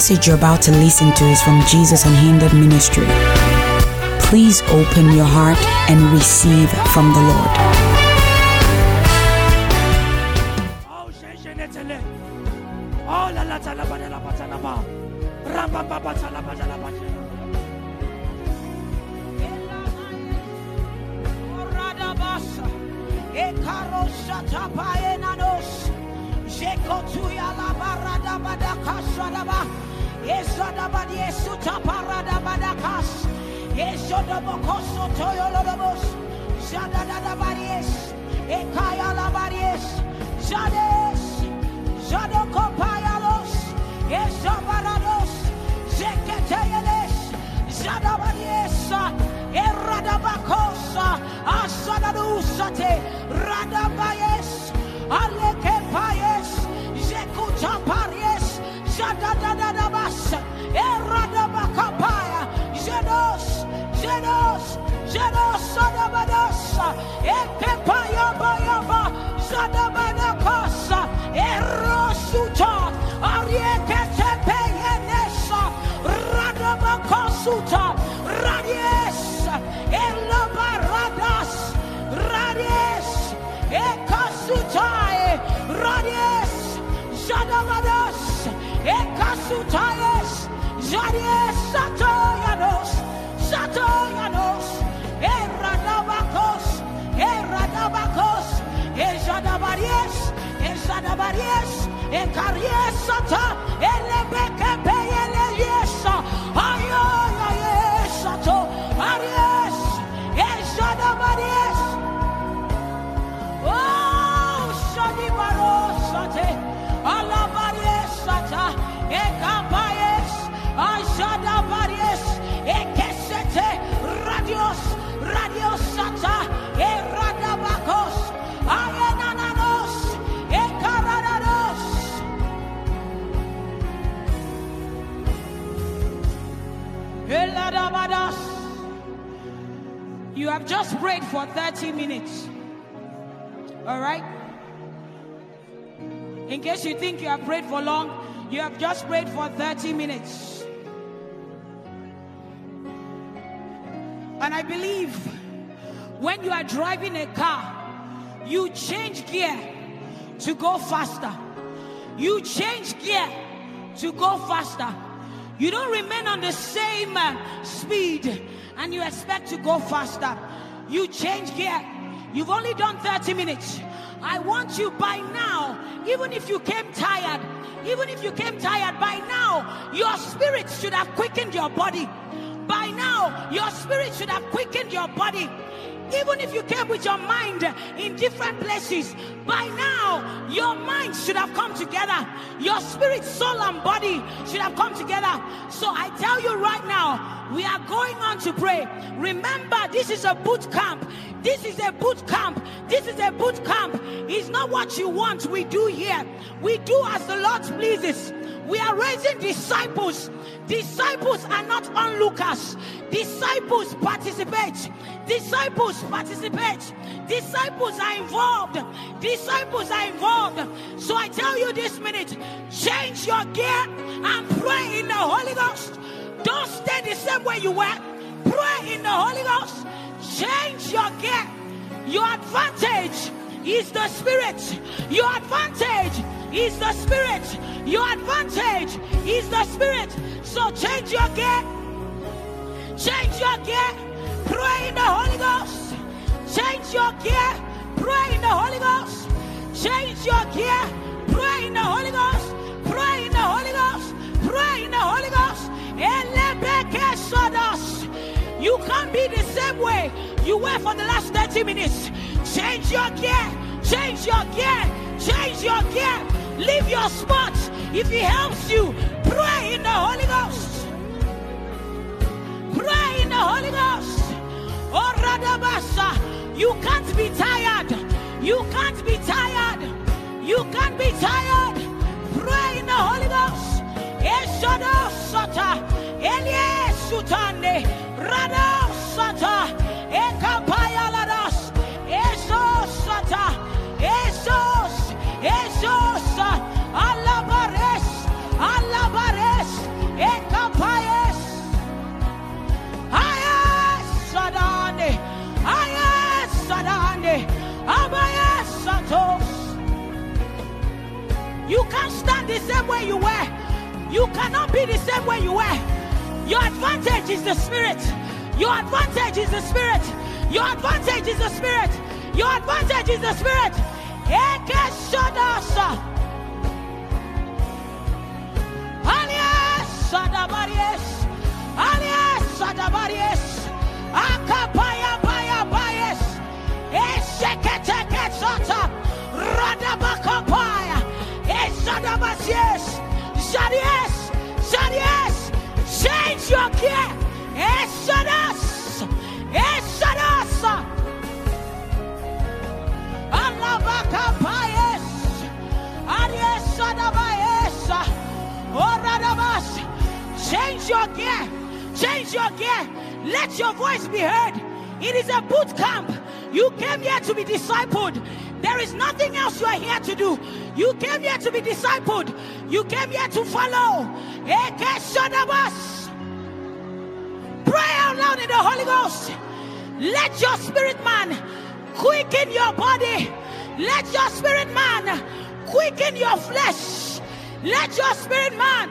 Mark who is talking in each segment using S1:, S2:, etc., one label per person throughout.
S1: message you're about to listen to is from Jesus Unhindered Ministry. Please open your heart and receive from the Lord.
S2: Yesuta parada badakas. Yesodobokoso toyolodobos. Jadada baries. Ekaya la baries. Jades. Jadokopayalos. Yesabarados. Zeketeyeles. Zadabariesa. Eradabakosa. Asadadusate. Radabayes. Aleke payes, Jekuta paries, Jadadadabas, Eradabakapaya, Jedos, Jedos, Jedos, Sadabadas, Ekepaya Bayaba, Zadabanakosa, Erosuta, Arieketepeyenesa, Radabakosuta, Radies, Elabaradas, Radies, Ekasutai, Radies, Jadavadas, Ekasutayes, Jadies, Satoyanos, Satoyanos, Eradabakos, Eradabakos, Ejadabaries, Ejadabaries, Ekaries, Sata, Elebeke Ekesete, Radios, Radiosata, Eradabakos, Ayenananos, Ekarananos. Eladabadas. You have just prayed for 30 minutes. All right? In case you think you have prayed for long, you have just prayed for 30 minutes. And I believe when you are driving a car, you change gear to go faster. You change gear to go faster. You don't remain on the same uh, speed and you expect to go faster. You change gear. You've only done 30 minutes. I want you by now, even if you came tired, even if you came tired, by now, your spirit should have quickened your body. By now, your spirit should have quickened your body. Even if you came with your mind in different places, by now your mind should have come together. Your spirit, soul, and body should have come together. So I tell you right now, we are going on to pray. Remember, this is a boot camp. This is a boot camp. This is a boot camp. It's not what you want, we do here. We do as the Lord pleases. We are raising disciples. Disciples are not onlookers. Disciples participate. Disciples participate. Disciples are involved. Disciples are involved. So I tell you this minute change your gear and pray in the Holy Ghost. Don't stay the same way you were. Pray in the Holy Ghost. Change your gear. Your advantage is the Spirit. Your advantage is the Spirit. Your advantage is the Spirit. So change your gear. Change your gear. Pray in the Holy Ghost. Change your gear. Pray in the Holy Ghost. Change your gear. Pray in the Holy Ghost. Pray in the Holy Ghost. Pray in the Holy Ghost. Elebeke sodos. You can't be the same way you were for the last 30 minutes. Change your gear. Change your gear. Change your gear. Leave your spot. If it helps you, pray in the Holy Ghost. Pray in the Holy Ghost. Oh, Radabasa. You can't be tired. You can't be tired. You can't be tired. Pray in the Holy Ghost sata ekapaya ladas sata esos esos alabares alabares ekapayes ayas sadane ayas sadane abayas you can't stand the same way you were. You cannot be the same way you were. Your advantage is the spirit. Your advantage is the spirit. Your advantage is the spirit. Your advantage is the spirit. Alias Sadabaries. Alias. Akapaya. Sadabaes. Oradabas. Change your gear. Change your gear. Let your voice be heard. It is a boot camp. You came here to be discipled. There is nothing else you are here to do. You came here to be discipled. You came here to follow. Eke Shadabas. Pray out loud in the Holy Ghost. Let your spirit man quicken your body. Let your spirit man quicken your flesh. Let your spirit man.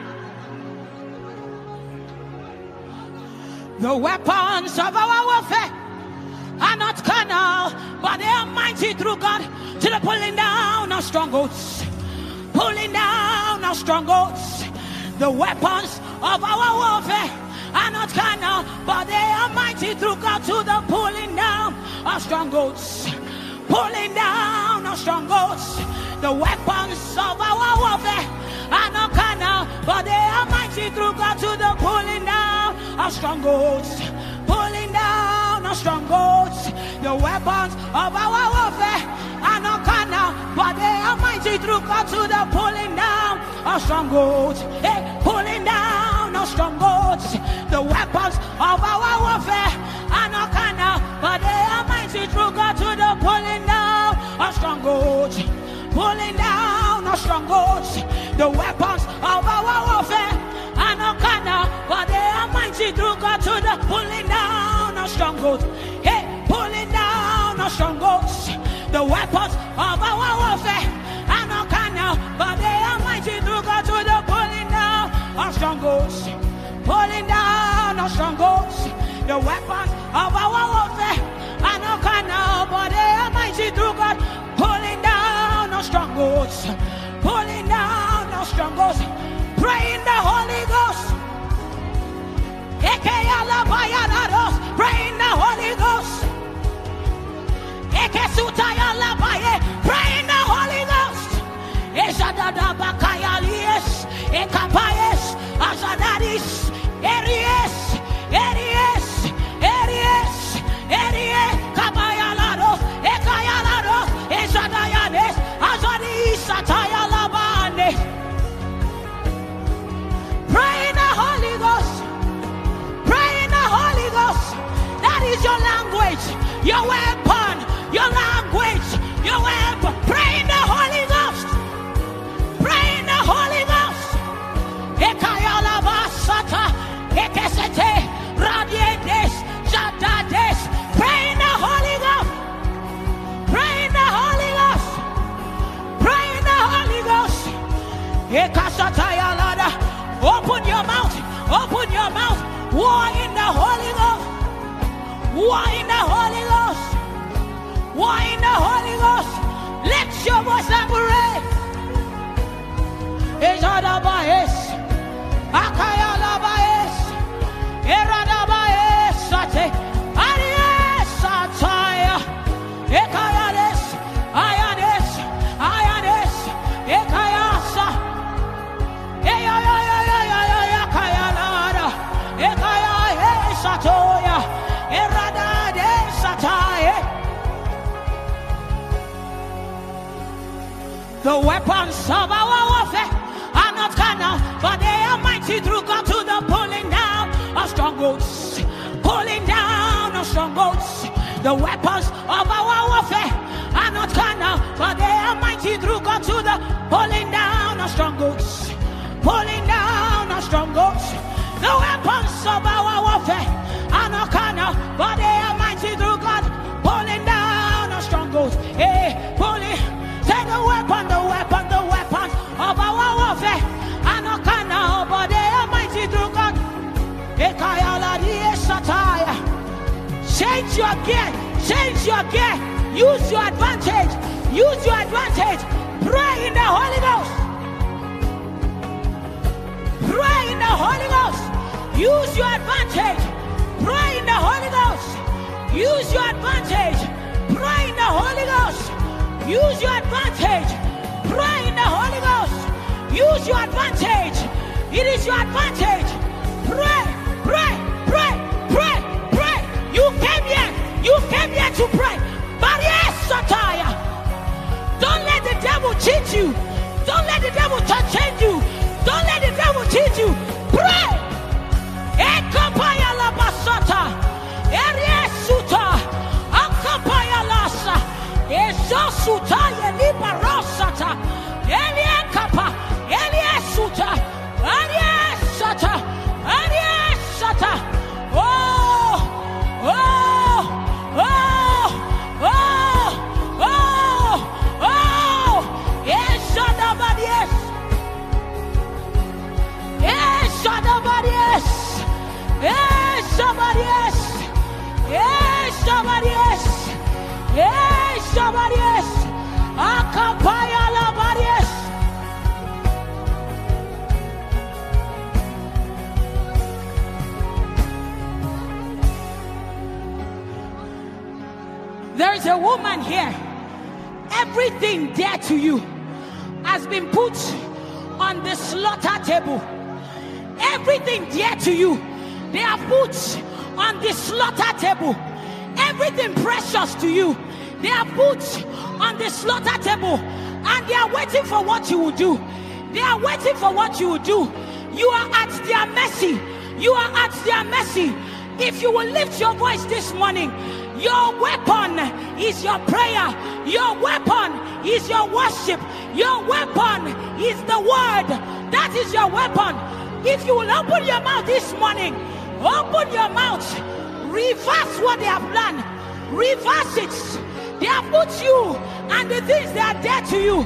S2: The weapons of our warfare are not carnal, but they are mighty through God to the pulling down of strongholds. Pulling down of strongholds. The weapons of our warfare are not carnal, but they are mighty through God to the pulling down of strongholds. Pulling down of strongholds. The weapons of our warfare are not carnal, but they are mighty through God to the pulling down of strongholds. Pulling down of strongholds. The weapons of our warfare are not carnal, but they are mighty through God to the pulling down of strongholds. Hey, pulling down of strongholds. The weapons of our warfare are not carnal, but they are mighty through God to the pulling down of strongholds. Pulling down of strongholds. The weapons of our warfare are not carnal, but they are mighty through God to the pulling down of strongholds. Hey, pulling down of strongholds. The weapons of our warfare are not carnal, but they strongholds. Pulling down of strongholds. The weapons of our warfare are not carnal, but they are mighty through God. Pulling down of strongholds. Pulling down of strongholds. Pray in the Holy Ghost. Pray in the Holy Ghost. Your weapon, your language, your weapon. Pray in the Holy Ghost. Pray in the Holy Ghost. The Holy Ghost. Pray in the Holy Ghost. Pray in the Holy Ghost. Open your mouth. Open your mouth. War in the Holy Ghost. War in the Holy Ghost. Why in the Holy Ghost. Let your voice separate. Ezadabaes. Akayalabaes. Eradabaes. The weapons of our warfare are not carnal, but they are mighty through God to the pulling down of strongholds. Pulling down of strongholds. The weapons of our warfare are not carnal, but they are mighty through God to the pulling down of strongholds. Pulling down of strongholds. The weapons of our warfare are not carnal, but they Change your gear. Change your gear. Use your advantage. Use your advantage. Pray in the Holy Ghost. Pray in the Holy Ghost. Use your advantage. Pray in the Holy Ghost. Use your advantage. Pray in the Holy Ghost. Use your advantage. Pray in the Holy Ghost. Use your advantage. It is your advantage. Pray, pray, cheat you. Don't let the devil change you. Don't let the devil cheat you. Pray. Ekapaya la basata. Eriesuta. Akapaya lasa. Ezosuta yelibarosata. Yes, somebody else. Yes, somebody else. Yes, somebody else. Akapaya labari else. There is a woman here. Everything dear to you has been put on the slaughter table. Everything dear to you, they are put on the slaughter table. Everything precious to you, they are put on the slaughter table. And they are waiting for what you will do. They are waiting for what you will do. You are at their mercy. You are at their mercy. If you will lift your voice this morning, your weapon is your prayer. Your weapon is your worship. Your weapon is the word. That is your weapon. If you will open your mouth this morning, open your mouth, reverse what they have done, reverse it. They have put you and the things that are dear to you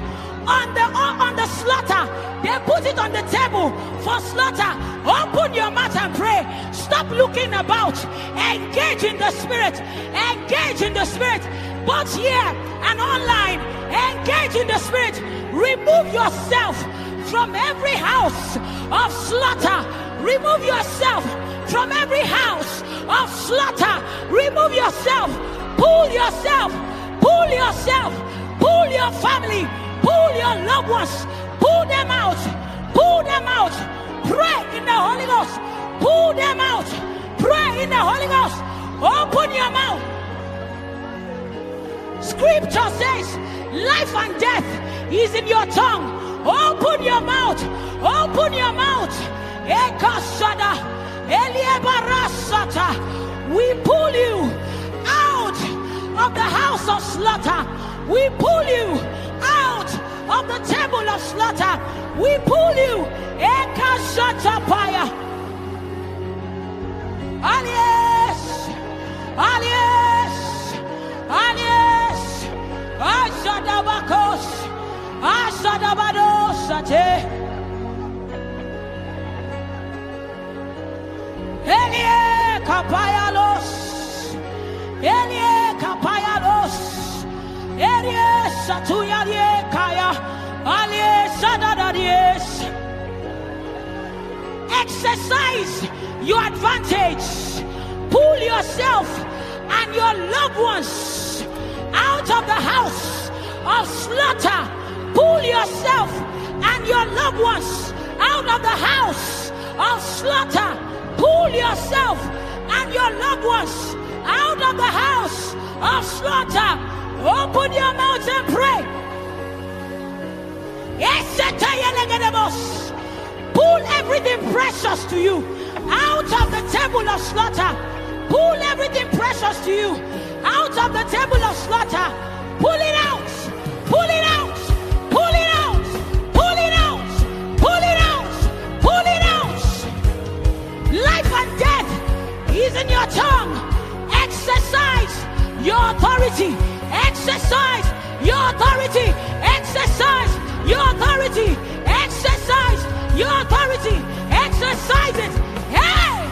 S2: on the on the slaughter. They put it on the table for slaughter. Open your mouth and pray. Stop looking about. Engage in the spirit. Engage in the spirit. Both here and online. Engage in the spirit. Remove yourself from every house of slaughter. Remove yourself from every house of slaughter. Remove yourself. Pull yourself. Pull yourself. Pull your family. Pull your loved ones. Pull them out. Pull them out. Pray in the Holy Ghost. Pull them out. Pray in the Holy Ghost. Open your mouth. Scripture says, life and death is in your tongue. Open your mouth. Open your mouth. Ekasada. Eliebarasata. We pull you out of the house of slaughter. We pull you out of the table of slaughter. We pull you. Ekasatapaya. Alias. Alias. Alias. Ashadabakos. Ashadabadosate. Elie kapayalos. Elie kapayalos. Satuyalie kaya. Sadadadies. Exercise your advantage. Pull yourself and your loved ones out of the house of slaughter. Pull yourself and your loved ones out of the house of slaughter. Pull yourself and your loved ones out of the house of slaughter. Open your mouth and pray. Pull everything precious to you out of the table of slaughter. Pull everything precious to you out of the table of slaughter. Pull it out. Pull it out. using your tongue. Exercise your authority. Exercise your authority. Exercise your authority. Exercise your authority. Exercise it. Hey!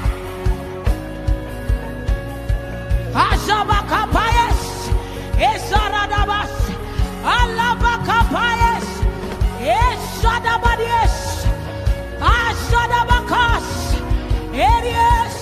S2: Azabakapayas. Esaradabas. Alabakapayas. Esadabadias. Asadabakos. Areas.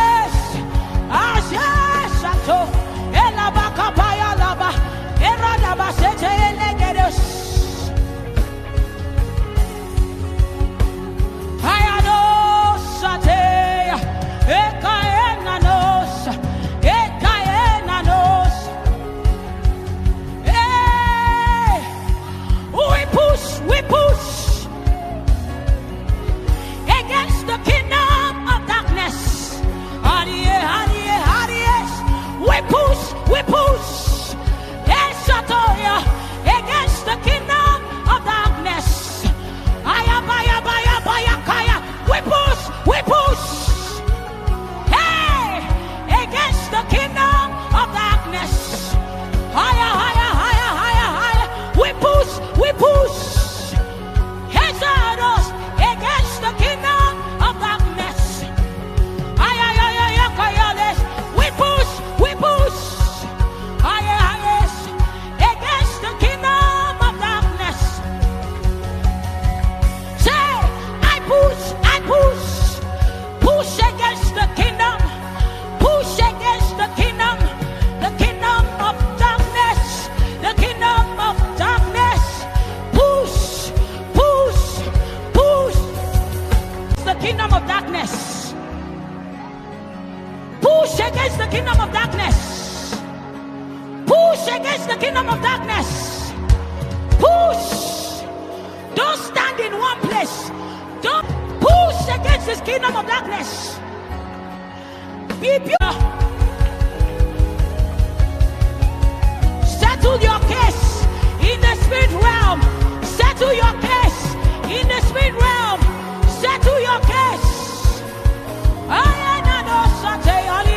S2: kingdom of darkness. Push. Don't stand in one place. Don't push against this kingdom of darkness. Be pure. Settle your case in the spirit realm. Settle your case in the spirit realm. Settle your case. Ayana no sate alias, alias,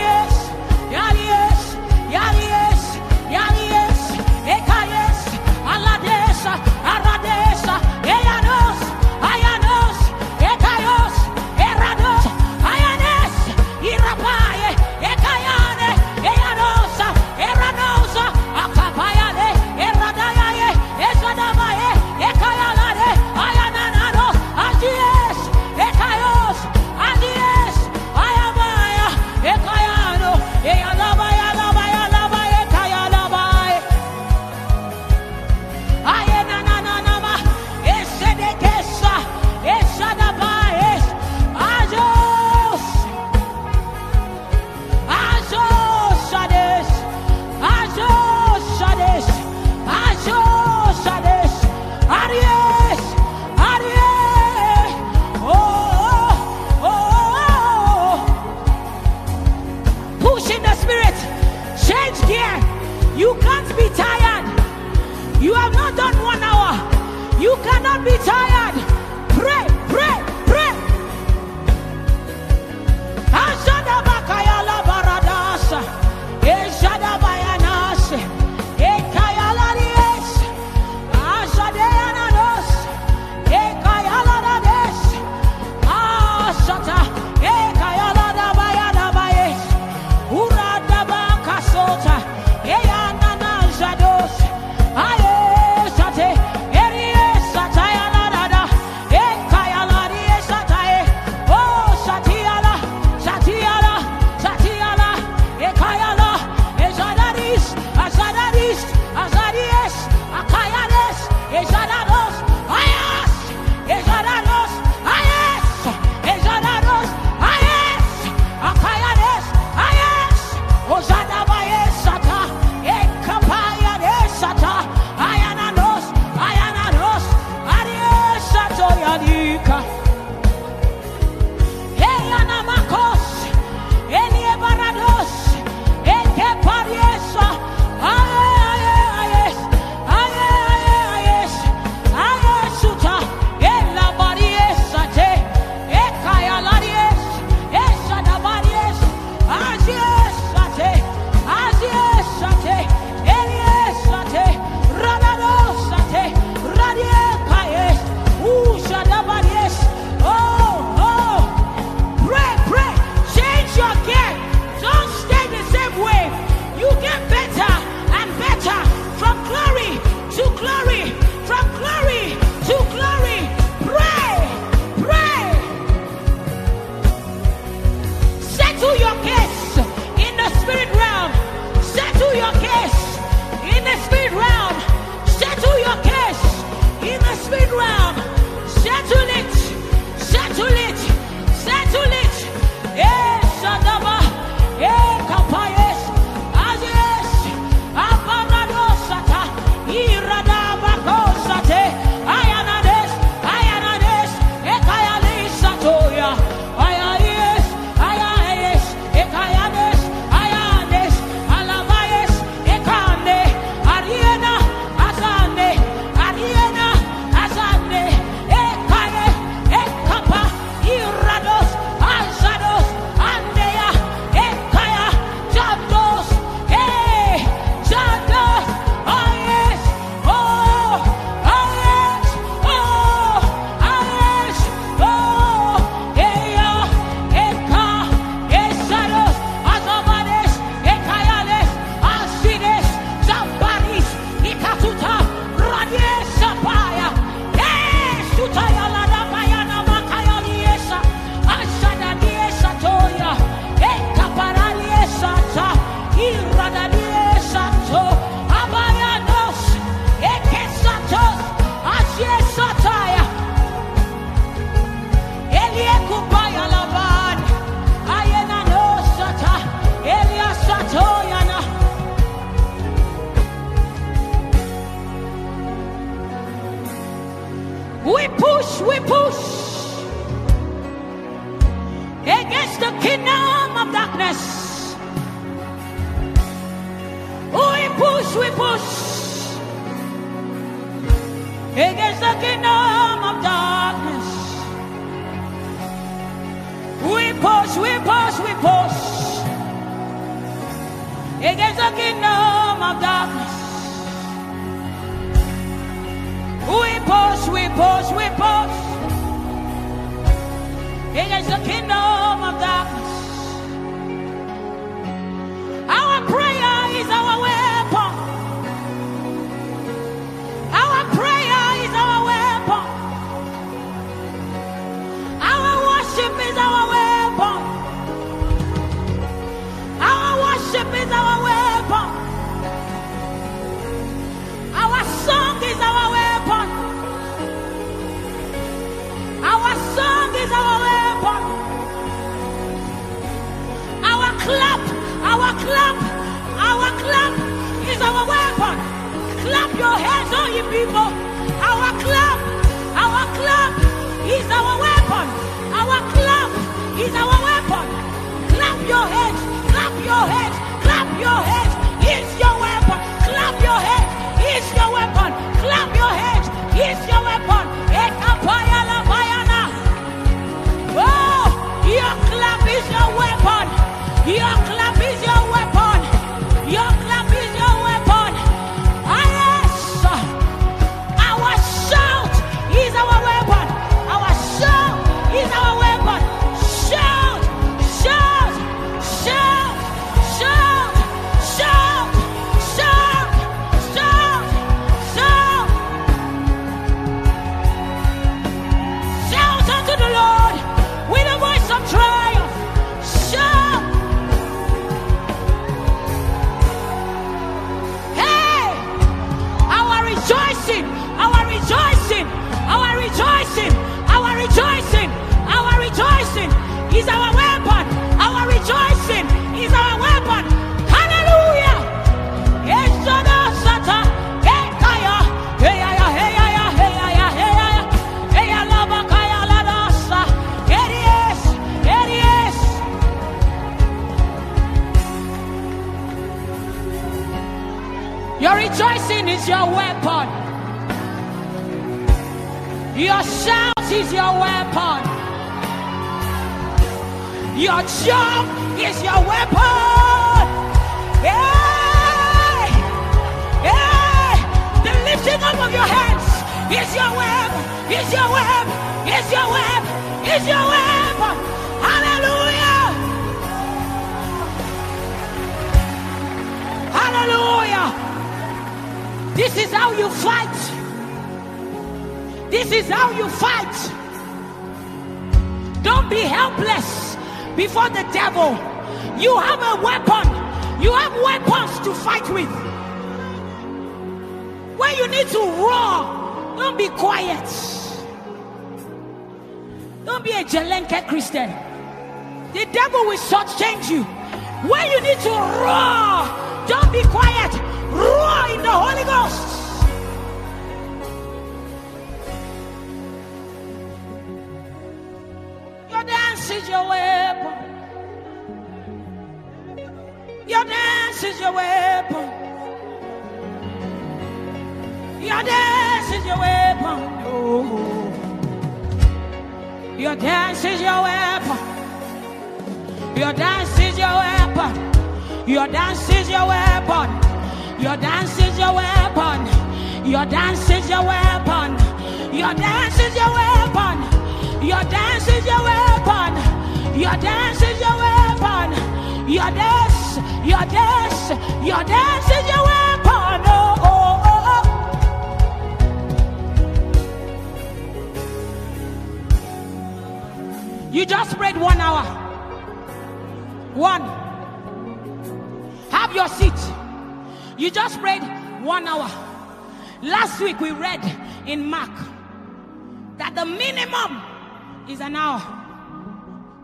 S2: is an hour.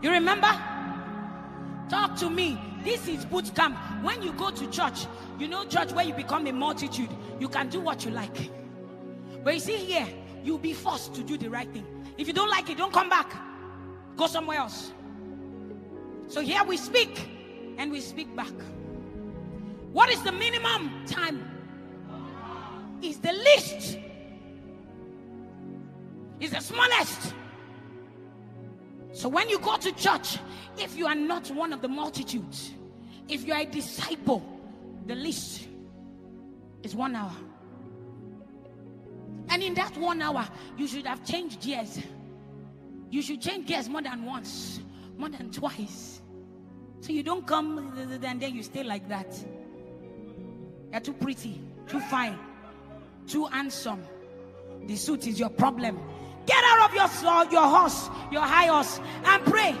S2: You remember? Talk to me. This is boot camp. When you go to church, you know, church where you become a multitude, you can do what you like. But you see here, you'll be forced to do the right thing. If you don't like it, don't come back. Go somewhere else. So here we speak and we speak back. What is the minimum time? Is the least. Is the smallest. So when you go to church, if you are not one of the multitudes, if you are a disciple, the least is one hour. And in that one hour, you should have changed gears. You should change gears more than once, more than twice. So you don't come and then you stay like that. You're too pretty, too fine, too handsome. The suit is your problem. Get out of your, your horse, your high horse, and pray.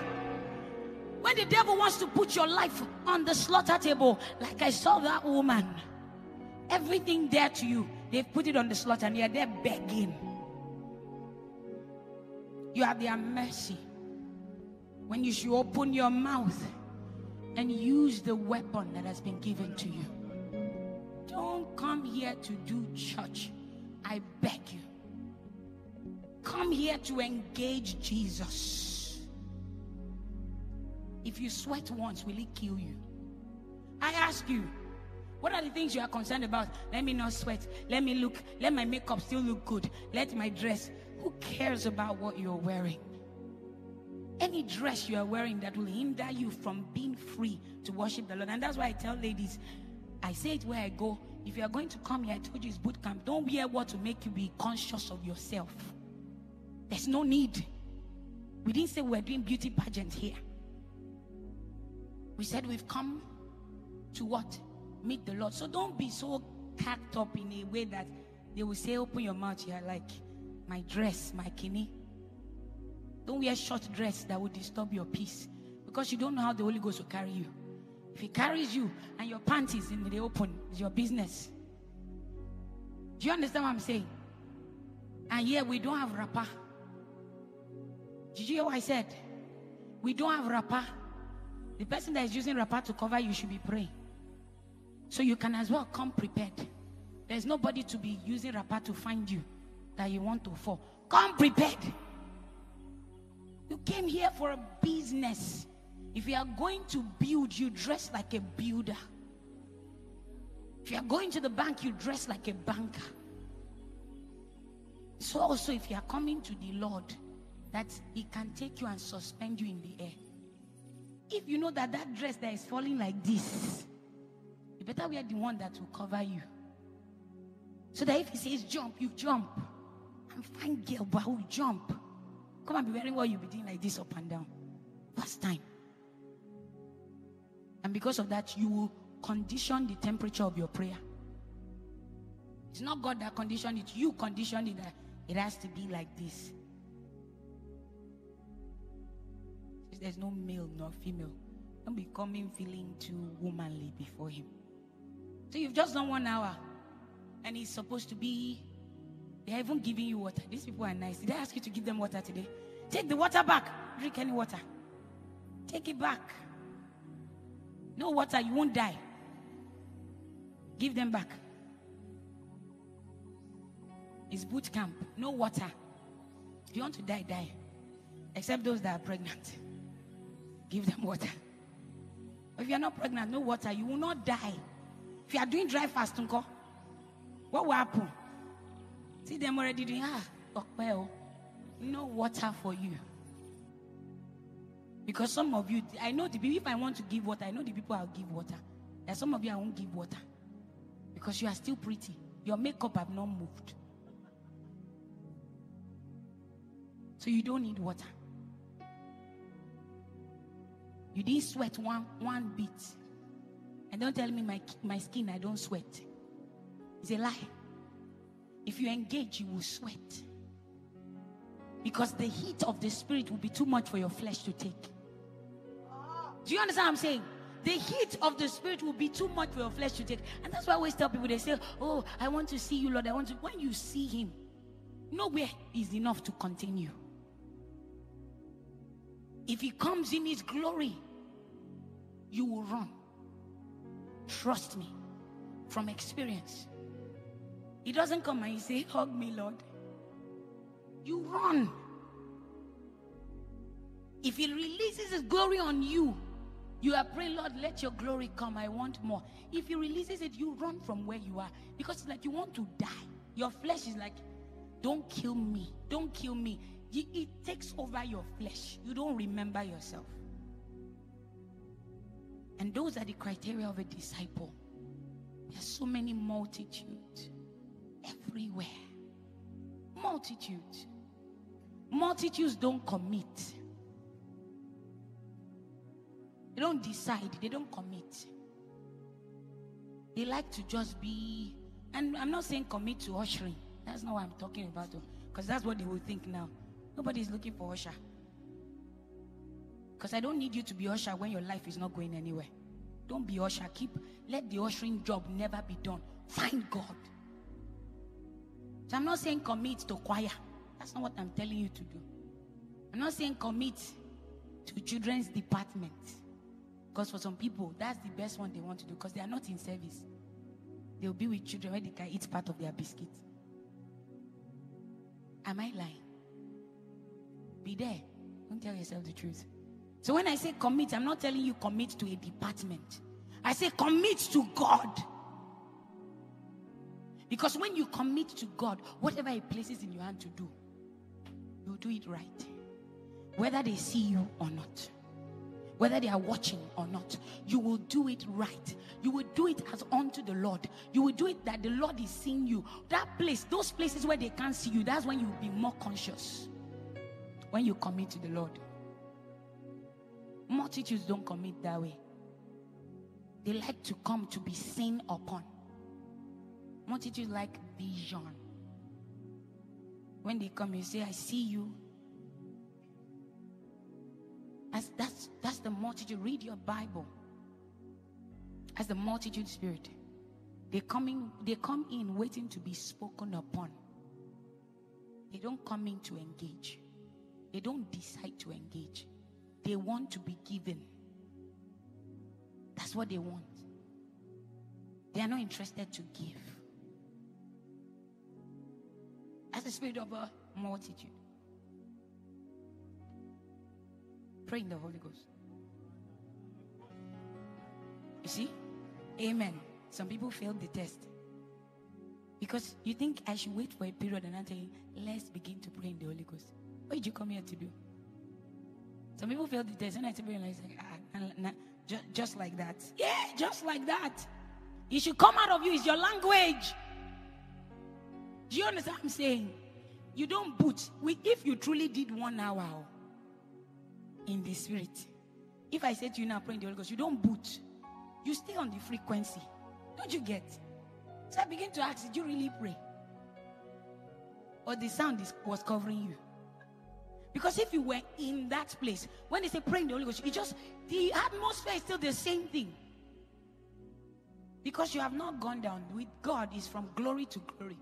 S2: When the devil wants to put your life on the slaughter table, like I saw that woman, everything there to you, they've put it on the slaughter and you're there begging. You have their mercy. When you should open your mouth and use the weapon that has been given to you. Don't come here to do church. I beg you. Come here to engage Jesus. If you sweat once, will he kill you? I ask you, what are the things you are concerned about? Let me not sweat. Let me look. Let my makeup still look good. Let my dress. Who cares about what you're wearing? Any dress you are wearing that will hinder you from being free to worship the Lord. And that's why I tell ladies, I say it where I go. If you are going to come here, I told you it's boot camp. Don't wear what to make you be conscious of yourself. There's no need. We didn't say we're doing beauty pageant here. We said we've come to what? Meet the Lord. So don't be so packed up in a way that they will say, open your mouth here, like my dress, my kidney. Don't wear short dress that will disturb your peace because you don't know how the Holy Ghost will carry you. If He carries you and your panties in the open, it's your business. Do you understand what I'm saying? And here we don't have wrapper. Did you hear what I said? We don't have wrapper. The person that is using wrapper to cover you should be praying. So you can as well come prepared. There's nobody to be using wrapper to find you that you want to fall. Come prepared. You came here for a business. If you are going to build, you dress like a builder. If you are going to the bank, you dress like a banker. So also, if you are coming to the Lord, that He can take you and suspend you in the air. If you know that that dress that is falling like this, you better wear the one that will cover you. So that if He says jump, you jump. I'm fine, girl, but I will jump. Come and be wearing what you'll be doing like this up and down. First time. And because of that, you will condition the temperature of your prayer. It's not God that conditioned it, you conditioned it that it has to be like this. There's no male nor female. Don't be coming feeling too womanly before him. So you've just done one hour, and he's supposed to be. They're even giving you water. These people are nice. Did I ask you to give them water today? Take the water back. Drink any water. Take it back. No water, you won't die. Give them back. It's boot camp. No water. If you want to die, die. Except those that are pregnant. Give them water. If you are not pregnant, no water, you will not die. If you are doing dry fast, what will happen? See them already doing, ah, well, no water for you. Because some of you, I know the people, if I want to give water, I know the people I'll give water. There's some of you I won't give water. Because you are still pretty. Your makeup have not moved. So you don't need water. You didn't sweat one, one bit. And don't tell me my, my skin, I don't sweat. It's a lie. If you engage, you will sweat. Because the heat of the spirit will be too much for your flesh to take. Do you understand what I'm saying? The heat of the spirit will be too much for your flesh to take. And that's why I always tell people, they say, Oh, I want to see you, Lord. I want to. When you see him, nowhere is enough to contain you. If he comes in his glory, you will run. Trust me from experience. He doesn't come and he say, Hug me, Lord. You run. If He releases His glory on you, you are praying, Lord, let your glory come. I want more. If He releases it, you run from where you are because it's like you want to die. Your flesh is like, don't kill me. Don't kill me. It takes over your flesh. You don't remember yourself. And those are the criteria of a disciple. There are so many multitudes everywhere. Multitudes. Multitudes don't commit. They don't decide, they don't commit. They like to just be, and I'm not saying commit to ushering. That's not what I'm talking about, because that's what they will think now. Nobody's looking for usher. Because I don't need you to be usher when your life is not going anywhere. Don't be usher. Keep let the ushering job never be done. Find God. So I'm not saying commit to choir. That's not what I'm telling you to do. I'm not saying commit to children's department. Because for some people, that's the best one they want to do because they are not in service. They'll be with children where they can eat part of their biscuit. Am I lying? Be there. Don't tell yourself the truth. So when I say commit, I'm not telling you commit to a department. I say commit to God. Because when you commit to God, whatever He places in your hand to do, you do it right. Whether they see you or not, whether they are watching or not, you will do it right. You will do it as unto the Lord. You will do it that the Lord is seeing you. That place, those places where they can't see you, that's when you will be more conscious. When you commit to the Lord. Multitudes don't commit that way. They like to come to be seen upon. Multitudes like vision. When they come, you say, I see you. As that's that's the multitude. Read your Bible. As the multitude spirit. They come in, they come in waiting to be spoken upon. They don't come in to engage. They don't decide to engage. They want to be given. That's what they want. They are not interested to give. As the spirit of a multitude. Pray in the Holy Ghost. You see? Amen. Some people failed the test. Because you think I should wait for a period and I tell you, let's begin to pray in the Holy Ghost. What did you come here to do? Some people feel the test, and I say, like, ah, just, just like that. Yeah, just like that. It should come out of you. It's your language. Do you understand what I'm saying? You don't boot. We, if you truly did one hour in the spirit, if I say to you now, pray in the Holy Ghost, you don't boot. You stay on the frequency. Don't you get? So I begin to ask, did you really pray? Or the sound is, was covering you? Because if you were in that place, when they say praying the Holy Ghost, it just the atmosphere is still the same thing. Because you have not gone down. With God, is from glory to glory.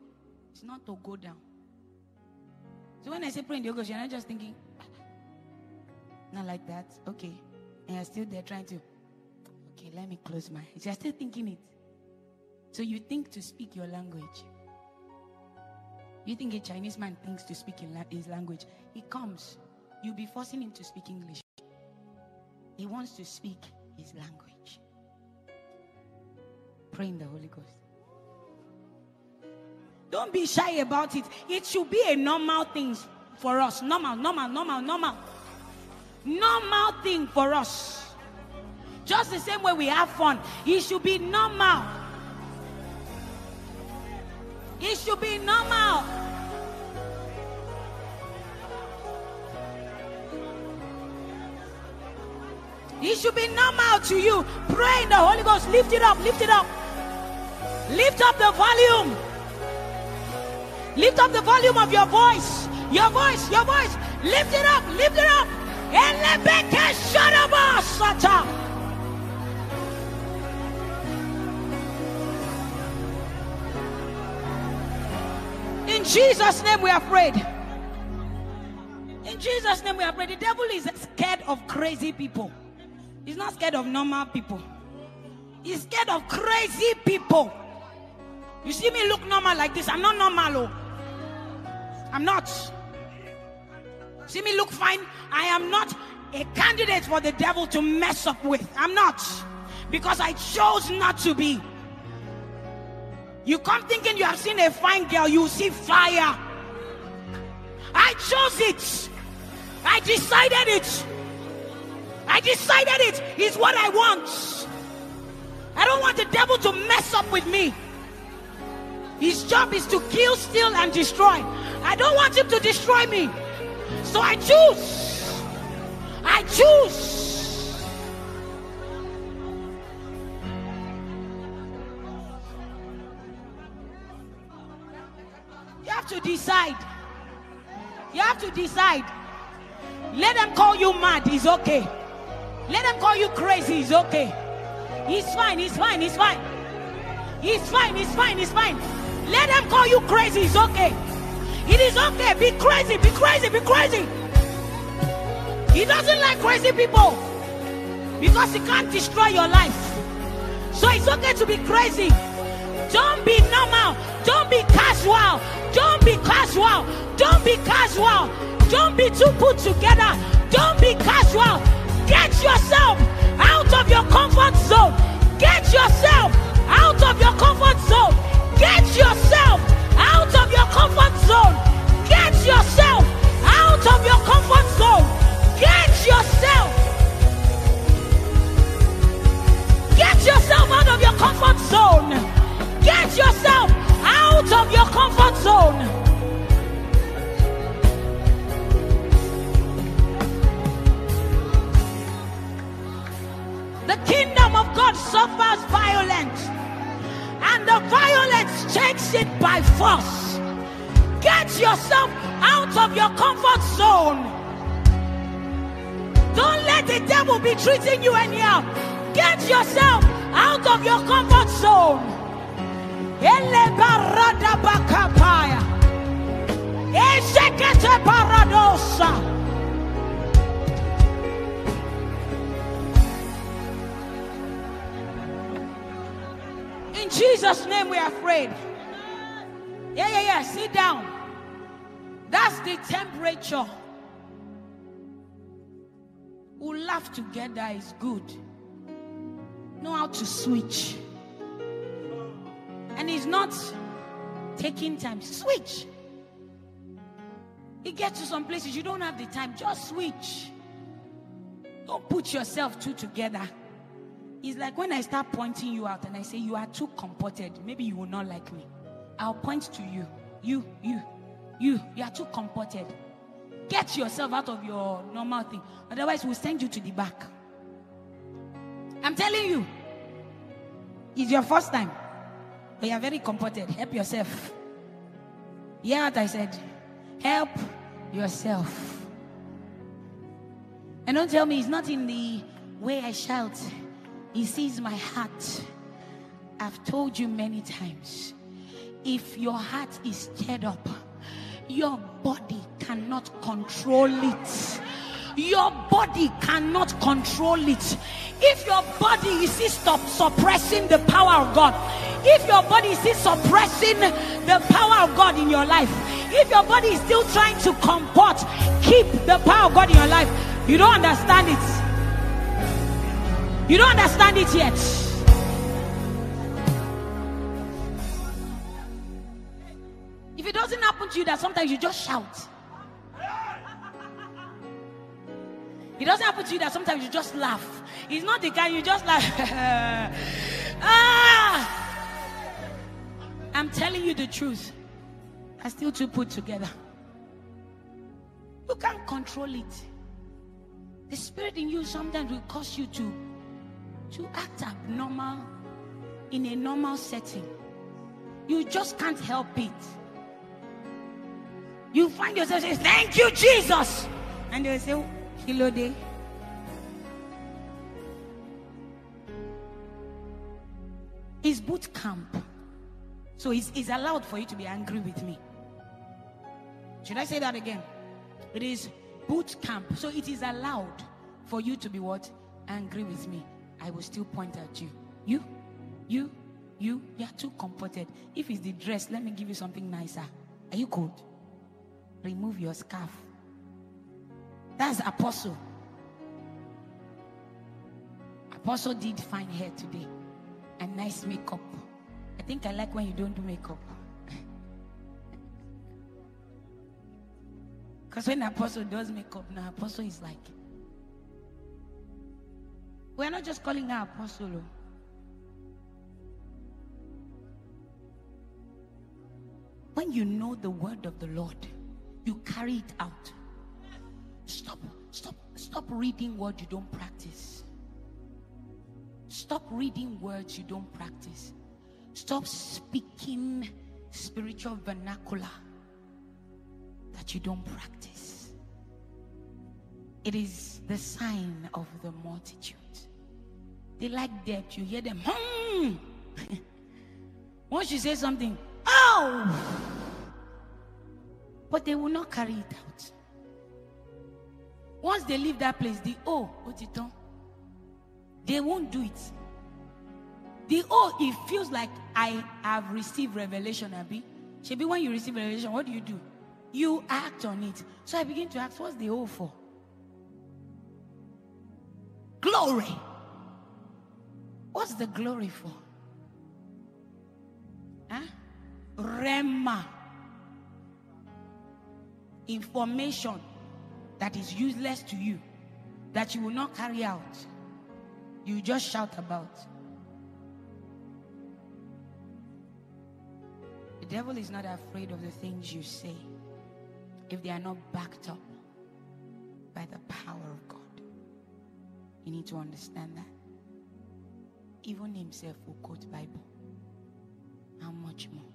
S2: It's not to go down. So when I say praying the Holy Ghost, you're not just thinking, ah, not like that. Okay. And you're still there trying to, okay, let me close my eyes. You're still thinking it. So you think to speak your language. You think a Chinese man thinks to speak in la- his language? He comes. You'll be forcing him to speak English. He wants to speak his language. Pray in the Holy Ghost. Don't be shy about it. It should be a normal thing for us. Normal, normal, normal, normal. Normal thing for us. Just the same way we have fun. It should be normal. It should be normal. It should be normal to you. Pray in the Holy Ghost. Lift it up. Lift it up. Lift up the volume. Lift up the volume of your voice. Your voice. Your voice. Lift it up. Lift it up. In Jesus' name we are prayed. In Jesus' name we are prayed. The devil is scared of crazy people. He's not scared of normal people. He's scared of crazy people. You see me look normal like this. I'm not normal. Oh. I'm not. See me look fine. I am not. a candidate for the devil to mess up with. I'm not. Because I chose not to be. You come thinking you have seen a fine girl, you see fire. I chose it. I decided it. I decided it is what I want. I don't want the devil to mess up with me. His job is to kill, steal, and destroy. I don't want him to destroy me. So I choose. I choose. You have to decide. You have to decide. Let them call you mad, it's okay. Let them call you crazy, it's okay. He's fine, he's fine, he's fine. He's fine, he's fine, he's fine. Let them call you crazy, it's okay. It is okay. Be crazy, be crazy, be crazy. He doesn't like crazy people because he can't destroy your life. So it's okay to be crazy. Don't be normal. Don't be casual. Don't be casual. Don't be casual. Don't be too put together. Don't be casual. Get yourself out of your comfort zone. Get yourself out of your comfort zone. Get yourself out of your comfort zone. Get yourself out of your comfort zone. Get yourself. Get yourself out of your comfort zone. Get yourself out of your comfort zone. The kingdom of God suffers violence, and the violence takes it by force. Get yourself out of your comfort zone. Don't let the devil be treating you anyhow. Get yourself out of your comfort zone. Jesus' name we are afraid. Yeah, yeah, yeah. Sit down. That's the temperature. We laugh together is good. Know how to switch. And it's not taking time. Switch. It gets to some places you don't have the time. Just switch. Don't put yourself two together. It's like when I start pointing you out and I say you are too comported, maybe you will not like me. I'll point to you. You, you, you, you are too comported. Get yourself out of your normal thing. Otherwise, we'll send you to the back. I'm telling you. It's your first time. But you are very comported. Help yourself. Yeah, what I said. Help yourself. And don't tell me it's not in the way I shout. He sees my heart. I've told you many times. If your heart is stirred up, your body cannot control it. Your body cannot control it. If your body is still stop suppressing the power of God, if your body is suppressing the power of God in your life, if your body is still trying to comport, keep the power of God in your life, you don't understand it. You don't understand it yet. If it doesn't happen to you, that sometimes you just shout. It doesn't happen to you that sometimes you just laugh. It's not the kind you just laugh. ah! I'm telling you the truth. I still too put together. You can't control it. The spirit in you sometimes will cause you to, to act abnormal in a normal setting. You just can't help it. You find yourself saying, Thank you, Jesus. And they say, Hello day. It's boot camp. So it's, it's allowed for you to be angry with me. Should I say that again? It is boot camp. So it is allowed for you to be what? Angry with me. I will still point at you. You, you, you, you are too comforted. If it's the dress, let me give you something nicer. Are you cold? Remove your scarf. That's apostle. Apostle did fine hair today and nice makeup. I think I like when you don't do makeup. Because when Apostle does makeup now, Apostle is like, we're not just calling her Apostle. When you know the word of the Lord, you carry it out. Stop, stop, stop reading what you don't practice. Stop reading words you don't practice. Stop speaking spiritual vernacular that you don't practice. It is the sign of the multitude. They like depth. You hear them. Hmm. Once you say something, oh, but they will not carry it out. Once they leave that place, the oh, done? They won't do it. The oh, it feels like I have received revelation. Should be when you receive revelation, what do you do? You act on it. So I begin to ask, what's the oh for? Glory. What's the glory for? Huh? Rhema. Information that is useless to you, that you will not carry out, you just shout about. The devil is not afraid of the things you say if they are not backed up by the power of God. You need to understand that. Even himself will quote Bible. How much more?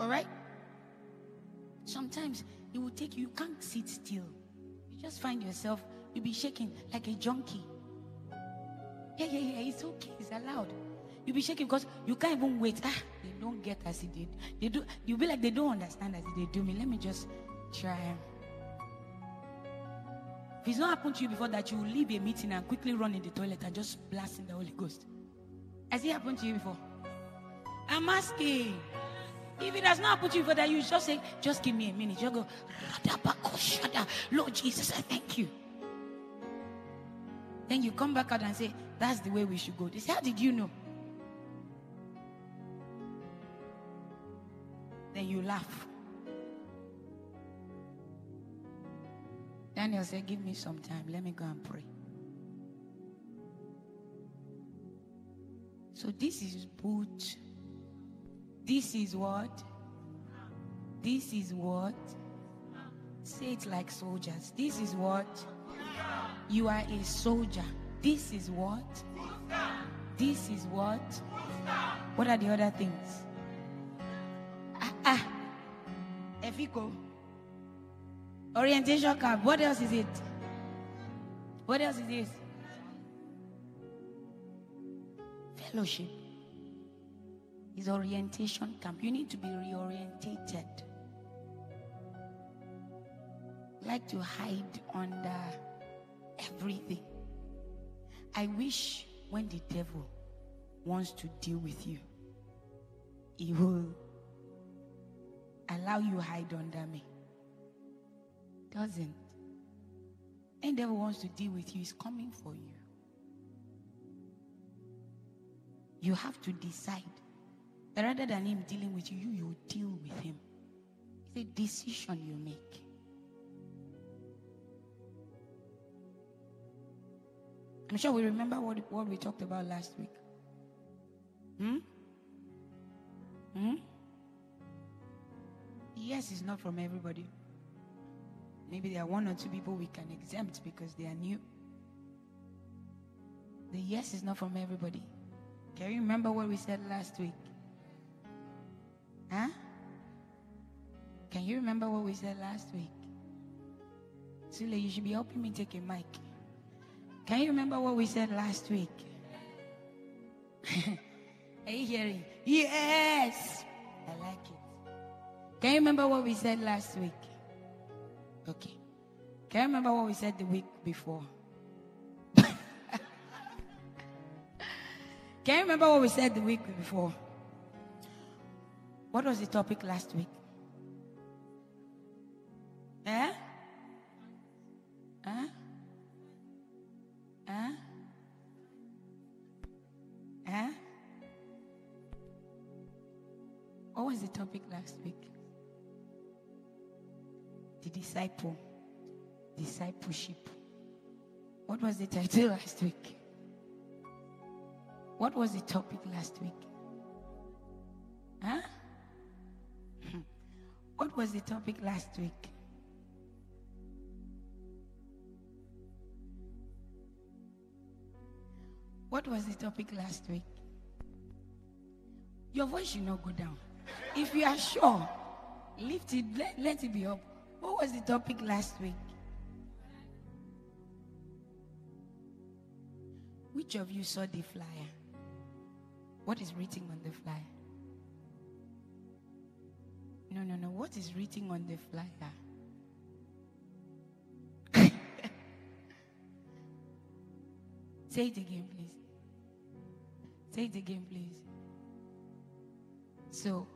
S2: All right? Sometimes it will take you, you can't sit still. You just find yourself, you'll be shaking like a junkie. Yeah, yeah, yeah, it's okay, it's allowed. You'll be shaking because you can't even wait. Ah, they don't get as it did. They do. You'll be like they don't understand as they do me. Let me just try. If it's not happened to you before that, you will leave a meeting and quickly run in the toilet and just blast in the Holy Ghost. Has it happened to you before? I'm asking. If it has not happened to you before that, you just say, just give me a minute. You go, Lord Jesus, I thank you. Then you come back out and say, that's the way we should go. They say, how did you know? Then you laugh. Daniel said, Give me some time. Let me go and pray. So this is boot. This is what? This is what? Say it like soldiers. This is what? You are a soldier. This is what? This is what? What are the other things? Ah, ah. Orientation camp. What else is it? What else is this? Fellowship is orientation camp. You need to be reorientated. Like to hide under everything. I wish when the devil wants to deal with you, he will allow you hide under me. Doesn't. And devil wants to deal with you, he's coming for you. You have to decide that rather than him dealing with you, you, you deal with him. It's a decision you make. I'm sure we remember what, what we talked about last week. Hmm? Hmm? yes it's not from everybody. Maybe there are one or two people we can exempt because they are new. The yes is not from everybody. Can you remember what we said last week? Huh? Can you remember what we said last week? Sule, you should be helping me take a mic. Can you remember what we said last week? Are you hearing? Yes! I like it. Can you remember what we said last week? Okay. Can you remember what we said the week before? Can you remember what we said the week before? What was the topic last week? Eh? Huh? Huh? Huh? What was the topic last week? The disciple. Discipleship. What was the title last week? What was the topic last week? Huh? What was the topic last week? What was the topic last week? Your voice should not go down. If you are sure, lift it, let, let it be up. What was the topic last week? Which of you saw the flyer? What is written on the flyer? No, no, no. What is written on the flyer? Say it again, please. Say it again, please. So,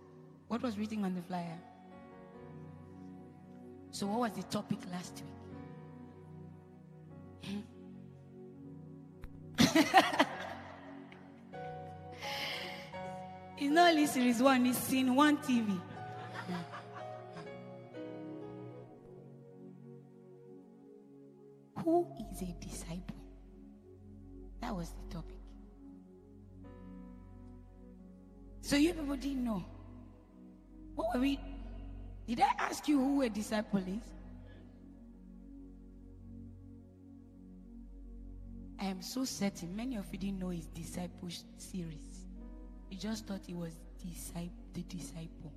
S2: what was written on the flyer? So, what was the topic last week? Hmm? it's not only series one, it's scene one TV. Who is a disciple? That was the topic. So you people didn't know. What were we? Did I ask you who a disciple is? I am so certain many of you didn't know his disciple series. You just thought he was the disciple.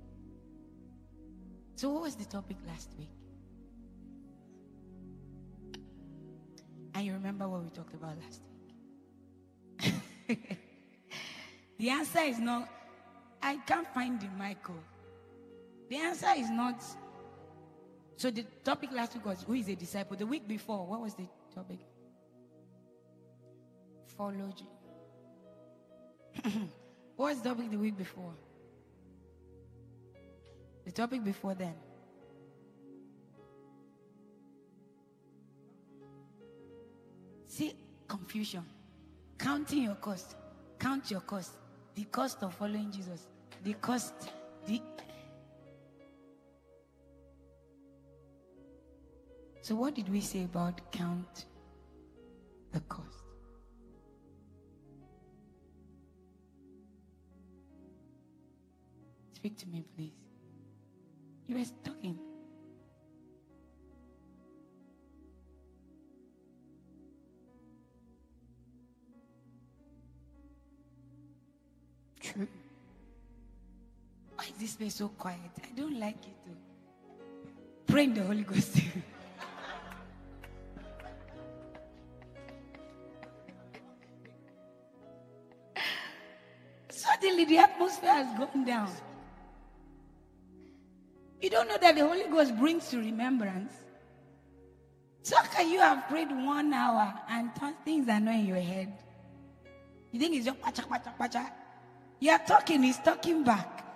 S2: So what was the topic last week? And you remember what we talked about last week? the answer is no. I can't find the Michael. Oh. The answer is not. So the topic last week was who is a disciple? The week before, what was the topic? Follow what was the topic the week before? The topic before then. See, confusion. Counting your cost. Count your cost. The cost of following Jesus. The cost. The. So, what did we say about count the cost? Speak to me, please. You were talking. True. Why is this place so quiet? I don't like it. Pray in the Holy Ghost. Suddenly the atmosphere has gone down. You don't know that the Holy Ghost brings to remembrance. So can you have prayed one hour and things are not in your head? You think it's just pacha, pacha, pacha. You are talking, he's talking back.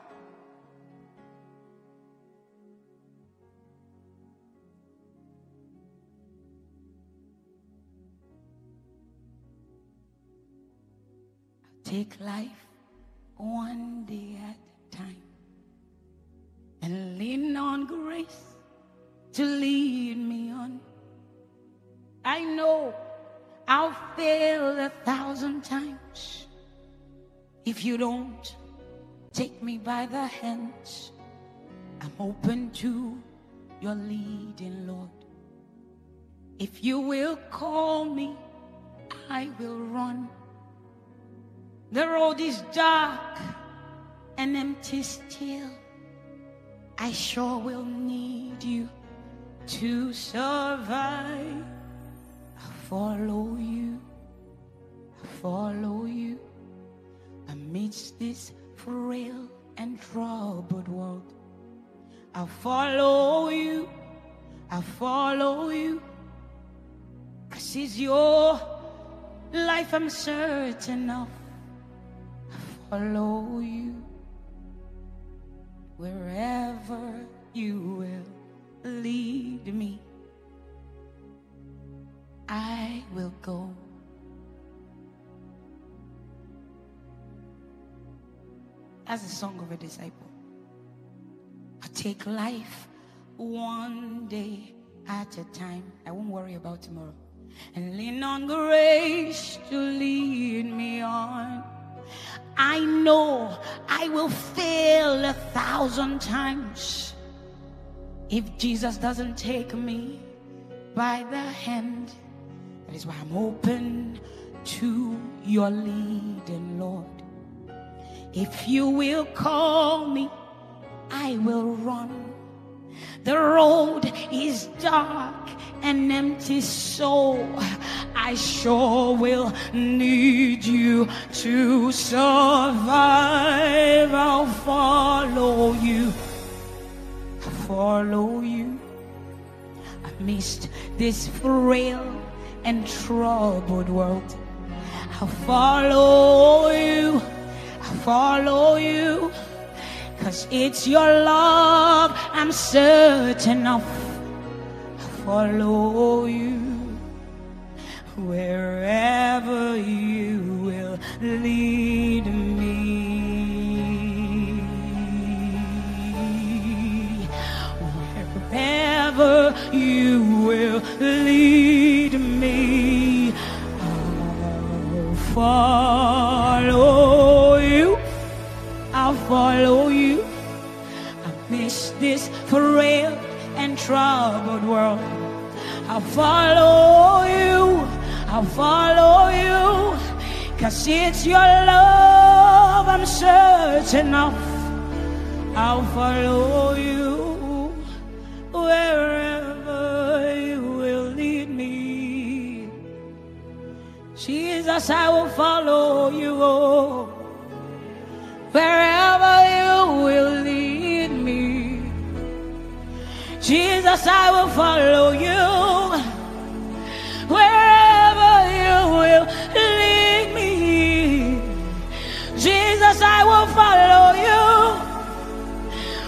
S2: Take life one day at a time and lean on grace to lead me on. I know I'll fail a thousand times if you don't take me by the hands. I'm open to your leading, Lord. If you will call me, I will run. The road is dark and empty still. I sure will need you to survive. I follow you, I follow you amidst this frail and troubled world. I follow you, I follow you. Cause it's your life I'm certain of follow you wherever you will lead me. I will go. That's the song of a disciple. I take life one day at a time. I won't worry about tomorrow. And lean on grace to lead me on. I know I will fail a thousand times if Jesus doesn't take me by the hand. That is why I'm open to your leading, Lord. If you will call me, I will run. The road is dark and empty, so I sure will need you to survive. I'll follow you, follow you. Missed this frail and troubled world. I'll follow you, I'll follow you. Cause it's your love I'm certain of. I'll follow you wherever you will lead me. Wherever you will lead me, I'll follow you. I'll follow you. I miss this frail and troubled world. I'll follow you. I'll follow you. Cause it's your love I'm certain of. I'll follow you wherever you will lead me. Jesus, I will follow you. Oh, wherever you will lead me. Jesus, I will follow you. Wherever Jesus, I will follow you.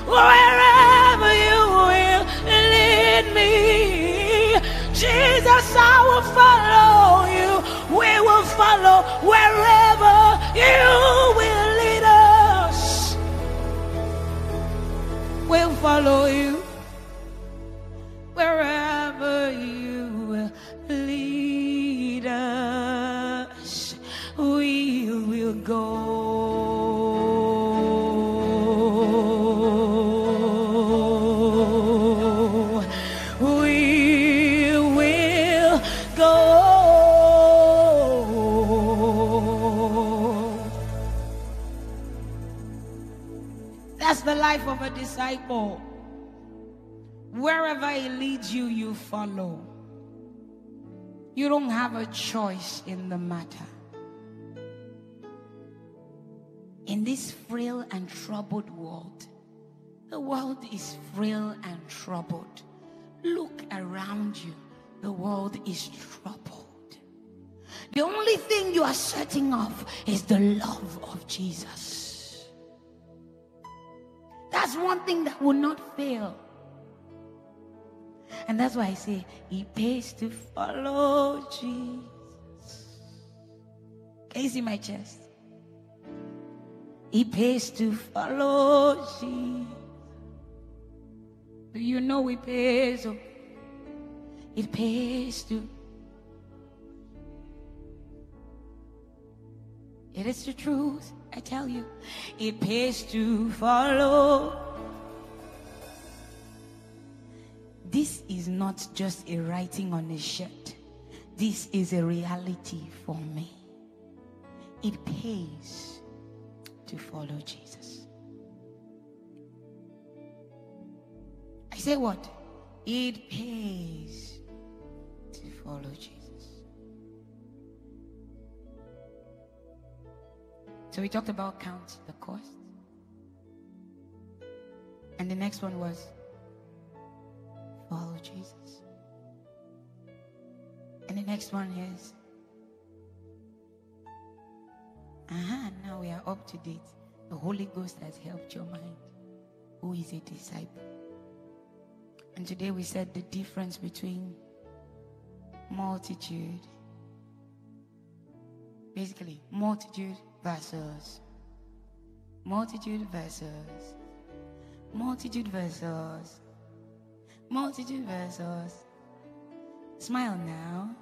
S2: Wherever you will lead me. Jesus, I will follow you. We will follow wherever you will lead us. We'll follow you wherever you will lead us. We will go. Life of a disciple. Wherever he leads you, you follow. You don't have a choice in the matter. In this frail and troubled world, the world is frail and troubled. Look around you, the world is troubled. The only thing you are certain off is the love of Jesus. That's one thing that will not fail. And that's why I say it pays to follow Jesus. Can you see my chest? It pays to follow Jesus. Do you know it pays? Oh, It pays to. It is the truth, I tell you. It pays to follow. This is not just a writing on a shirt. This is a reality for me. It pays to follow Jesus. I say what? It pays to follow Jesus. So we talked about count the cost. And the next one was follow Jesus. And the next one is, aha, now we are up to date. The Holy Ghost has helped your mind. Who is a disciple? And today we said the difference between multitude, basically, multitude versus Multitude vessels. Multitude vessels. Multitude vessels. Smile now.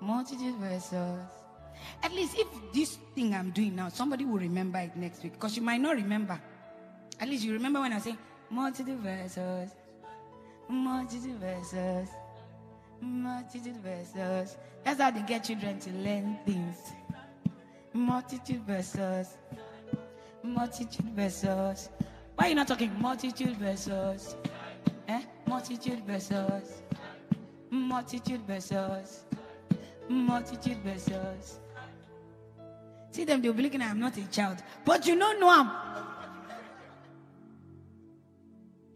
S2: Multitude vessels. At least if this thing I'm doing now, somebody will remember it next week. Because you might not remember. At least you remember when I say multitude vessels. Multitude vessels. Multitude vessels. That's how they get children to learn things. Multitude vessels. Multitude vessels. Why are you not talking multitude vessels? Eh? Multitude vessels. Multitude vessels. Multitude vessels. See them, they'll be looking I'm not a child. But you know I'm.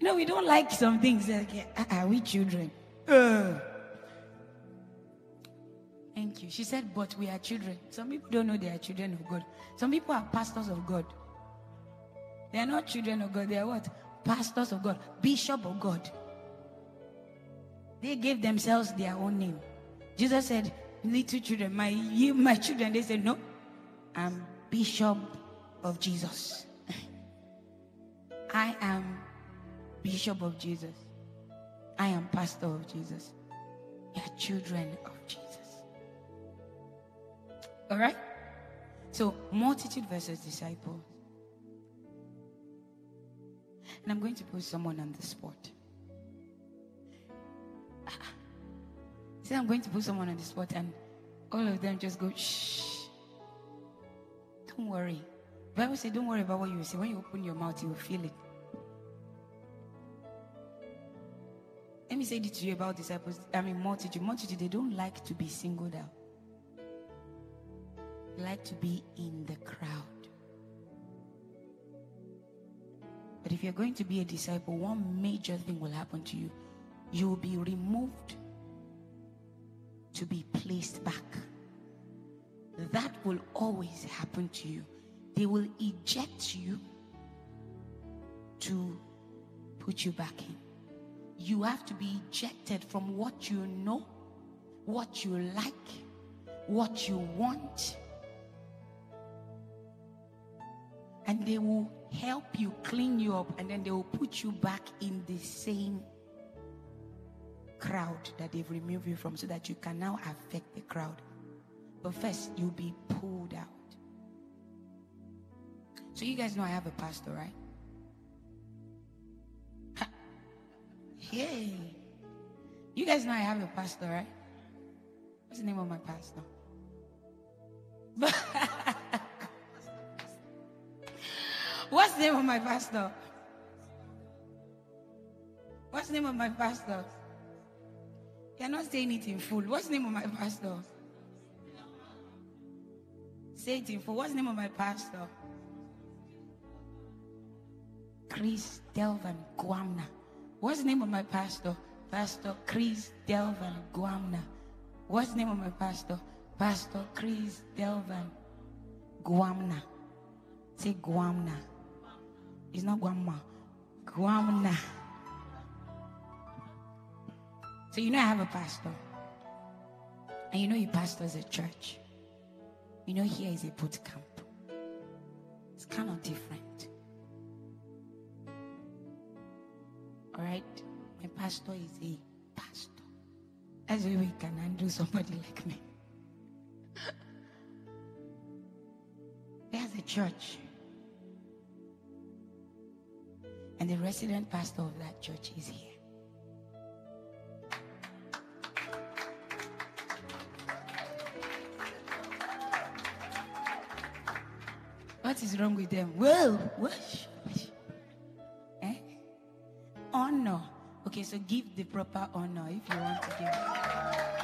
S2: You know, we don't like some things. Like, uh, are we children? Uh. Thank you. She said, but we are children. Some people don't know they are children of God. Some people are pastors of God. They are not children of God. They are what? Pastors of God. Bishop of God. They gave themselves their own name. Jesus said, little children, my, you, my children. They said, no, I'm Bishop of Jesus. I am Bishop of Jesus. I am Pastor of Jesus. You are children of. All right? So, multitude versus disciple. And I'm going to put someone on the spot. See, I'm going to put someone on the spot, and all of them just go, shh. Don't worry. Bible says, don't worry about what you say. When you open your mouth, you will feel it. Let me say this to you about disciples. I mean, multitude. Multitude, they don't like to be singled out, like to be in the crowd. But if you're going to be a disciple, one major thing will happen to you. You will be removed to be placed back. That will always happen to you. They will eject you to put you back in. You have to be ejected from what you know, what you like, what you want. And they will help you clean you up and then they will put you back in the same crowd that they've removed you from so that you can now affect the crowd. But first, you'll be pulled out. So, you guys know I have a pastor, right? Hey. You guys know I have a pastor, right? What's the name of my pastor? What's the name of my pastor? What's the name of my pastor? You're not saying it in full. What's the name of my pastor? Say it in full. What's the name of my pastor? Chris Delvan Gwamna. What's the name of my pastor? Pastor Chris Delvan Gwamna. What's the name of my pastor? Pastor Chris Delvan Gwamna. Say Gwamna. It's not Guamma. Gwamna. So you know I have a pastor. And you know he pastors a church. You know here is a boot camp. It's kind of different. All right? My pastor is a pastor. That's why we can handle somebody like me. There's a church. And the resident pastor of that church is here. What is wrong with them? Well, what? Eh? Honor. Okay, so give the proper honor if you want to give.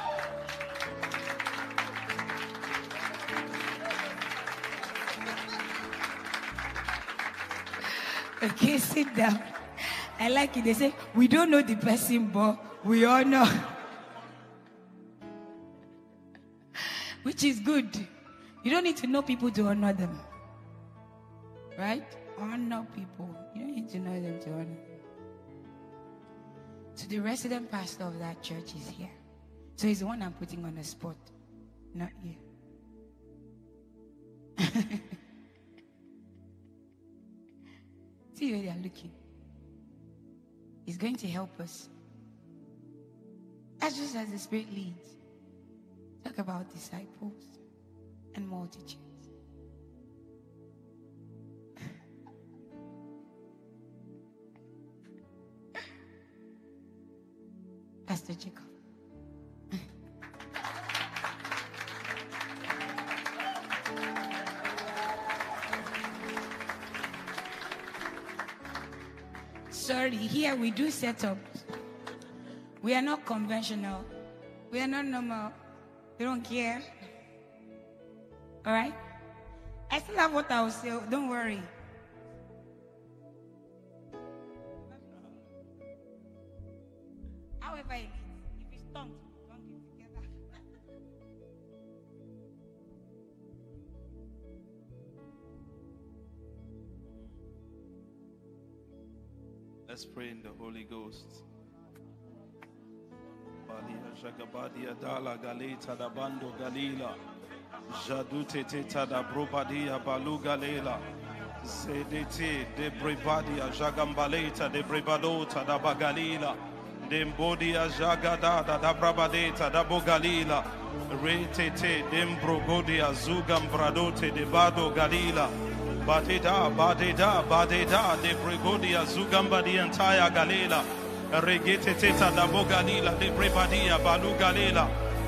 S2: Okay, sit down. I like it. They say, we don't know the person, but we all know. Which is good. You don't need to know people to honor them. Right? Honor people. You don't need to know them to honor them. So the resident pastor of that church is here. So he's the one I'm putting on the spot, not you. see where they are looking. He's going to help us. That's just as the Spirit leads. Talk about disciples and multitudes. Pastor Jacob. Sorry, here we do setups. We are not conventional. We are not normal. We don't care. All right? I still have what I will say. Don't worry.
S3: Holy Ghost. Balia Jagabadia Dala Galeta da Bando Galila. Jadute Teta da Brobadia Balu Galela. Zedete de Brebadia Jagambaleta de Brebadota da Bagalila. Dembodia Jagadada da Brabadeta da Bogalila. Retete Dembrogodia Zugam Bradote de Bado Galila. Badeda, badeda, badeda, de Bregodia Zugamba the entire Galila. Regete teta Bogalila, de Brebadia, Balu Galila.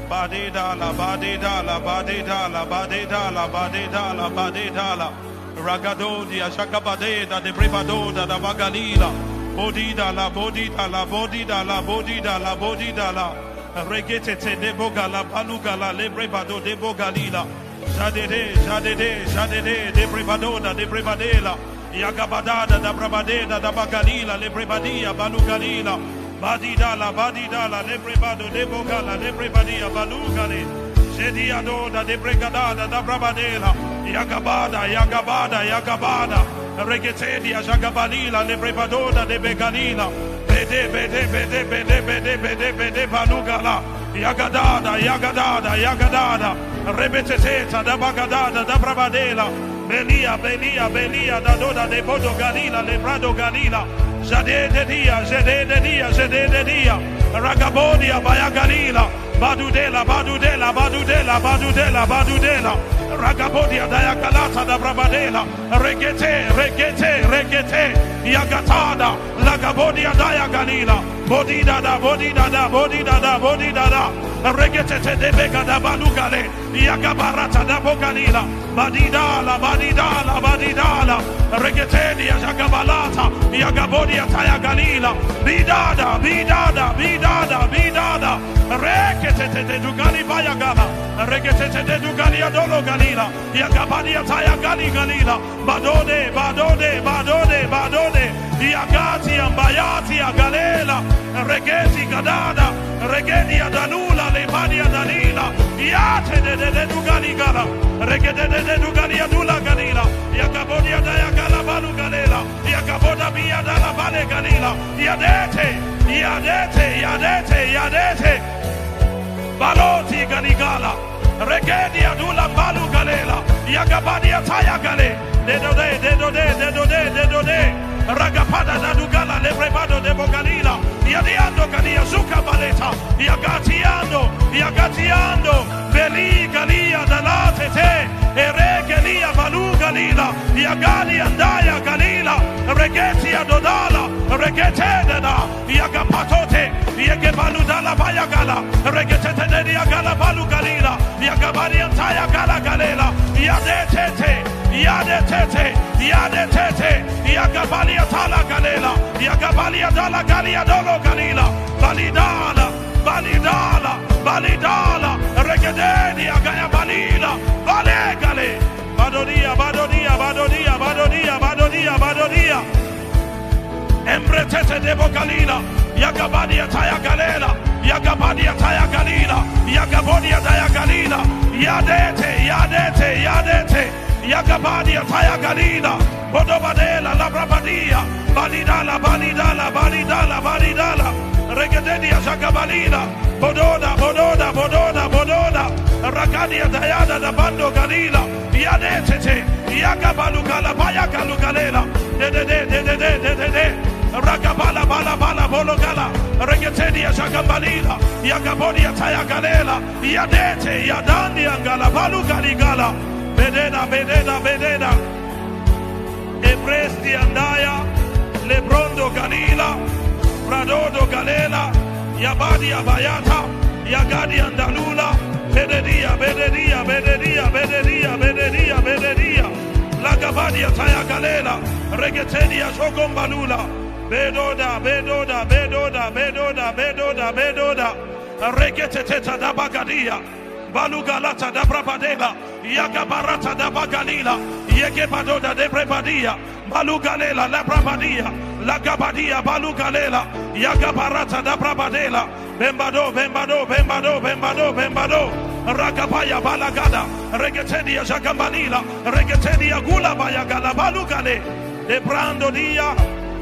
S3: Badeda la badeda la badeda la badeda la badeda la badeda la Ragadodia Shakabadeda de Brebadoda da Bagalila Bodida la bodida la bodida la bodida la bodida la Regete te de Bogala Balugala le Brebado de Bogalila Jadede Jadede Jadede de Brebadoda de Brebadela Yagabadada da Brabadeda da Bagalila le Brebadia Balugalila Badidala, badidala, lebrebado, debogala, lebrebadia, balugale, jediadoda, debregadada, da brabadela, yagabada, yagabada, yagabada, regetedia, jagabalila, lebrebadoda, de begalila, bede, bede, bede, bede, bede, bede, bede, balugala, yagadada, yagadada, yagadada, rebeteteta, da bagadada, da brabadela, belia, belia, belia, da doda, de bodo galila, lebrado galila, Jade de dia, jade de dia, jade de dia. Ragabodia, Bayagalila, Badudela, Badudela, Badudela, Badudela, Badudela. Ragabodia, Dayakalata, da Brabadela. Regete, regete, regete. Yagatada, Lagabodia, Dayagalila. Bodida da, bodida da, bodida da, bodida da. Regete de Bega da Balugale. Yagabarata da Bogalila. Badidala, badidala, badidala. Regete dia, Jagabalata. Yagabodia, Tayagalila. Bidada, bidada, bidada, bidada. Rekete de Dugali Bayagala. Regete de Dugali Adolo Galila. Yagabadia Tayagali Galila. Badode, badode, badode, badode. Yagati ambayati agalela. Regeti gadada. Regedi adanula lebadi adanila. Yate de de de Dugali Gala. Regede de de Dugali Adula Galila. Yagabodia Dayagala Balu Galela. Yagaboda Biadala Bale Galila. Yadete, Yadete, Yadete, Yadete. Baloti Galigala. Regedi Adula Balu Galela. Yagabadi Ataya Gale. Dedode, dedode, dedode, dedode. Ragapada da Dugala Lebrebado de Bogalila. Yadiando Galia Zuka Baleta. Yagatiando, Yagatiando. Beli Galia Dalatete. Ere Galia Balu Galila. Yagali Andaya Galila. Regeti Adodala. Regete Dada. Yagapatote. Yegebalu Dala Bayagala. Regete de Yagala Balu Galila. Yagabari Antaya Gala Galela. Yadetete. Yadetete. Yadetete. Yagabali Atala Galela. Yagabali Adala Galia Dolo Galila. Balidala. Balidala. Balidala. Regedeni Agaya Balila. Balegale. Badodia, Badodia, Badodia, Badodia, Badodia, Badodia. Embretete de Bogalila, Yagabadia Taya Galela, Yagabadia Taya Galina, Yagabodia Taya Galina, Yadete, Yadete, Yadete, Yagabadia Taya Bodobadela, Labrabadia, Balidala, Balidala, Balidala, Balidala, Regadedia Jagabalina, Bodona, Bodona, Bodona, Bodona, Ragadia Diana, the Bando de de de de de de de de de ragabala bala bala bolo gala. Regetedia shagambalila yagabodia taya galela yadete yadandi angala balu galigala bedena bedena bedena. Ebresti andaya. Lebrondo galila. Bradodo galela. Yabadi abayata. Yagadi andalula. Bededia bededia bededia bededia bededia bededia. Lagabadia taya galela regetedia shogombalula bedoda bedoda bedoda bedoda bedoda bedoda. Regeteteta da bagadia. Balugalata da brabadela yagabarata da bagalila. Yegebadoda de brebadia. Balugalela la brabadia. Lagabadia balugalela yagabarata da brabadela. Bembado bembado bembado bembado bembado. Ragabaya balagada. Regetedia jagambalila. Regetedia gula bayagala balugale. De brando dia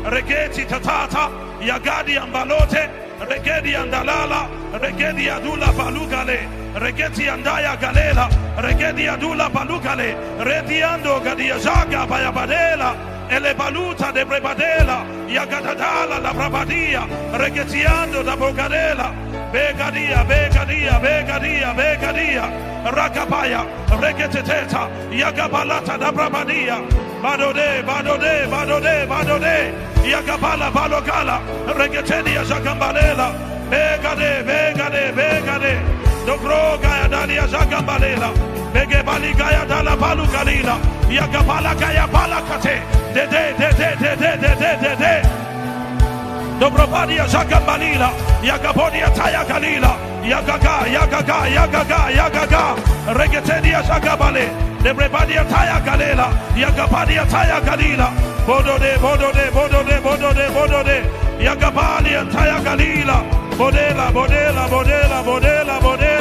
S3: regeti tatata yagadi ambalote regedi andalala regedi adula balugale regeti andaya galela regedi adula balugale rediando gadia jaga bayabadela ele baluta de brebadela yagadadala la brabadia regetiando da bogadela Begadia, Begadia, Begadia, Begadia, Rakabaya, Regeteteta, Yagabalata, Dabrabadia, Badode, Badode, Badode, Badode, Yagabala, Balogala, Regetedia, Zagambalela, Begade, Begade, Begade, Dobro Gaya Dalia Zagambalela, Begebali Gaya Dala Balu Galila, Yagabala Gaya Balakate, De de de de de de de de de. Dobrobadia Jagambalila, Yagabodia Taya Galila, Yagaga, Yagaga, Yagaga, Yagaga, Regetedia Jagabale, Debrebadia Taya Galela, Yagabadia Taya Galila, Bodo de, Bodo de, Bodo de, Bodo de, Bodo de, Yagabalia Taya Galila, Bodela, Bodela, Bodela, Bodela, Bodela,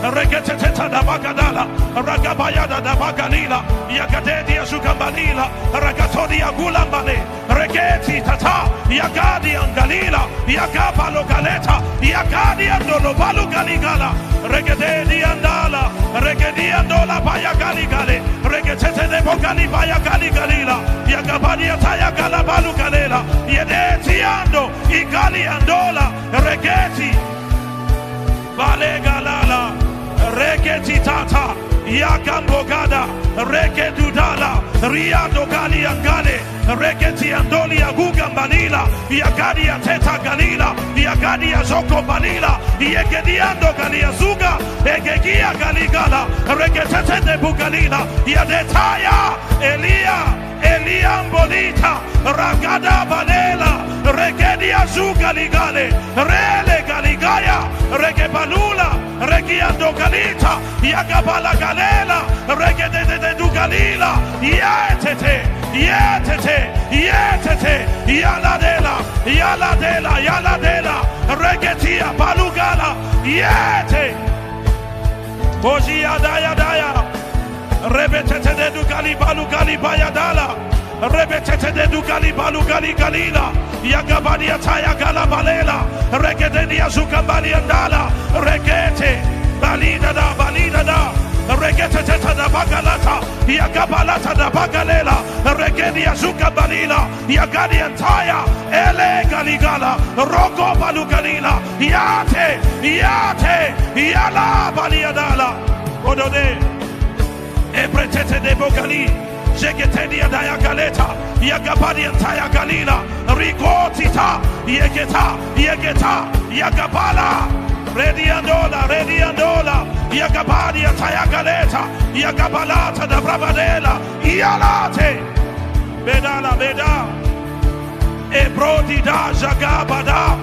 S3: Regeteteta da Bagadala, Ragabayada da Bagalila, Yagadedia Zugambalila, Ragatodia Gulambale, Regeti Tata, Yagadi Angalila, Yagabalo Galeta, Yagadi Andolo Balu Galigala, Regedi Andala, Regedi Andola Baya Galigale, Regetete de Bogali Baya Galigalila, Yagabadi Ataya Galabalu Galela, Yedeti Ando, Igali Andola, Regeti, Vale Galala, reketitata yakambogada ria riadogali angale reketi andoli aguga mbanila yakadi ateta galila yakadi azoko mbanila yegediando galiazuga egegia galigala reketetete bugalila yadetaya eliya Elia Bonita, Ragada Banela, Regedia Zugaligale, Rele Galigaya, Regebalula, Regiando Galia. Galita, Yagabala Galela, Regede de Dugalila, Yetete, Yetete, Yetete, Yaladela, Yaladela, Yaladela, Regetia Balugala, Yete, Bojia Daya Daya, Rebetete de Dugali Balu Gali Bayadala. Rebetete de Dugali Balugali Galila, Yagabadia Taya Galabalela, Regedenia Zugabalia Dala, Regete, Balina da Balina da, Regetete da Bagalata, Yagabalata da Bagalela, Regenia Zugabalila, Yagadia Taya, Ele Galigala, Rogo Balugalila, Yate, Yate, Yala Balia Dala, Odode, Ebretete de Bogali. Jegetedia Daya Galeta, Yagabadi Taya Galila, Rikotita, Yegeta, Yegeta, Yagabala, Rediandola, Rediandola, Yagabadi Taya Galeta, Yagabalata da Brabadela, Ialate, Bedala Beda, Ebrodi da Jagabada,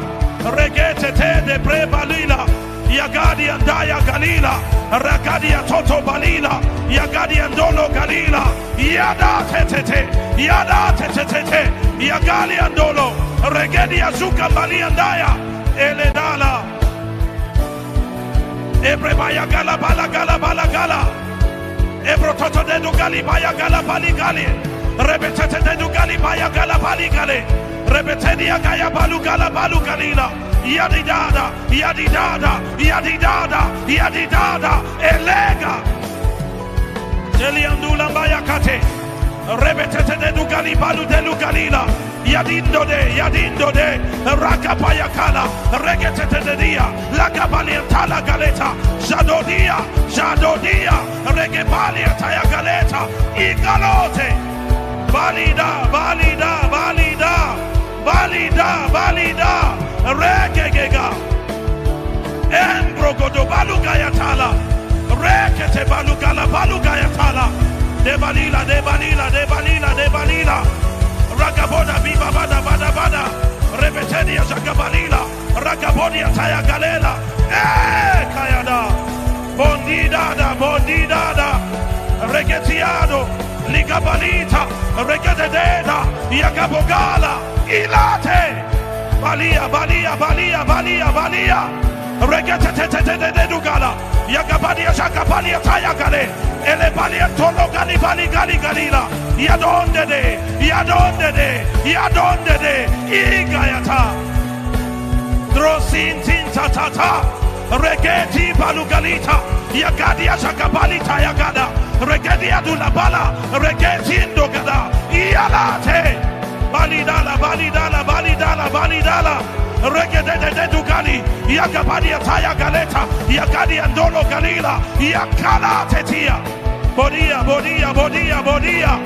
S3: Regetete de Prebalila, Yagadia Daya Galila, Ragadia Toto Balila, Yagadia Dolo Galila, Yada Tetete, Yada Tetete, Yagalia Dolo, Regedia Zuka Balia Daya, Eledala, Ebrebaya Gala Bala Gala Bala Gala, Ebrototo Dedo Galibaya Gala Bali Galia. Rebetete de Dugali Baya Gala Bali Gali, Rebetedia Gaya Balu Gala Balu Galila, yadidada yadidada yadidada yadidada elega. Eliandula mbayakate rebetete de dugali balu de lugalila. Yadindo de yadindo de. Rakapaya kala. Regetete de dia. Lagabalia tala galeta. Jadodia jadodia. Regebalia taya galeta. Igalote valida valida valida. Valida valida. Regegega embrogodo balugayatala rekete balugala balugayatala de balila de balila de balila de balila ragaboda biba bada bada bada. Rebetedia jagabalila ragabodia taya galela. Eh kayada. Bondidada bondidada. Regetiado ligabalita regedededa yakabogala ilate. Balia balia balia balia balia. Regetetetetededugala yagabadia jagabalia tayagale. Ele balia tolo gali bali gali galila. Yadondede yadondede yadondede. Igayata. Drosintintatata regeti balugalita yagadia jagabalita yagada. Regedia dulabala regeti ndogada. Iyalate balidala balidala balidala balidala. Regedede dugali yagabadia taya galeta yagadia ndolo galila yakala tetia. Bodia bodia bodia bodia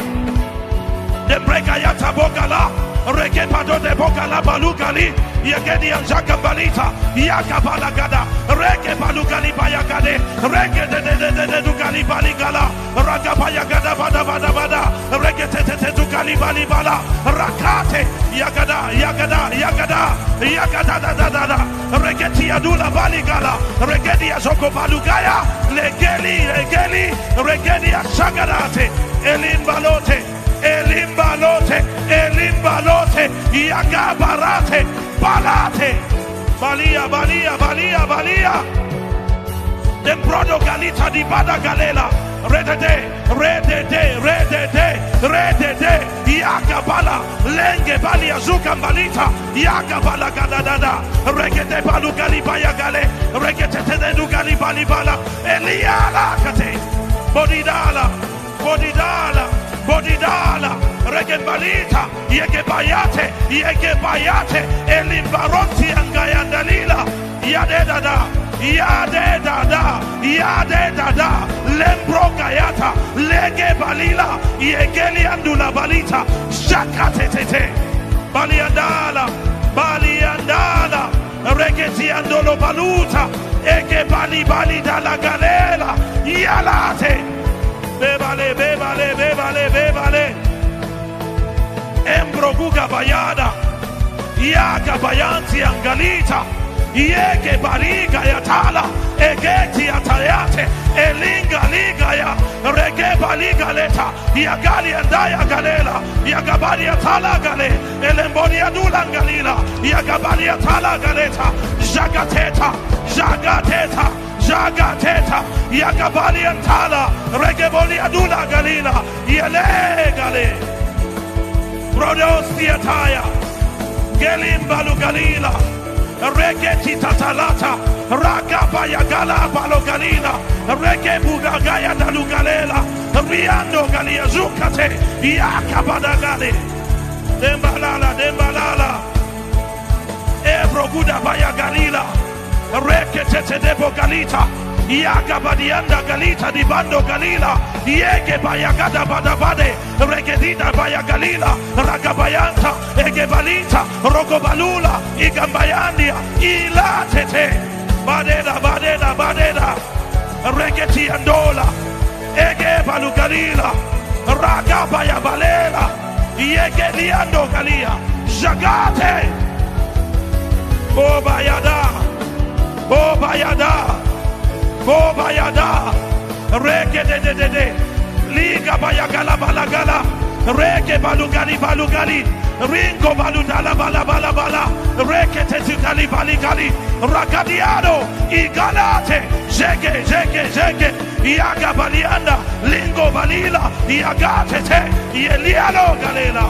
S3: de breka yata bogala reke pado de bogala balugali yagedi anjaka balita. Yakabala gada. Reke balugali bayagade reke de de de de de dugali baligala raga bayagada bada bada bada reke te te te dugali bali bala rakate. Yagada yagada yagada yagada da da da da. Reke tiadula baligala regedi azoko balugaya legeli legeli. Regedi asagadate elin balote Elimbalote, Elimbalote, Yagabarate, Balate, Balia, Balia, Balia, Balia. The brodo galita di bada galela. Redede, redede, redede, redede, yakabala, lenge balia zuka balita, yakabala gadadada, regete balu gali bayagale, regete tededu gali bali bala, eliala kate, bodidala, bodidala, bodidala regembalita yegebayate yegebayate elimbaronti angayandalila yadedada yadedada yadedada lembrogayata legebalila yegeliandula balita shakatetete baliandala baliandala regetiandolo baluta egebali bali dala galela yalate bebale bebale bebale bebale embroguga bayada. Yaga bayanti angalita yeke bariga yatala egeti atayate elinga liga ya rege baliga leta yagali andaya galela yagabali atala gale elemboni adula galila yagabali atala galeta jagateta jagateta jagateta yakabali antala regeboli adula galila yele gale brodosiataya gelimbalu galila regeti tatalata ragaba yagala balo galila regebugagaya dalugalela riando galia zukate yakabadagale dembalala dembalala. Ebroguda baya galila reketete debo galita. Yaga badianda galita di bando galila. Yege bayagada badabade. Regedida baya galila ragabayanta egebalita. Rogobalula igambayandia. Ilatete badeda badeda badeda regeti andola ege balugalila. Ragabaya balela yege liando jagate bobayada bobayada bobayada reke de de de de. Liga bayagala balagala. Reke balugali balugali. Ringo baludala bala bala bala. Reke tetikali baligali. Rakadiado igalate. Jege jege jege yaga balianda. Lingo balila. Yagate te. Yelialo galela.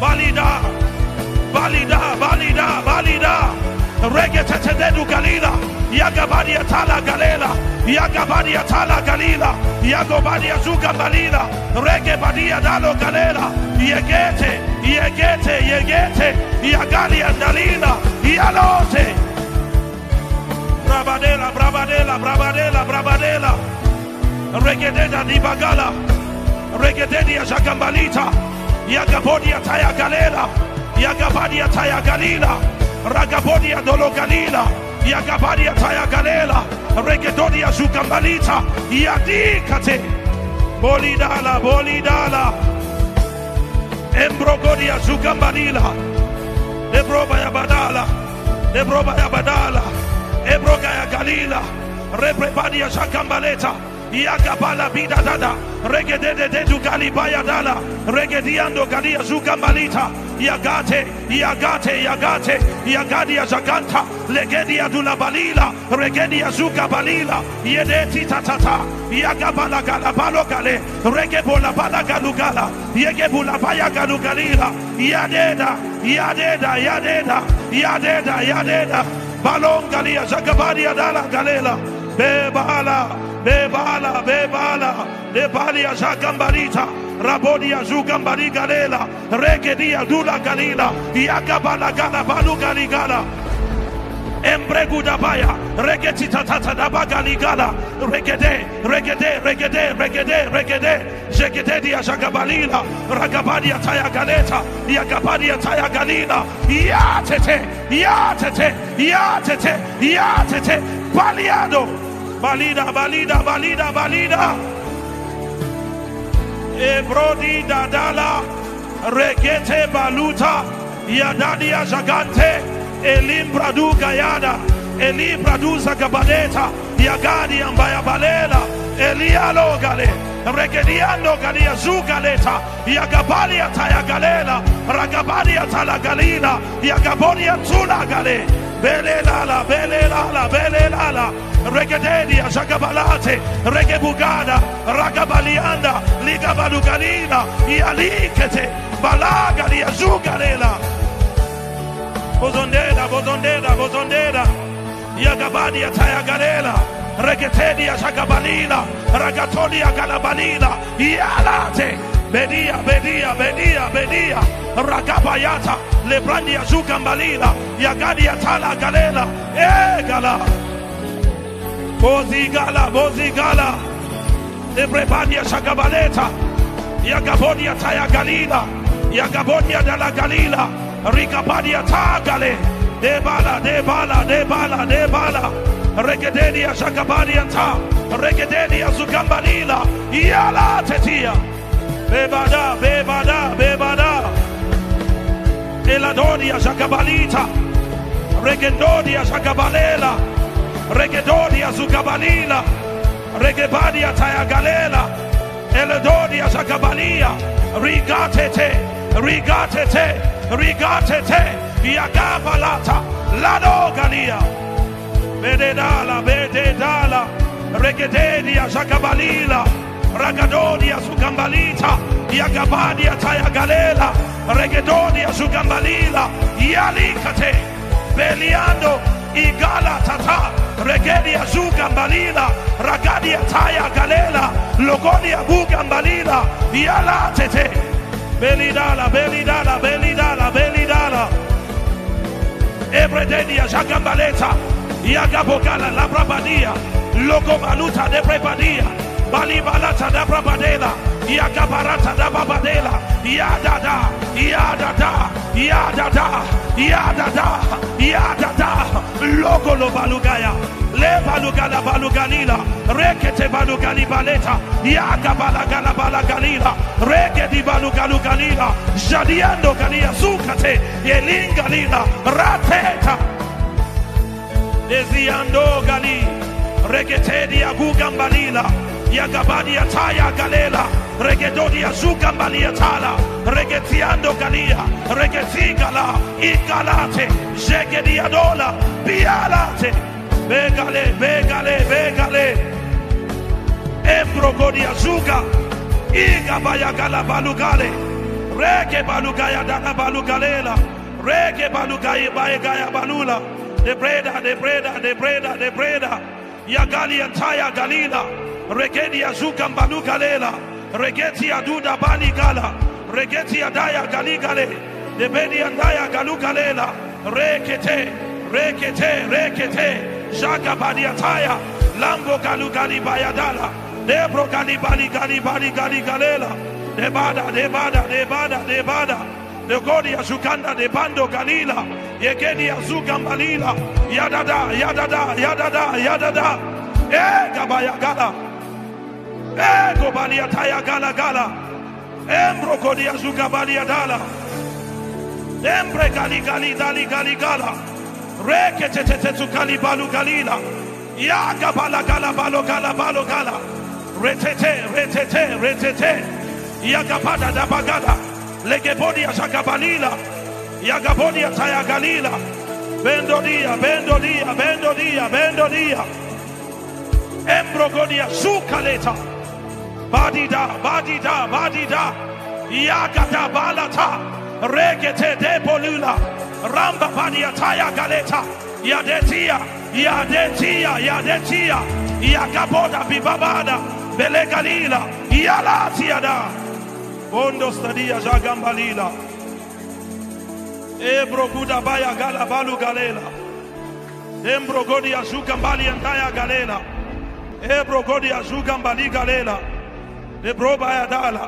S3: Balida balida, balida, balida. Regetetededu galila, yagabadia tala galela, yagabadia tala galila, yagobadia zuga balila, regebadia dalo galela, yegete, yegete, yegete, yagalia dalila, yalote. Brabadela, brabadela, brabadela, brabadela. Regededa di bagala. Regededia jagambalita. Yagabodia taya galela. Yagabadia taya galila. Ragabodia dolo galila. Yagabadia taya galela. Regedodia jugambalita. Yadikate. Bolidala, bolidala. Embrogodia jugambalila. Lebroba ya badala. Lebroba ya badala. Ebroga ya galila. Reprebadia jagambaleta. Yakabala bida dada. Regedede dedu galibaya dala. Regediando galia zugambalita. Yagate, yagate, yagate, yagadia zaganta. Legedia dula balila. Regedia zuga balila. Yedeti tatata. Yagabala galabalo gale. Regebola bala galugala. Yegebula baya galugalila. Yadeda, yadeda, yadeda, yadeda, yadeda. Balon galia zagabadia dala galela. Bebala, bebala, bebala. Lebalia zagambarita. Rabodia zugambari galela. Regedia dula galila. Yagabala gala balu galigala. Embregu dabaya, regeti tatata dabagali gala, regede, regede, regede, regede, regede, jegede dia jagabalila, ragabadia taya galeta, yagabadia taya galila, ya tete, ya tete, ya balida, balida, balida, balida, ebrodi dadala, regete baluta, yadadia jagante, elimbradu gayada elibradu zagabadeta yagadi ambaya balela elialo gale regediando galia zugaleta yagabalia tayagalela ragabalia talagalina yagabonia tula gale belelala belelala belelala. Regededia zagabalate regebugada ragabalianda ligabalugalina yalikete balagalia zugalela. Bozondera bozondera bozondera yagabadia tayagarela. Regetedia shagabalila ragatodia galabalila yalate bedia bedia bedia bedia ragabayata lebrandia zugambalila yagadia tala galela eh, egala bozigala bozigala lebrebadia shagabaleta yagabodia tayagalila yagabodia dala galila Rikabadia tagale. Debala, debala, debala, debala. Regededia shakabadia ta. Regededia zugambalila. Yala tetia. Bebada, bebada, bebada. Eladodia shakabalita. Regendodia shakabalela. Regedodia zugabalila. Regebadia tayagalela. Eladodia shakabalia. Rigatete. Rigatete. Rigatete, Yagabalata, Lado Galia, Bededala, Bededala, Regededia, Jagabalila, Ragadodia, Sugambalita, Yagabadia, Tayagalela, Regedodia, Sugambalila, Yalikate, Beliando, Igala Tata, Regedia Zugambalila, Ragadia Taya Galela, Logodia Bugambalila, Yalatete, Belidala, Belidala, Belidala, Belidala. Ebrededia, Jagambaleta, Yagabogala, La Brabadia, Logo Baluta de Prebadia, Balibalata da Brabadela, Yagabarata da Babadela, Yadada, Yadada, Yadada, Yadada, Yadada, Logo lo Balugaya, Le Balugala Balugalila, Rekete Balugali Baleta, Yagabala Galabala Galila, Regedi Balugalu Galila, Jadiando Galia Zukate, Yelingalila, Rateta, Desiando Gali, Regetedia Gugambalila, Yagabadia Taya Galela, Regedodia Zugambalia Tala, Regetiando Galia, Regetigala, Igalate, Jegediadola, Bialate, Begale, Begale, Begale, Embrogodia Zuga, Igabaya Gala Balugale, Rege Balugaya Dana Balugalela, Rege balugai baegaya balula. The breda, the breda, the breda, the breda. Yagali antaya galila. Regedi azuka mbalu galela. Regeti aduda bali gala. Regeti adaya gali gale. The bedi andaya galu galela. Rekete, rekete, rekete. Shaka badi ataya. Lambo galu gali bayadala. Debro gali bali gali bali gali galela. Debada, debada, debada, debada. The God Yazukanda de Bando Galila, Yegedi Azuga Malila, Yadada, Yadada, Yadada, Yadada, Eh Gabaya Gala, Eh Gobalia Taya Gala Gala, Embro Kodi Azuga Balia Dala, Embre Gali Gali Dali Gali Gala, Reketetetu Gali Balu Galila, Yaga Bala Gala Balo Gala Balo Gala, Retete, Retete, Retete, Yagapada Dabagada. Legebodia Shakabalila, Yagabodia Tayagalila, Bendodia, Bendodia, Bendodia, Bendodia, Embrogodia, Sukaleta, Badida, Badida, Badida, Yagada Balata, Regete de Bolula, Ramba Badia Tayagaleta, Yadetia, Yadetia, Yadetia, Yagaboda Bibabada, Belegalila, Yalatiada. Bondo stadia jagambalila. Ebro guda baya gala balu galela. Embro godi azuka mbali andaya galela. Ebro godi azuka mbali galela. Ebro baya dala.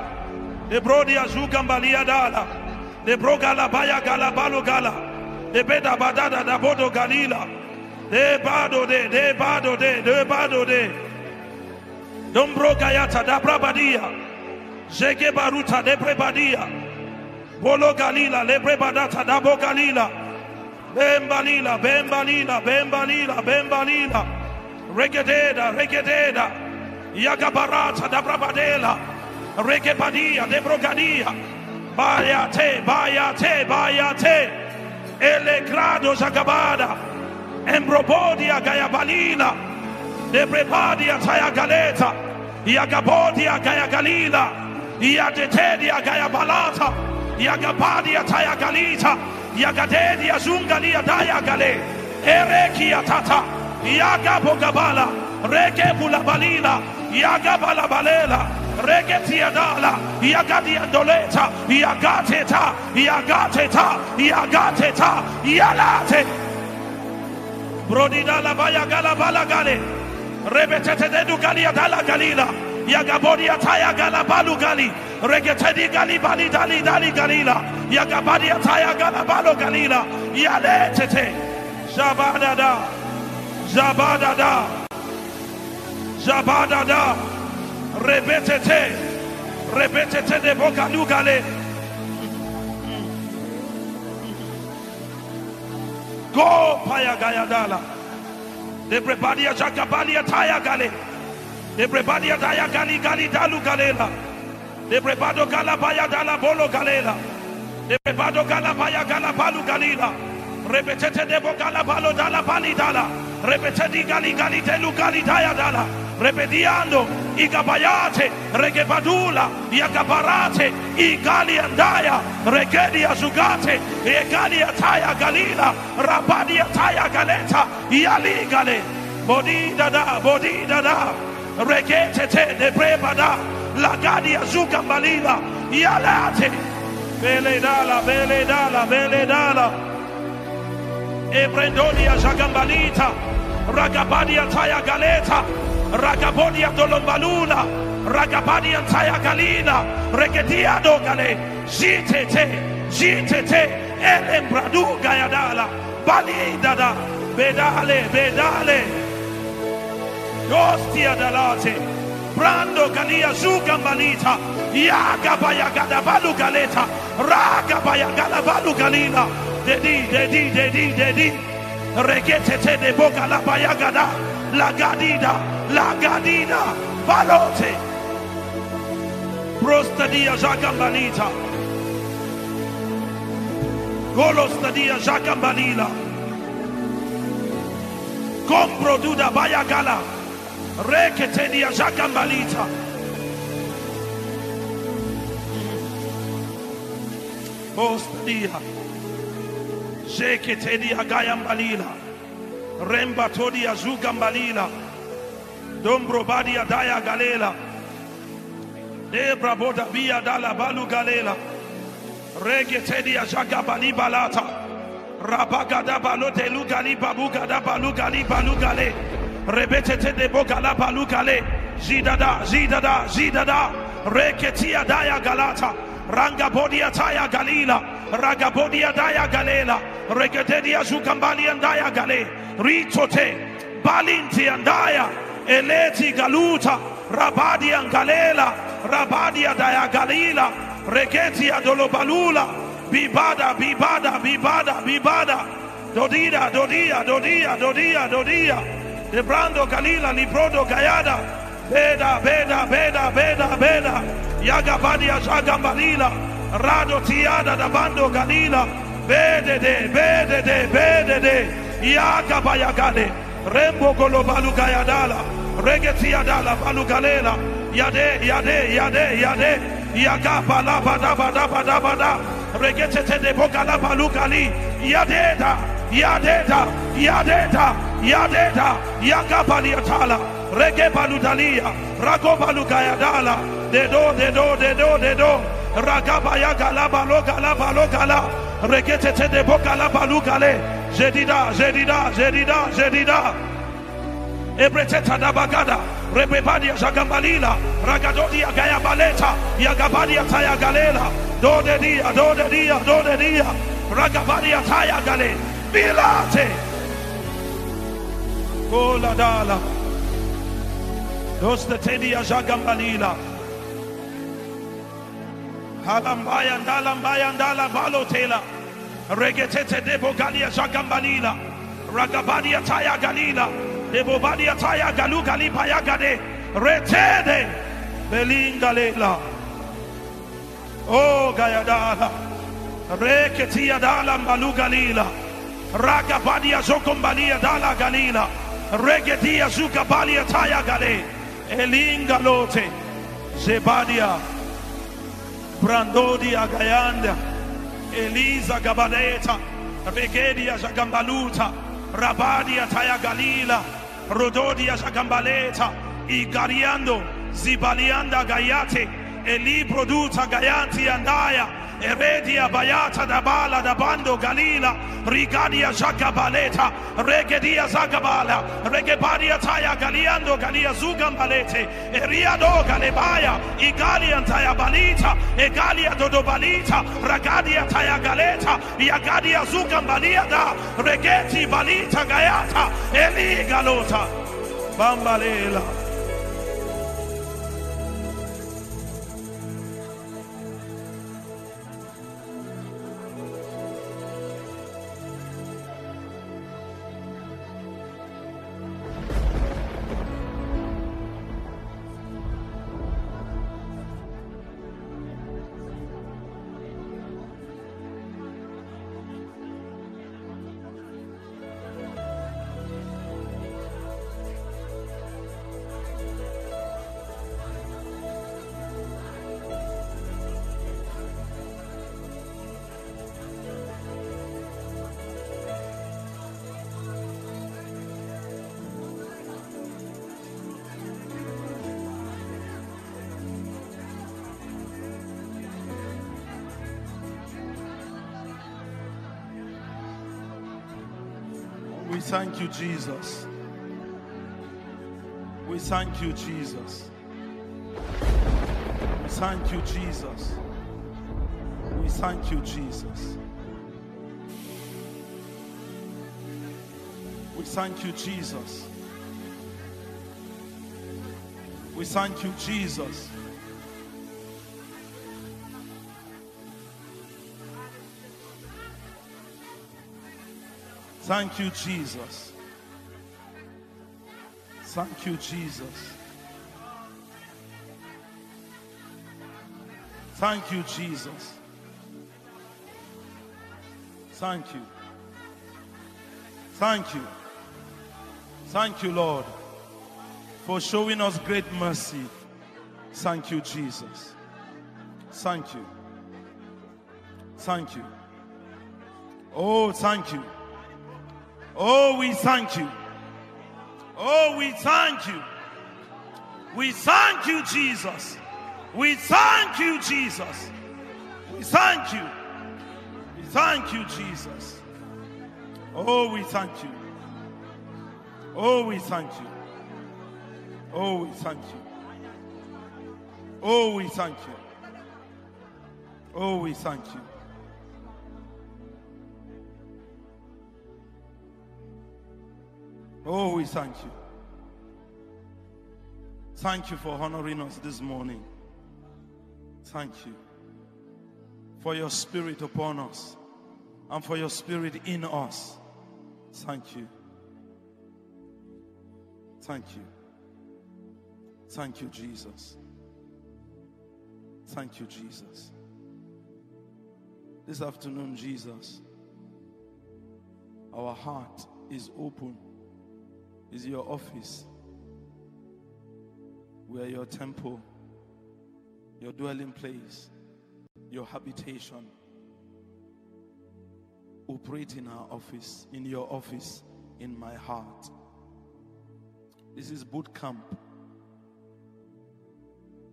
S3: Ebro di azuka mbali dala. Ebro gala baya gala balu gala. Ebeda badada da bodo galila. De bado de, de bado de, de bado de. Dombro gayata da brabadia. Zege baruta lebrebadia. Bolo galila lebrebadata dabo galila. Bembalila, bembalila, bembalila, bembalila. Regededa, regededa. Yagabarata da brabadela. Regebadia, debrogadia. Bayate, bayate, bayate. Ele grado zagabada. Embrobodia gayabalila. Debrebadia tayagaleta. Yagabodia gayagalila. Yadetedia Gaya Balata, Yagabadia Taya Galita, Yagadedia Zungalia Daya Gale, Erekia Tata, Yagabogabala, Rege Bulabalila, Yagabala Balela, Regetia Dala, Yagadia Doleta, Yagateta, Yagateta, Yagateta, Yalate. Brodidala Baya Galabala Gale, Rebetete de Galia Dala Galila. Yagabodi ataya galabalu gali. Regetedi gali bali dali dali galila. Yagabadi ataya galabalo galila. Yale tete. Zabadada. Zabadada. Zabadada. Rebetete. Rebetete de bokalu gale. Go paya gayadala. De prepadia jakabalia taya gale. De prebadia daya gali gali dalu galela. De prebado gala baya dala bolo galela. De prebado gala baya gala balu galila. Repetete de gala balo dala bali dala. Repetedi gali gali telu gali daya dala. Repetiando igabayate regebadula yagabarate igali andaya regedi azugate egali ataya galila rabadi ataya galeta yali gale bodi Rekete de brebada. Lagadia zuka balila. Yalate. Bele dala, bele dala. Ebrendonia jagambalita. Ragabadia taya galeta. Ragabodia dolombaluna. Ragabadia taya galina. Regedia dogale. Jitete. Jitete. Elembradu gayadala. Bali dada. Bedale, bedale. Ostia dalate. Brando galia zuga malita. Yaga baya gadabalu galeta. Raga baya galabalu galina. Dedi, dedi, dedi, dedi. Regete te de boca la baya gada. La gadida. La gadida. Balote. Prostadia jagambalita. Golostadia jagambalila. Compro duda baya gala. Reketedia agayambalila. Remba todi azugambalila. Dombro badi adaya galela. Debra boda via dala balu galela. Regetedi ajaga bali balata. Rabagada balote lugali babugada balugali balugale. Rebetete de bogala balugale. Jidada, jidada, jidada. Reketia daya galata. Rangabodia taya galila. Ragabodia daya galela. Regededia zukambali andaya gale. Ritote. Balinti andaya. Eleti galuta. Rabadia galela. Rabadia daya galila. Regetia dolobalula. Bibada, bibada, bibada, bibada. Dodida, dodia, dodia, dodia, dodia. De brando galila, librodo gayada. Beda, beda, beda, beda, beda. Yaga badia, jaga balila. Rado tiada da bando galila. Bede de, bede de, bede de. Yaga bayagale. Rembo golo balu gayadala. Regetia dala balu galela. Yade, yade, yade, yade. Yaga bala bada bada bada bada regetete de bogala balukali yadeda Yadeta, yadeda yakapali atala rege baludalia rago balugayadala dedo dedo dedo dedo ragaba yagala balogala balogala regetete de bogala balugale jedida jedida jedida jedida ebreteta da bagada rebebadia jagambalila ragadodia gayabaleta yagabadia tayagalela do de dia, do de dia, do de dia. Ragabadia taya gale. Bilate. Kola dala. Dos de tedia jagambalila. Halambaya ndalambaya ndala balotela. Regetete debo galia jagambalila. Ragabadia taya galila. Debo badia taya galu galipa yagade. Retede. Belingalela. Oh Gayadala. Reketia dala malu galila. Ragabadia zokombalia dala galila. Regedia zukabalia taya gale. Elingalote. Zebadia. Brandodia gayanda. Eliza gabaleta. Regedia zagambaluta. Rabadia taya galila. Rododia zagambaleta. Igariando. Zibalianda gayate. Eli produta gayanti andaya. Eredia bayata da bala da bando galila. Rigadia jagabaleta. Regedia zagabala. Regebadia taya galiando galia zugambalete. Eriado galebaya. Igalian taya balita. Egalia dodobalita. Ragadia taya galeta. Yagadia zugambalia da. Regeti balita gayata. Eli galota. Bambalela. Thank you, Jesus. We thank you, Jesus. We thank you, Jesus. We thank you, Jesus. We thank you, Jesus. We thank you, Jesus. Thank you, Jesus. Thank you, Jesus. Thank you, Jesus. Thank you. Thank you. Thank you, Lord, for showing us great mercy. Thank you, Jesus. Thank you. Thank you. Oh, thank you. Oh, we thank you. Oh, we thank you. We thank you, Jesus. We thank you, Jesus. We thank you. We thank you, Jesus. Oh, we thank you. Oh, we thank you. Oh, we thank you. Oh, we thank you. Oh, we thank you. Oh, we thank you. Thank you for honoring us this morning. Thank you for your spirit upon us and for your spirit in us. Thank you. Thank you. Thank you, Jesus. Thank you, Jesus. This afternoon, Jesus, our heart is open, is your office. We are your temple, your dwelling place, your habitation. Operate in our office, in your office, in my heart. This is boot camp.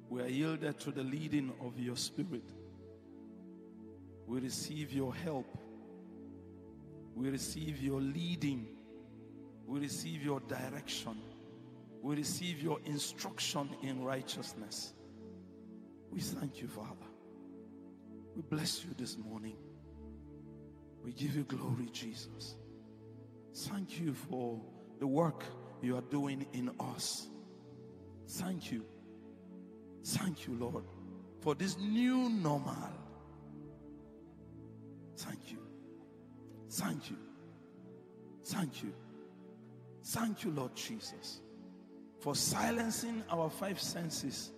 S3: We are yielded to the leading of your spirit. We receive your help. We receive your leading. We receive your direction. We receive your instruction in righteousness. We thank you, Father. We bless you this morning. We give you glory, Jesus. Thank you for the work you are doing in us. Thank you. Thank you, Lord, for this new normal. Thank you. Thank you. Thank you. Thank you, Lord Jesus, for silencing our five senses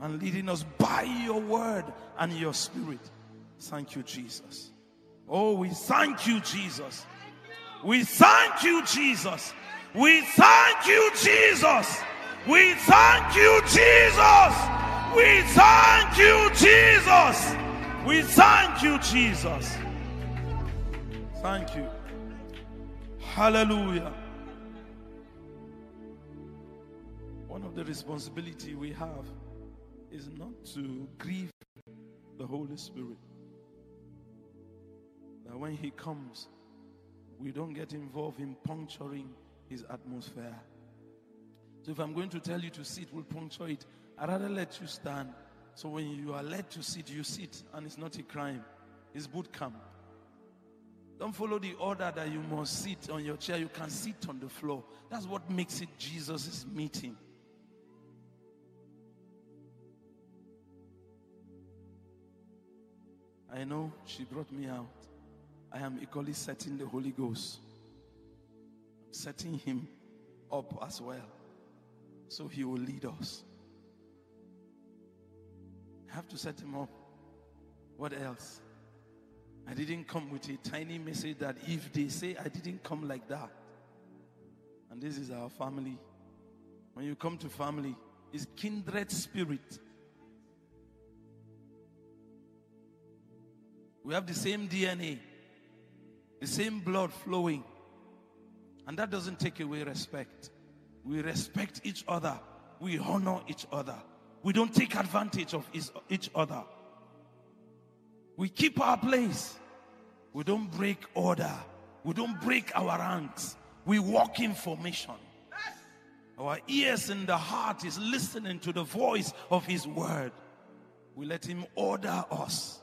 S3: and leading us by your word and your spirit. Thank you, Jesus. Oh, we thank you, Jesus. We thank you, Jesus. We thank you, Jesus. We thank you, Jesus. We thank you, Jesus. We thank you, Jesus. Thank you. Hallelujah. One of the responsibility we have is not to grieve the Holy Spirit. That when He comes, we don't get involved in puncturing His atmosphere. So if I'm going to tell you to sit, we'll puncture it. I'd rather let you stand. So when you are led to sit, you sit, and it's not a crime. It's boot camp. Don't follow the order that you must sit on your chair. You can sit on the floor. That's what makes it Jesus' meeting. I know she brought me out. I am equally setting the Holy Ghost. I'm setting him up as well. So he will lead us. I have to set him up. What else? I didn't come with a tiny message that if they say I didn't come like that, and this is our family. When you come to family, it's kindred spirit. We have the same DNA, the same blood flowing. And that doesn't take away respect. We respect each other, we honor each other, we don't take advantage of each other. We keep our place. We don't break order. We don't break our ranks. We walk in formation. Our ears and the heart is listening to the voice of His word. We let Him order us.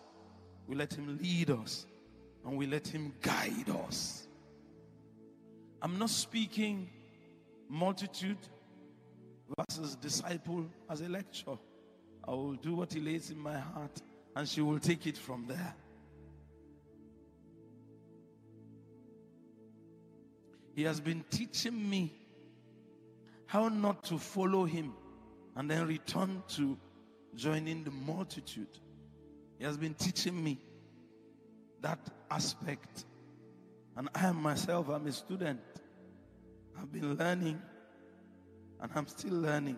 S3: We let Him lead us. And we let Him guide us. I'm not speaking multitude versus disciple as a lecture. I will do what He lays in my heart and she will take it from there. He has been teaching me how not to follow him and then return to joining the multitude. He has been teaching me that aspect. And I myself, I'm a student. I've been learning and I'm still learning.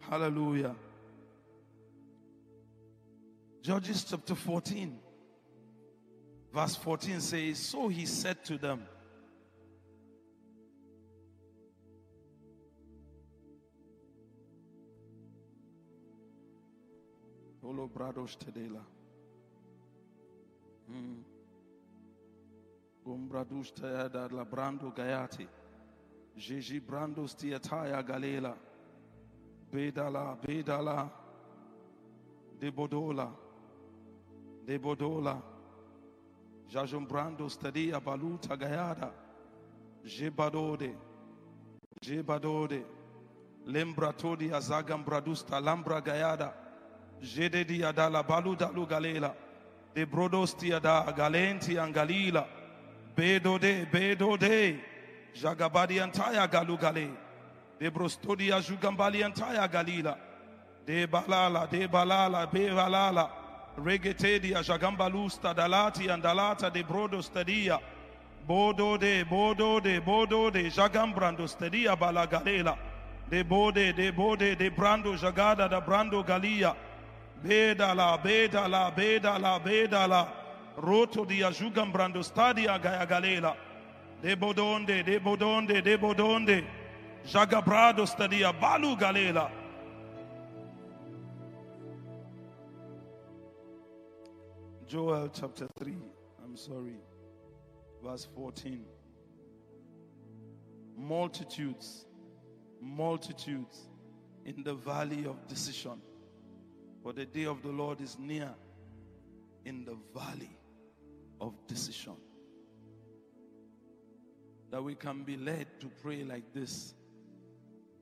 S3: Hallelujah. Judges chapter 14, Verse 14 says, So he said to them, Olobrados Tedela. Hmm. Gombradus Tayada Labrando Gayati. de Tiataya Galela. Bedala, Bedala. Debodola. Debodola. Jajumbrandos a Baluta Gayada. Gebadode. Gebadode. Lembra Todi Azagambradus lambra gaiada. Jededi adala baluda lugalela. De brodosti ada galenti angalila. Bedo de, bedo de. Jagabadi antaya galugale. De brostodia jugambali antaya galila. De balala, de balala, be balala. Regetedia jagambalusta dalati andalata de brodo stadia. Bodo de, bodo de, bodo de, jagambrando stadia balagalela. De bode, de bode, de brando jagada da brando galia. Bedala, bedala, bedala, bedala. Roto di ajugambrando stadia gayagalela. De bodonde, de bodonde, de bodonde. Jagabrado stadia balu galela. Joel chapter 3, I'm sorry, verse 14. Multitudes, multitudes in the valley of decision. For the day of the Lord is near in the valley of decision. That we can be led to pray like this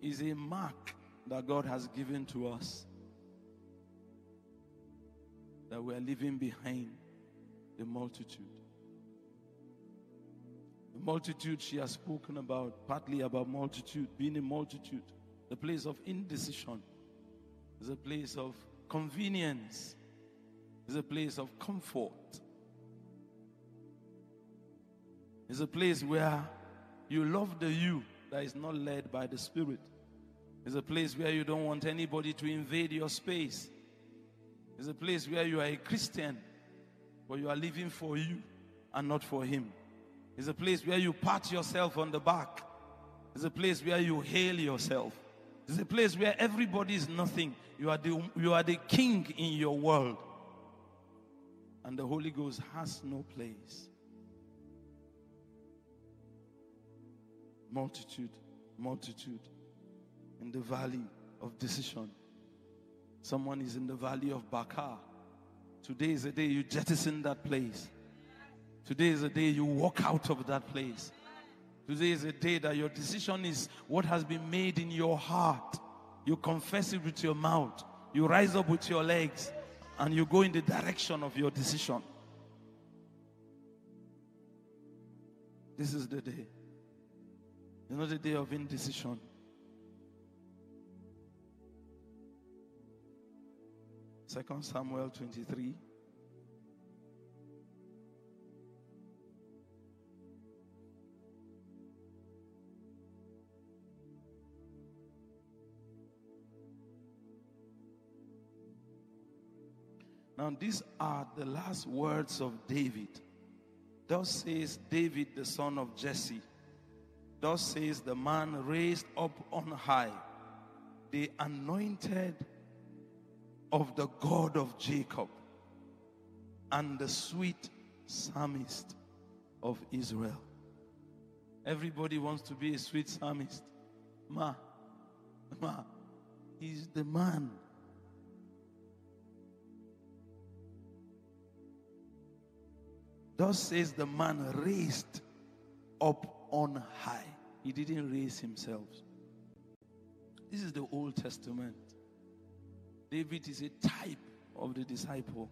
S3: is a mark that God has given to us that we are leaving behind the multitude. The multitude she has spoken about, partly about multitude, being a multitude, the place of indecision, is a place of convenience, is a place of comfort, It's a place where you love the you that is not led by the Spirit. It's a place where you don't want anybody to invade your space. It's a place where you are a Christian, but you are living for you and not for Him. It's a place where you pat yourself on the back. It's a place where you hail yourself. It's a place where everybody is nothing. You are the, you are the king in your world. And the Holy Ghost has no place. Multitude, multitude in the valley of decision. Someone is in the valley of Baca. Today is the day you jettison that place. Today is the day you walk out of that place. Today is a day that your decision is what has been made in your heart. You confess it with your mouth. You rise up with your legs and you go in the direction of your decision. This is the day. It's not a day of indecision. Second Samuel 23. Now, these are the last words of David. Thus says David, the son of Jesse. Thus says the man raised up on high, the anointed of the God of Jacob, and the sweet psalmist of Israel. Everybody wants to be a sweet psalmist. Ma, ma, he's the man. Thus says the man raised up on high. He didn't raise himself. This is the Old Testament. David is a type of the disciple.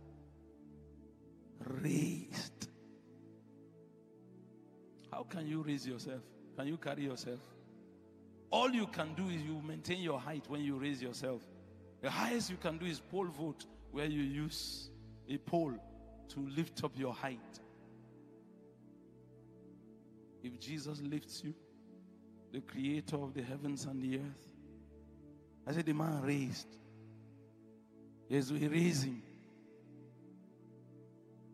S3: Raised. How can you raise yourself? Can you carry yourself? All you can do is you maintain your height when you raise yourself. The highest you can do is pole vault, where you use a pole to lift up your height. If Jesus lifts you, the creator of the heavens and the earth, I said, the man raised. Yes, we raised him.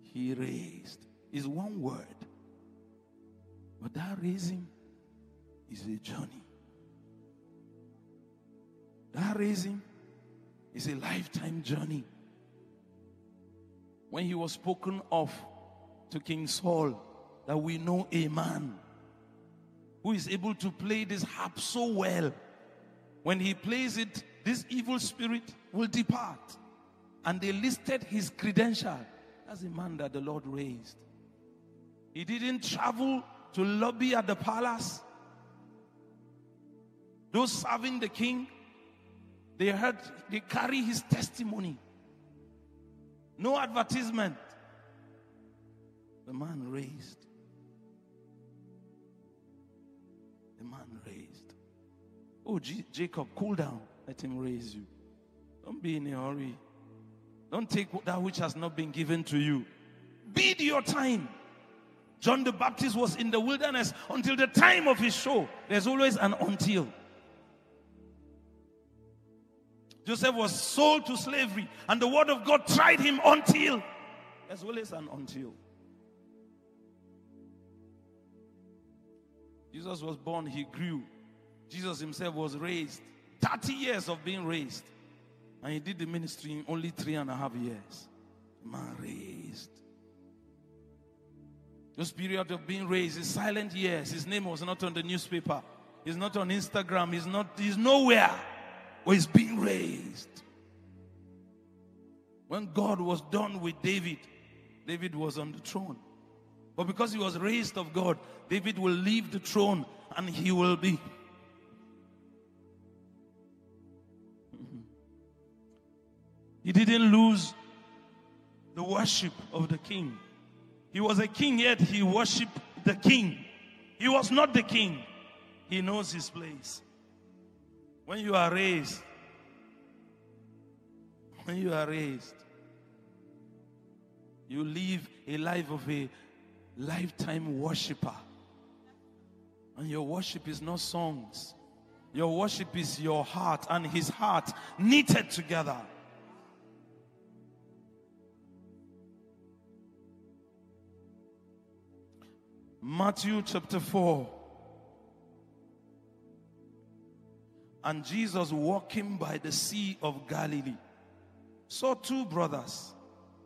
S3: He raised. is one word. But that raising is a journey. That raising is a lifetime journey. When he was spoken of to King Saul, that we know a man who is able to play this harp so well. When he plays it, this evil spirit will depart. And they listed his credential as a man that the Lord raised. He didn't travel to lobby at the palace. Those serving the king, they heard, they carry his testimony. No advertisement. The man raised. Man raised. Oh, G- Jacob, cool down. Let him raise you. Don't be in a hurry. Don't take that which has not been given to you. Bid your time. John the Baptist was in the wilderness until the time of his show. There's always an until. Joseph was sold to slavery, and the word of God tried him until. There's always an until. Jesus was born, he grew. Jesus himself was raised. 30 years of being raised. And he did the ministry in only three and a half years. Man raised. This period of being raised is silent years. His name was not on the newspaper. He's not on Instagram. He's not, he's nowhere where he's being raised. When God was done with David, David was on the throne. But because he was raised of God, David will leave the throne and he will be. He didn't lose the worship of the king. He was a king, yet he worshiped the king. He was not the king. He knows his place. When you are raised, when you are raised, you live a life of a lifetime worshiper. And your worship is not songs. Your worship is your heart and his heart knitted together. Matthew chapter 4. And Jesus walking by the Sea of Galilee saw two brothers,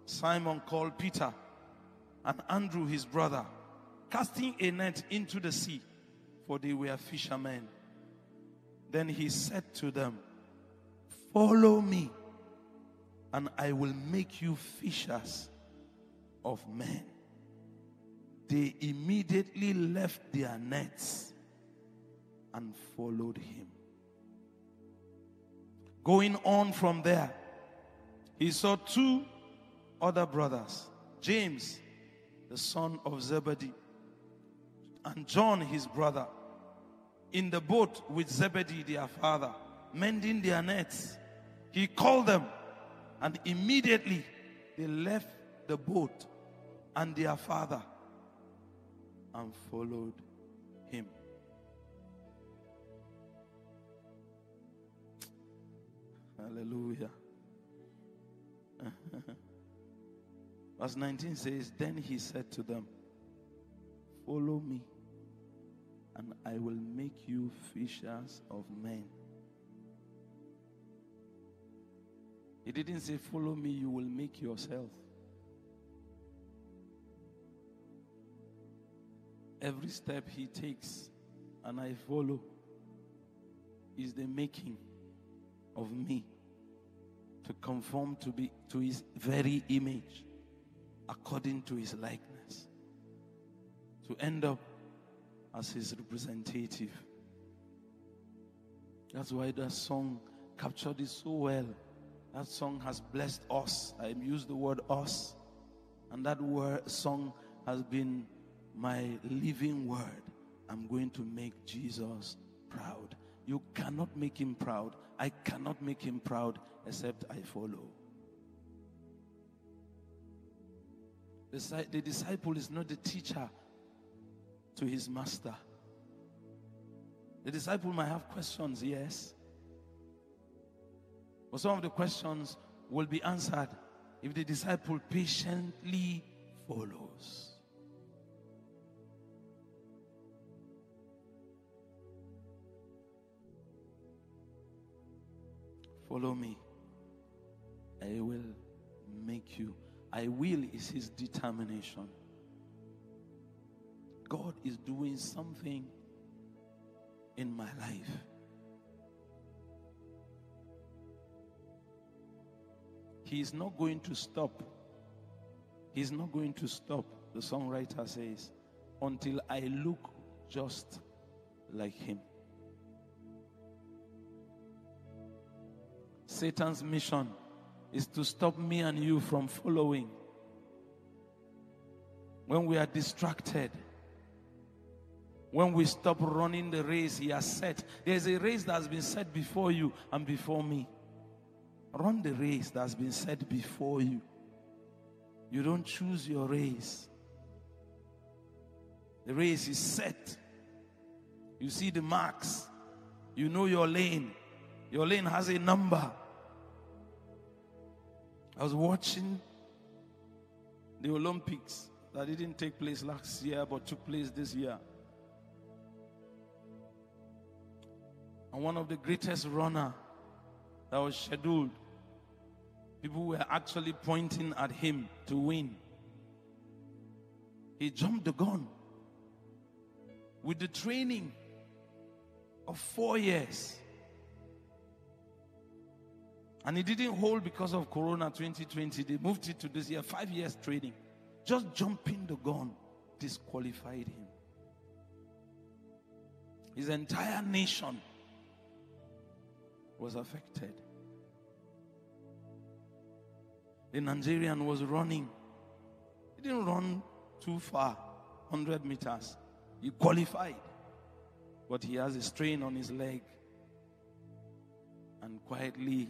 S3: Simon called Peter and Andrew his brother, casting a net into the sea, for they were fishermen. Then he said to them, Follow me, and I will make you fishers of men. They immediately left their nets and followed him. Going on from there, he saw two other brothers, James the son of Zebedee, and John, his brother, in the boat with Zebedee, their father, mending their nets. He called them, and immediately they left the boat and their father and followed him. Hallelujah. Verse 19 says, Then he said to them, Follow me, and I will make you fishers of men. He didn't say, Follow me, you will make yourself. Every step he takes, and I follow, is the making of me to conform to be to his very image according to his likeness to end up as his representative. That's why that song captured it so well. That song has blessed us. I use the word us. And that word song has been my living word. I'm going to make Jesus proud. You cannot make him proud. I cannot make him proud except I follow. The disciple is not the teacher to his master. The disciple might have questions, yes. But some of the questions will be answered if the disciple patiently follows. Follow me. I will make you. I will is his determination. God is doing something in my life. He is not going to stop. He's not going to stop, the songwriter says, until I look just like him. Satan's mission is to stop me and you from following. When we are distracted, when we stop running the race he has set, there's a race that has been set before you and before me. Run the race that's been set before you. You don't choose your race. The race is set. You see the marks. You know your lane. Your lane has a number. I was watching the Olympics that didn't take place last year but took place this year. And one of the greatest runner that was scheduled, people were actually pointing at him to win. He jumped the gun with the training of four years. And he didn't hold because of Corona 2020. They moved it to this year, five years training. Just jumping the gun disqualified him. His entire nation was affected. The Nigerian was running. He didn't run too far, 100 meters. He qualified. But he has a strain on his leg and quietly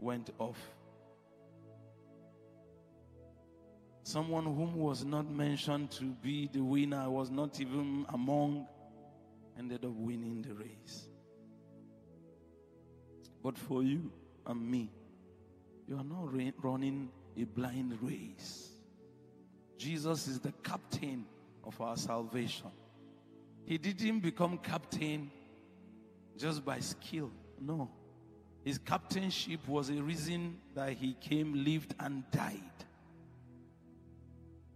S3: went off. Someone whom was not mentioned to be the winner, was not even among, ended up winning the race. But for you and me, you are not running a blind race. Jesus is the captain of our salvation. He didn't become captain just by skill. No. His captainship was a reason that he came, lived, and died,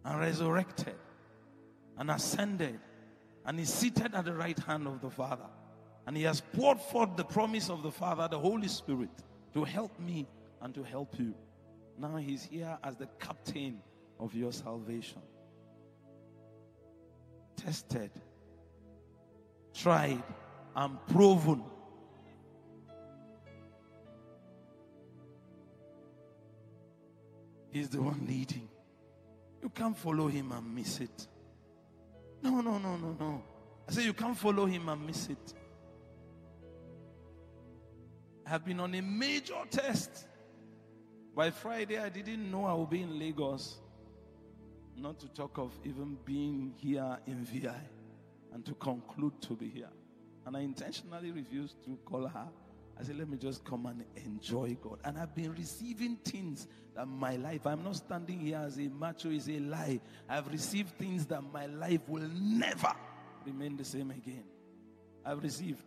S3: and resurrected, and ascended, and is seated at the right hand of the Father. And he has poured forth the promise of the Father, the Holy Spirit, to help me and to help you. Now he's here as the captain of your salvation. Tested, tried, and proven He's the one leading. You can't follow him and miss it. No, no, no, no, no. I say you can't follow him and miss it. I have been on a major test. By Friday, I didn't know I would be in Lagos. Not to talk of even being here in VI and to conclude to be here. And I intentionally refused to call her I said, let me just come and enjoy God. And I've been receiving things that my life, I'm not standing here as a macho, is a lie. I've received things that my life will never remain the same again. I've received,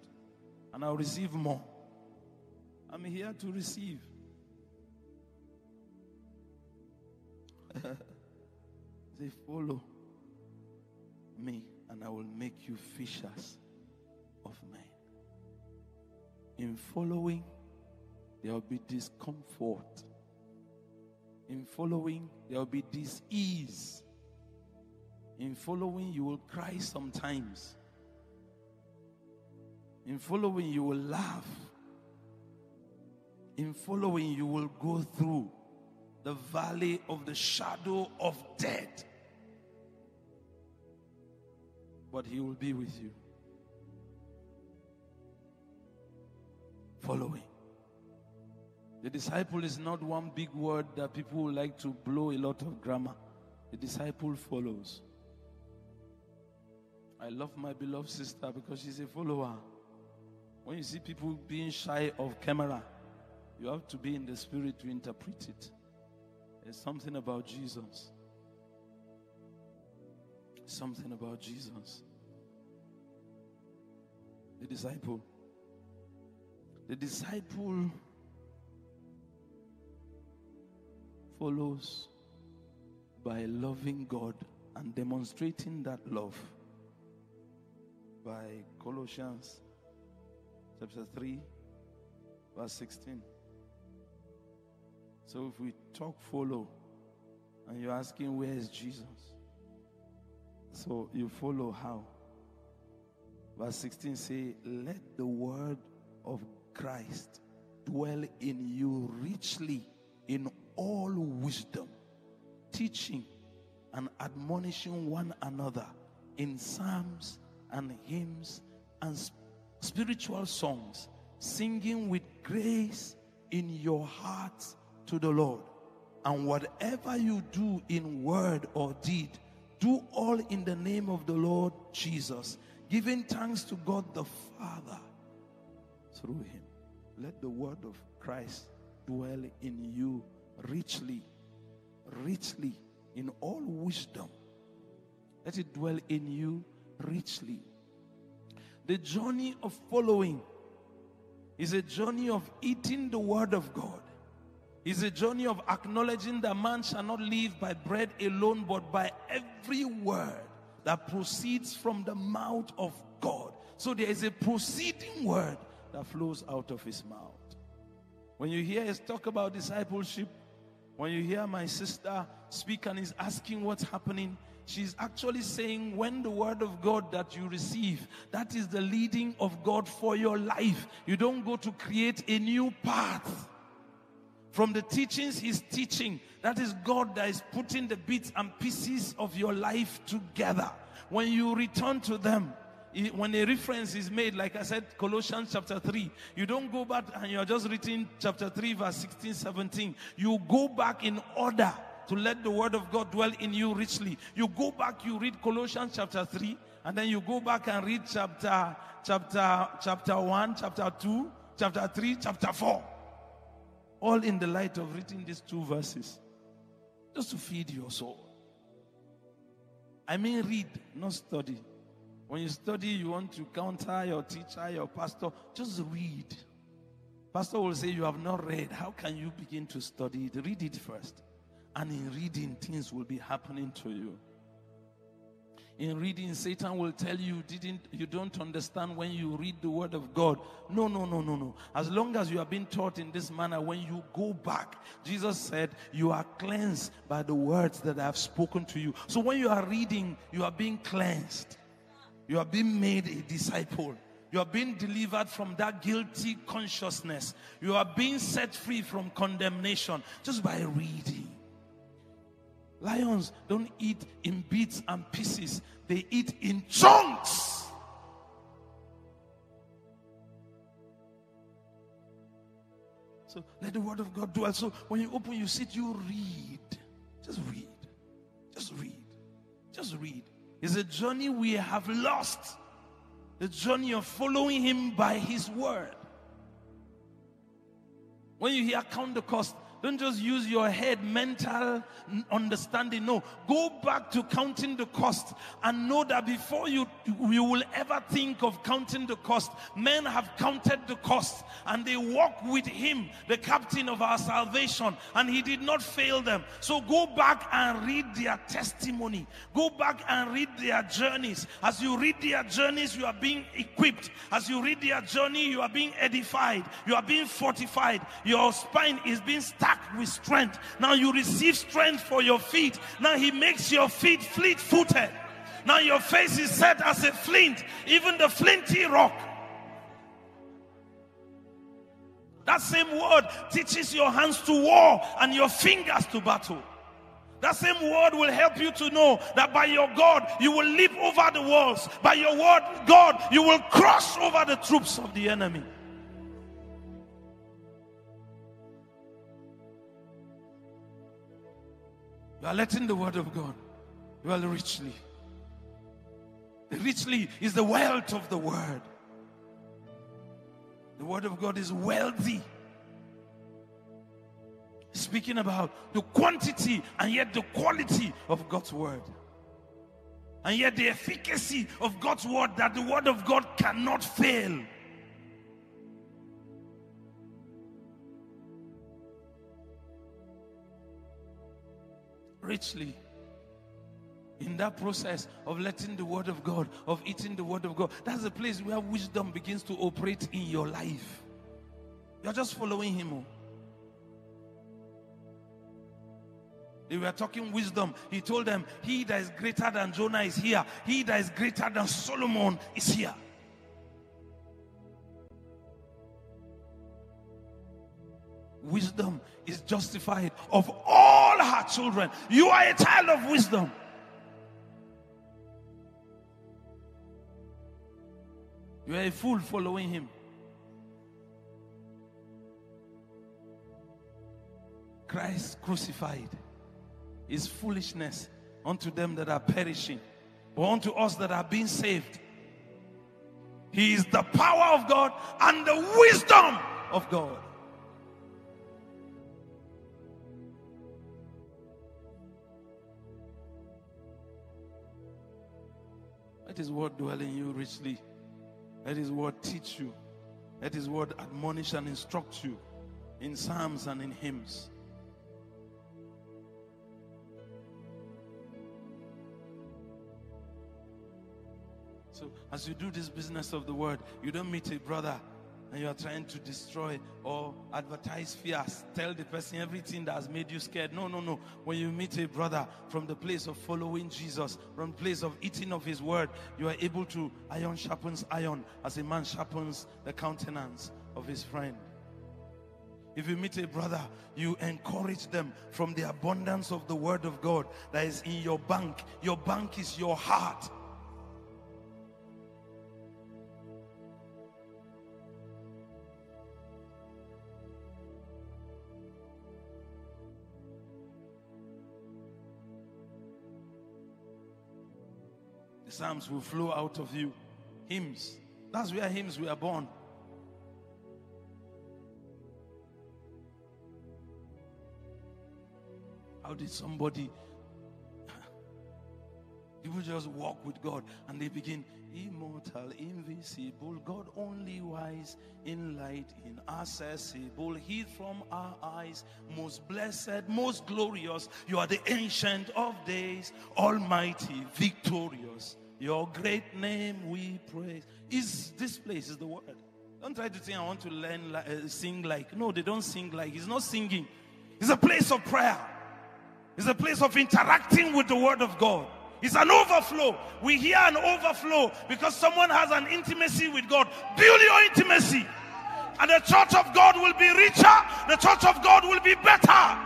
S3: and I'll receive more. I'm here to receive. they follow me, and I will make you fishers of men. In following, there will be discomfort. In following, there will be dis-ease. In following, you will cry sometimes. In following, you will laugh. In following, you will go through the valley of the shadow of death. But He will be with you. Following. The disciple is not one big word that people like to blow a lot of grammar. The disciple follows. I love my beloved sister because she's a follower. When you see people being shy of camera, you have to be in the spirit to interpret it. There's something about Jesus. Something about Jesus. The disciple The disciple follows by loving God and demonstrating that love by Colossians chapter 3, verse 16. So if we talk follow and you're asking where is Jesus? So you follow how? Verse 16 say, Let the word of Christ dwell in you richly in all wisdom, teaching and admonishing one another in psalms and hymns and spiritual songs, singing with grace in your hearts to the Lord. And whatever you do in word or deed, do all in the name of the Lord Jesus, giving thanks to God the Father through him. Let the word of Christ dwell in you richly, richly, in all wisdom. Let it dwell in you richly. The journey of following is a journey of eating the word of God. Is a journey of acknowledging that man shall not live by bread alone, but by every word that proceeds from the mouth of God. So there is a proceeding word that flows out of his mouth. When you hear us talk about discipleship, when you hear my sister speak and is asking what's happening, she's actually saying when the word of God that you receive, that is the leading of God for your life. You don't go to create a new path. From the teachings he's teaching, that is God that is putting the bits and pieces of your life together. When you return to them, when a reference is made, like I said, Colossians chapter 3, you don't go back and you're just reading chapter 3, verse 16, 17. You go back in order to let the word of God dwell in you richly. You go back, you read Colossians chapter 3, and then you go back and read chapter, chapter, chapter 1, chapter 2, chapter 3, chapter 4. All in the light of reading these two verses. Just to feed your soul. I mean, read, not study. When you study, you want to counter your teacher, your pastor, just read. Pastor will say, You have not read. How can you begin to study it? Read it first. And in reading, things will be happening to you. In reading, Satan will tell you didn't you don't understand when you read the word of God. No, no, no, no, no. As long as you are being taught in this manner, when you go back, Jesus said, You are cleansed by the words that I have spoken to you. So when you are reading, you are being cleansed. You are being made a disciple. You are being delivered from that guilty consciousness. You are being set free from condemnation just by reading. Lions don't eat in bits and pieces, they eat in chunks. So let the word of God dwell. So when you open, you sit, you read. Just read. Just read. Just read is a journey we have lost. The journey of following Him by His word. When you hear count the cost, don't just use your head mental understanding. No, go back to counting the cost and know that before you you will ever think of counting the cost, men have counted the cost and they walk with him, the captain of our salvation, and he did not fail them. So go back and read their testimony. Go back and read their journeys. As you read their journeys, you are being equipped. As you read their journey, you are being edified. You are being fortified. Your spine is being with strength. Now you receive strength for your feet. Now he makes your feet fleet footed. Now your face is set as a flint, even the flinty rock. That same word teaches your hands to war and your fingers to battle. That same word will help you to know that by your God you will leap over the walls. By your word, God, you will cross over the troops of the enemy. Are letting the word of God dwell richly. The richly is the wealth of the word. The word of God is wealthy. Speaking about the quantity and yet the quality of God's word. And yet the efficacy of God's word that the word of God cannot fail. Richly. In that process of letting the word of God, of eating the word of God, that's the place where wisdom begins to operate in your life. You're just following Him. oh. They were talking wisdom. He told them, He that is greater than Jonah is here, he that is greater than Solomon is here. Wisdom is justified of all her children. You are a child of wisdom. You are a fool following him. Christ crucified is foolishness unto them that are perishing, but unto us that are being saved. He is the power of God and the wisdom of God. His word dwell in you richly. Let His word teach you. Let His word admonish and instruct you in psalms and in hymns. So, as you do this business of the word, you don't meet a brother and you are trying to destroy or advertise fears. Tell the person everything that has made you scared. No, no, no. When you meet a brother from the place of following Jesus, from place of eating of his word, you are able to iron sharpens iron as a man sharpens the countenance of his friend. If you meet a brother, you encourage them from the abundance of the word of God that is in your bank. Your bank is your heart. Psalms will flow out of you. Hymns. That's where hymns were born. How did somebody people just walk with God and they begin immortal, invisible, God only wise, in light, inaccessible, hid from our eyes, most blessed, most glorious. You are the ancient of days, almighty, victorious. Your great name we praise. Is this place is the word? Don't try to think I want to learn like, uh, sing like. No, they don't sing like. It's not singing. It's a place of prayer. It's a place of interacting with the word of God. It's an overflow. We hear an overflow because someone has an intimacy with God. Build your intimacy. And the church of God will be richer. The church of God will be better.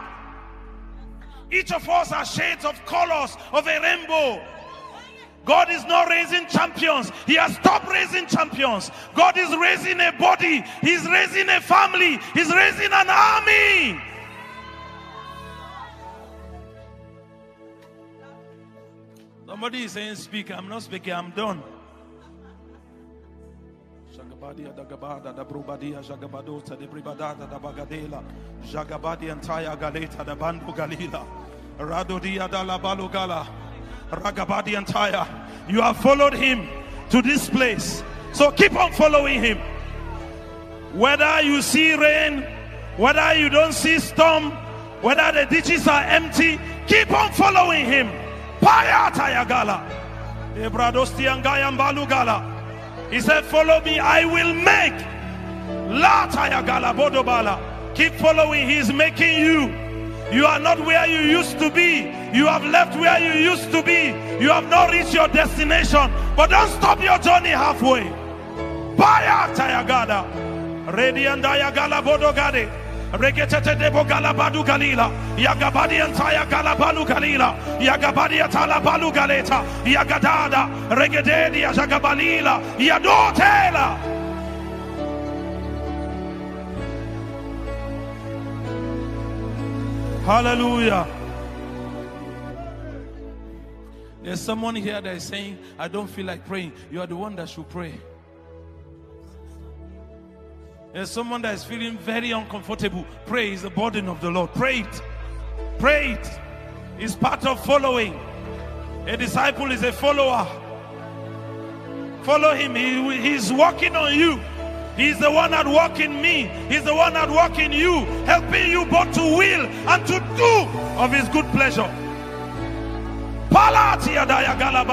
S3: Each of us are shades of colors of a rainbow. God is not raising champions. He has stopped raising champions. God is raising a body. He's raising a family. He's raising an army. Somebody is saying, Speak. I'm not speaking. I'm done. Jagabadia da Gabada da Brubadia Jagabadota de Bribadada da Bagadela Jagabadi Antaya Galeta da Bandu Galila Radodia da la Balugala and Antaya. You have followed him to this place. So keep on following him. Whether you see rain, whether you don't see storm, whether the ditches are empty, keep on following him. Paya. He said, Follow me, I will make. La. Keep following, He's making you. You are not where you used to be. You have left where you used to be. You have not reached your destination. But don't stop your journey halfway. Paya Tayagada. Radiandayagala Bodogade. Reketete debo galabadu galila. Yagabadi antaya galabalu galila. Yagabadi atala balu galeta. Yagadada. Regededi yagabalila. Yadotela. Hallelujah. There's someone here that is saying, I don't feel like praying. You are the one that should pray. There's someone that is feeling very uncomfortable. Pray is the burden of the Lord. Pray it. Pray it. It's part of following. A disciple is a follower. Follow him. He, he's working on you. He's the one that work in me. He's the one that work in you, helping you both to will and to do of his good pleasure. Palatia daya gala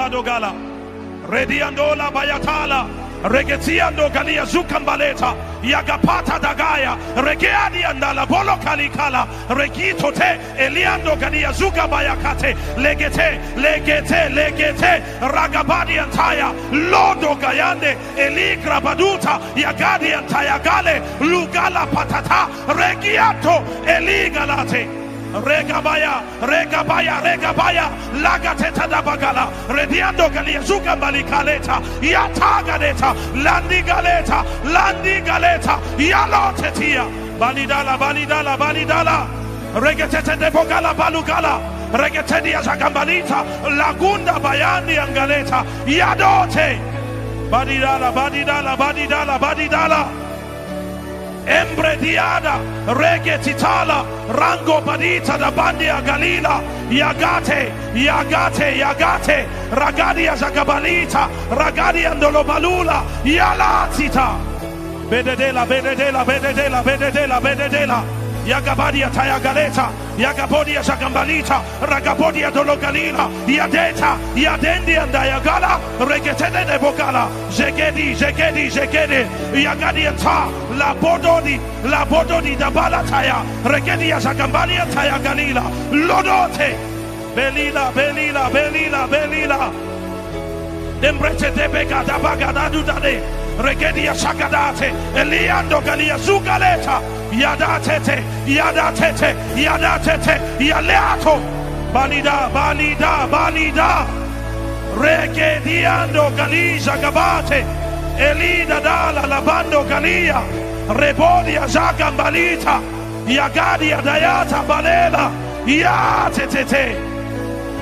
S3: bayatala. Regetiando galia zukambaleta. Yagapata dagaya. Regeadi andala bolo kalikala. Regito te. Eliando galia zuga bayakate. Legete. Legete. Legete. Ragabadi antaya. Lodo gayande. Eligra baduta. Yagadi antaya gale. Lugala patata. Regiato. Eligalate. Regabaya, regabaya, regabaya, lagateta da bagala, rediando galia, zuga balikaleta, yatagadeta, landi galeta, landi galeta, yalotetia, balidala, balidala, balidala, regetete de bogala balugala, regetedia zagambalita, lagunda bayandi angaleta, yadote, badidala, badidala, badidala, badidala. Embrediada, Regetitala, Rango Badita da Bandia Galila, Yagate, Yagate, Yagate, Ragadia Zagabalita, Ragadia Ndolobalula, Yalatita, Bededela, Bededela, Bededela, Bededela, Bededela. Yagabadia Tayagaleta, Yagabodia Zagambalita, Ragabodia Dologalila, Yadeta, Yadendi and Dayagala, Regetede de Bogala, Zegedi, Zegedi, Zegedi, Yagadiata, La Bododi, La Bododi da Balataya, Regedia Zagambalia Tayagalila, Lodote, Belila, Belila, Belila, Belila, Dembrete de Bega da Bagada Dudade, Regedia Sagadate, Eliando Galia Zugaleta, Yadatete, Yadatete, Yadatete, Yaleato, Balida, Balida, Balida, Regediando Galiza Gabate, Elida Dala Labando Galia, Rebodia Zagambalita, Yagadia Dayata Balela, Yatetete,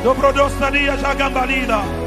S3: Dobrodostadia Zagambalida.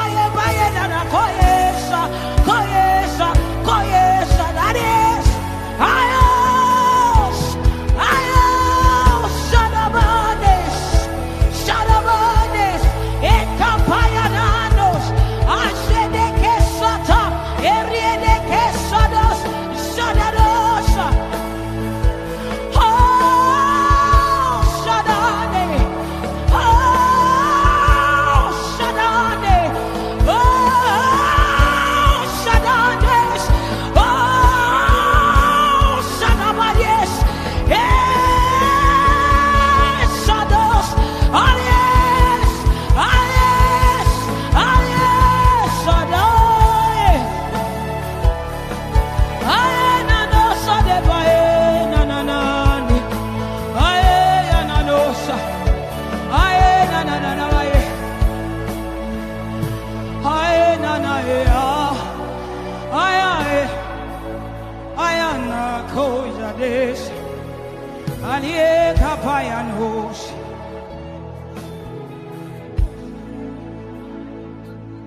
S2: Alie kapayanos.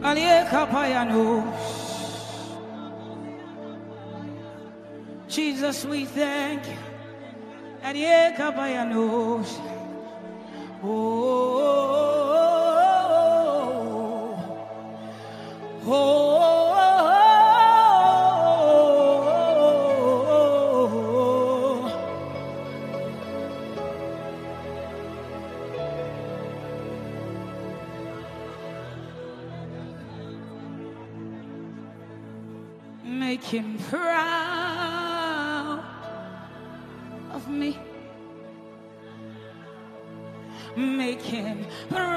S2: Alie kapayanos. Jesus, we thank you. Alie kapayanos. Oh, oh, oh, proud of me. Make him proud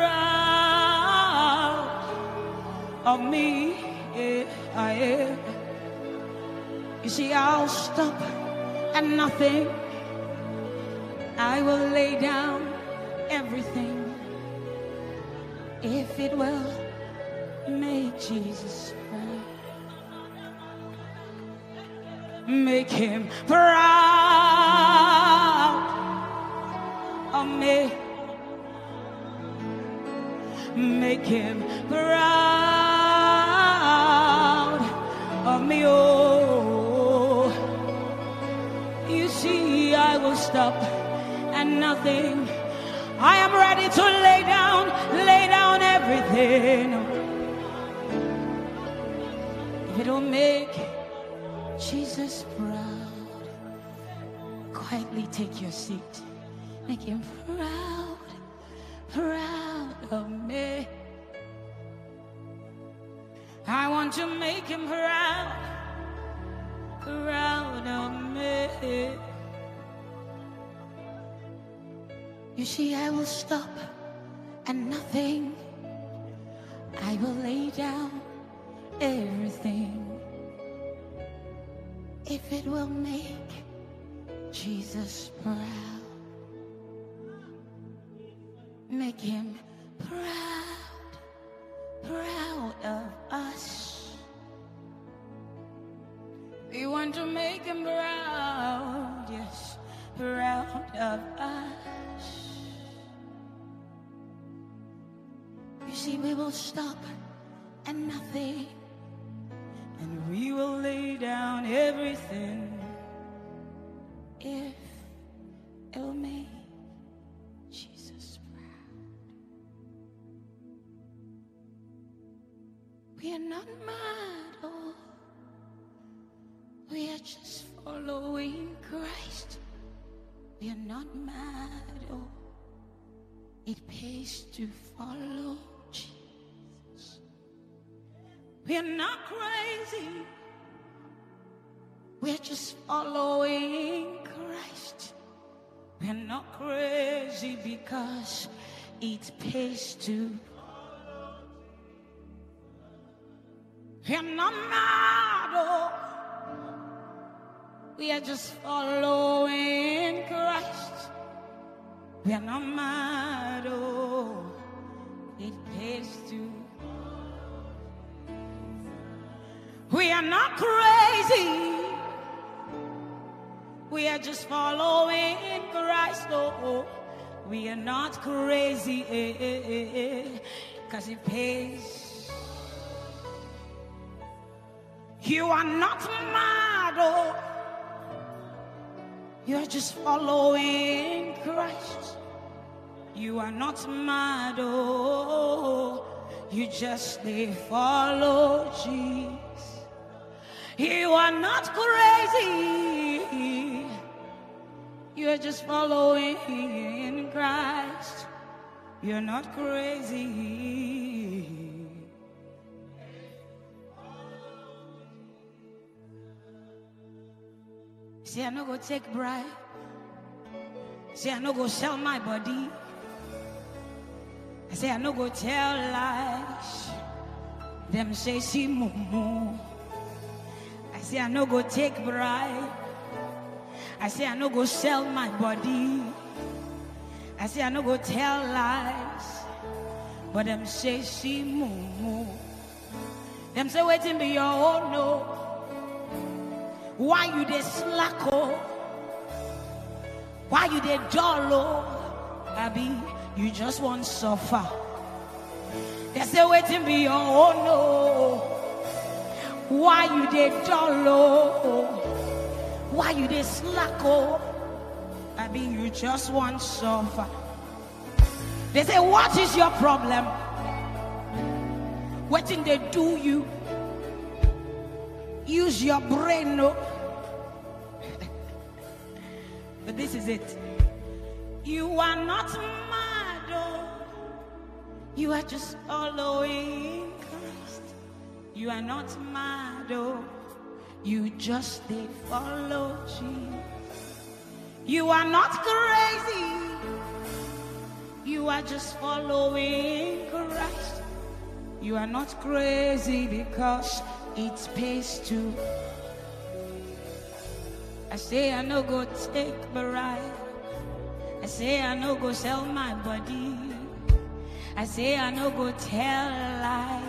S2: of me. Yeah, I am. You see, I'll stop at nothing. I will lay down everything if it will make Jesus proud. Make him proud of me. Make him proud of me. Oh, you see, I will stop and nothing. I am ready to lay down, lay down everything. If it'll make Jesus proud, quietly take your seat. Make him proud, proud of me. I want to make him proud, proud of me. You see, I will stop and nothing. I will lay down everything if it will make Jesus proud. Make him proud, proud of us. We want to make him proud, yes, proud of us. You see, we will stop and nothing, and we will lay down everything if it'll make Jesus proud. We are not mad, we are just following Christ. We are not mad, it pays to follow We are not crazy. We're just following Christ. We're not crazy because it pays to. We're not mad, oh. We are just following Christ. We are not mad, oh. It pays to. We are not crazy. We are just following Christ. Oh, we are not crazy. Because it pays. You are not mad. Oh, you are just following Christ. You are not mad. Oh, you just follow Jesus. You are not crazy. You are just following in Christ. You're not crazy. Say, I no go take bribe. Say, I no go sell my body. I say, I no go tell lies. Them say, see, mumu. I say, I no go take bribe. I say, I no go sell my body. I say, I no go tell lies. But them say, see, mumu. Them say, waiting be your own, no. Why you dey slack, oh? Why you dey dull, oh? Abi, you just want suffer. They say, waiting be your own, no. Why you dey dull? Why you dey slack? I mean, you just want suffer. They say, what is your problem? What did they do you? Use your brain, no? but this is it. You are not mad, oh. You are just following. You are not mad, oh. You just they follow Jesus. You are not crazy. You are just following Christ. You are not crazy because it pays to. I say I no go take bribe. I say I no go sell my body. I say I no go tell lies,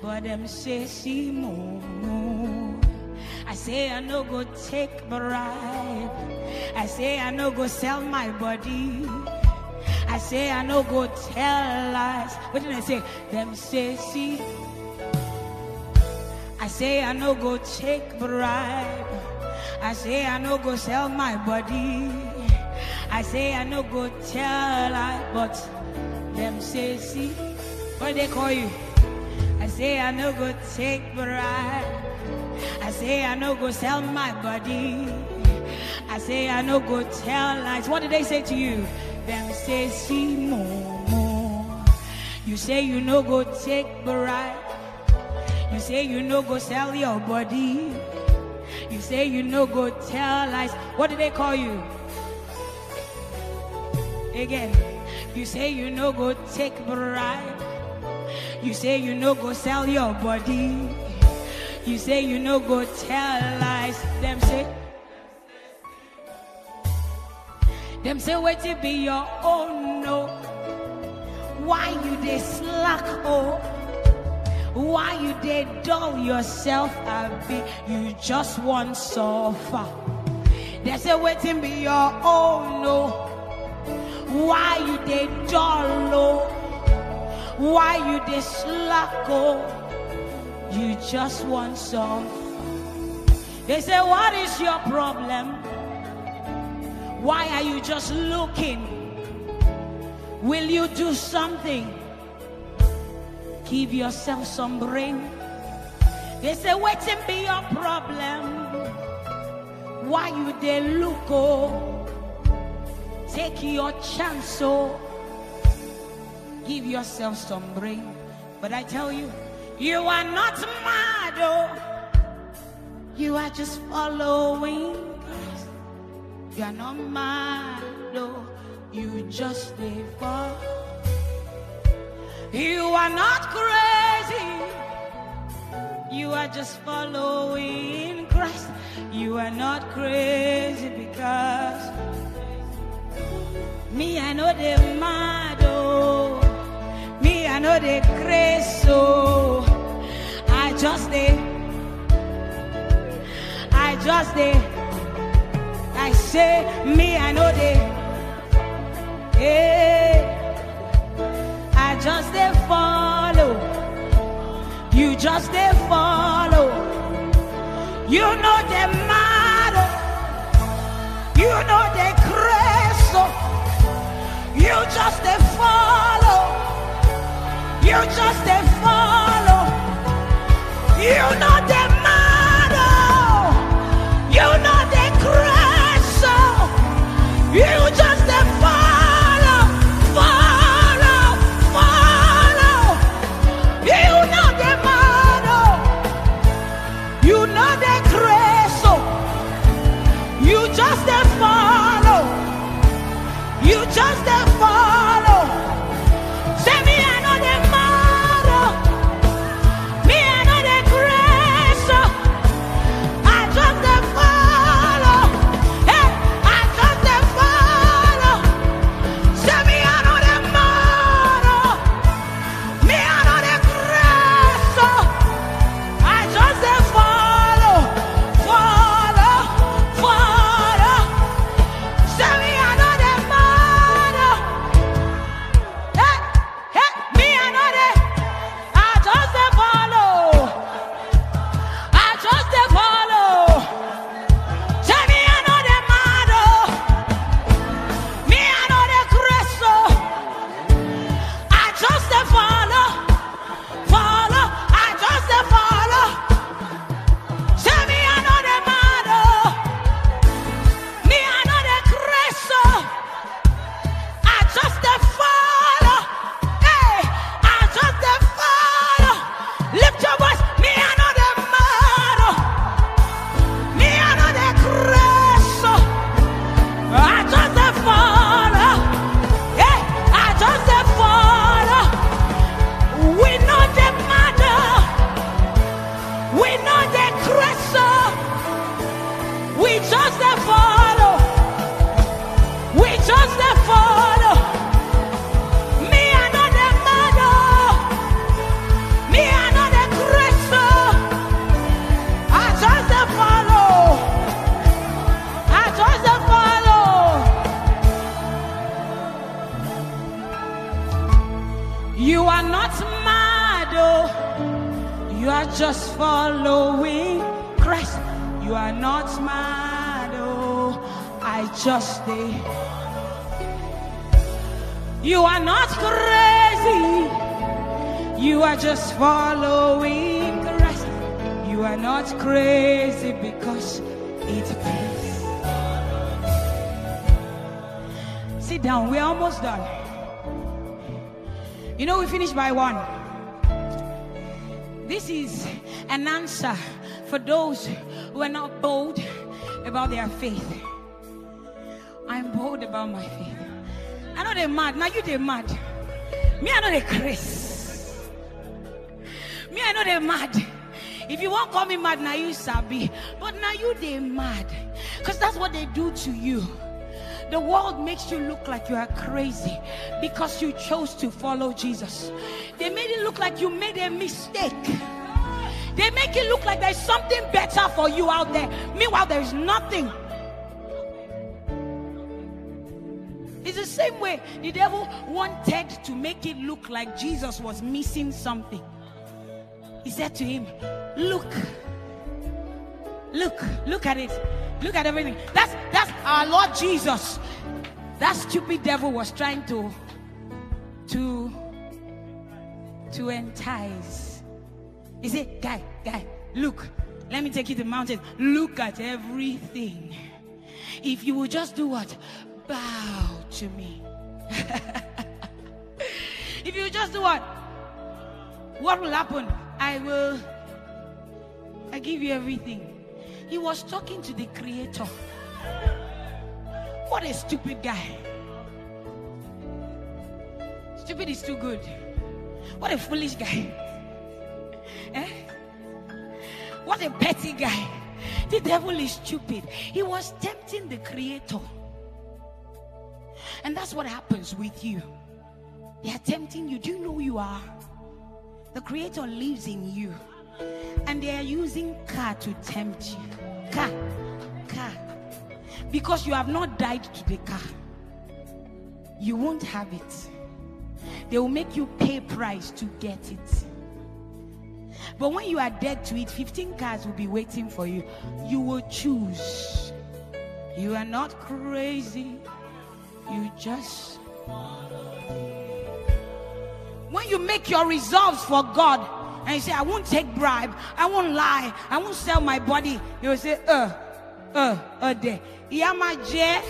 S2: but them say see more. I say I no go take bribe. I say I no go sell my body. I say I no go tell lies. What did I say? Them say see. I say I no go take bribe. I say I no go sell my body. I say I no go tell I, but them say see, what they call you? I say I no go take bribe. I say I no go sell my body. I say I no go tell lies. What did they say to you? Them say see more, more. You say you no go take bribe. You say you no go sell your body. You say you no go tell lies. What did they call you? Again. You say you no go take bribe. You say you no go sell your body. You say you no go tell lies. Them say. Them say wait to be your own no. Why you they slack oh? Why you they dull yourself and be you just want suffer? They say waiting be your own no. Why you they dull oh? Why you they slack oh? You just want some. They say what is your problem? Why are you just looking? Will you do something? Give yourself some brain. They say, waiting be your problem. Why you they look oh? Take your chance oh. Give yourself some brain. But I tell you, you are not mad oh. You are just following Christ. You are not mad oh. You just stay for. You are not crazy. You are just following Christ. You are not crazy because me, I know they mad. Oh, know they crazy. So I just they, I just they, I say, me, I know they, hey. Eh, I just they follow. You just they follow. You know they matter. You know they crazy. You just they follow. You just they follow. You know they Finished by one. This is an answer for those who are not bold about their faith. I'm bold about my faith. I know they're mad. Now you they're mad. Me, I know they're Chris. Me, I know they're mad. If you won't call me mad, now you sabi. But now you they mad. Because that's what they do to you. The world makes you look like you are crazy because you chose to follow Jesus. They made it look like you made a mistake. They make it look like there's something better for you out there. Meanwhile, there is nothing. It's the same way the devil wanted to make it look like Jesus was missing something. He said to him, Look, look, look at it, look at everything. That's that's our Lord Jesus. That stupid devil was trying to to to entice. He said, Guy, guy, look, let me take you to the mountain. Look at everything. If you will just do what? bow to me. if you just do what? What will happen? I will I give you everything. He was talking to the creator. What a stupid guy. Stupid is too good. What a foolish guy. eh? What a petty guy. The devil is stupid. He was tempting the creator. And that's what happens with you. They are tempting you. Do you know who you are? The Creator lives in you. And they are using car to tempt you. Car. Car. Because you have not died to the car. You won't have it. They will make you pay price to get it. But when you are dead to it, 15 cars will be waiting for you. You will choose. You are not crazy. You just. When you make your resolves for God and you say, I won't take bribe, I won't lie, I won't sell my body, you will say, uh, uh, uh, there. Yamaje.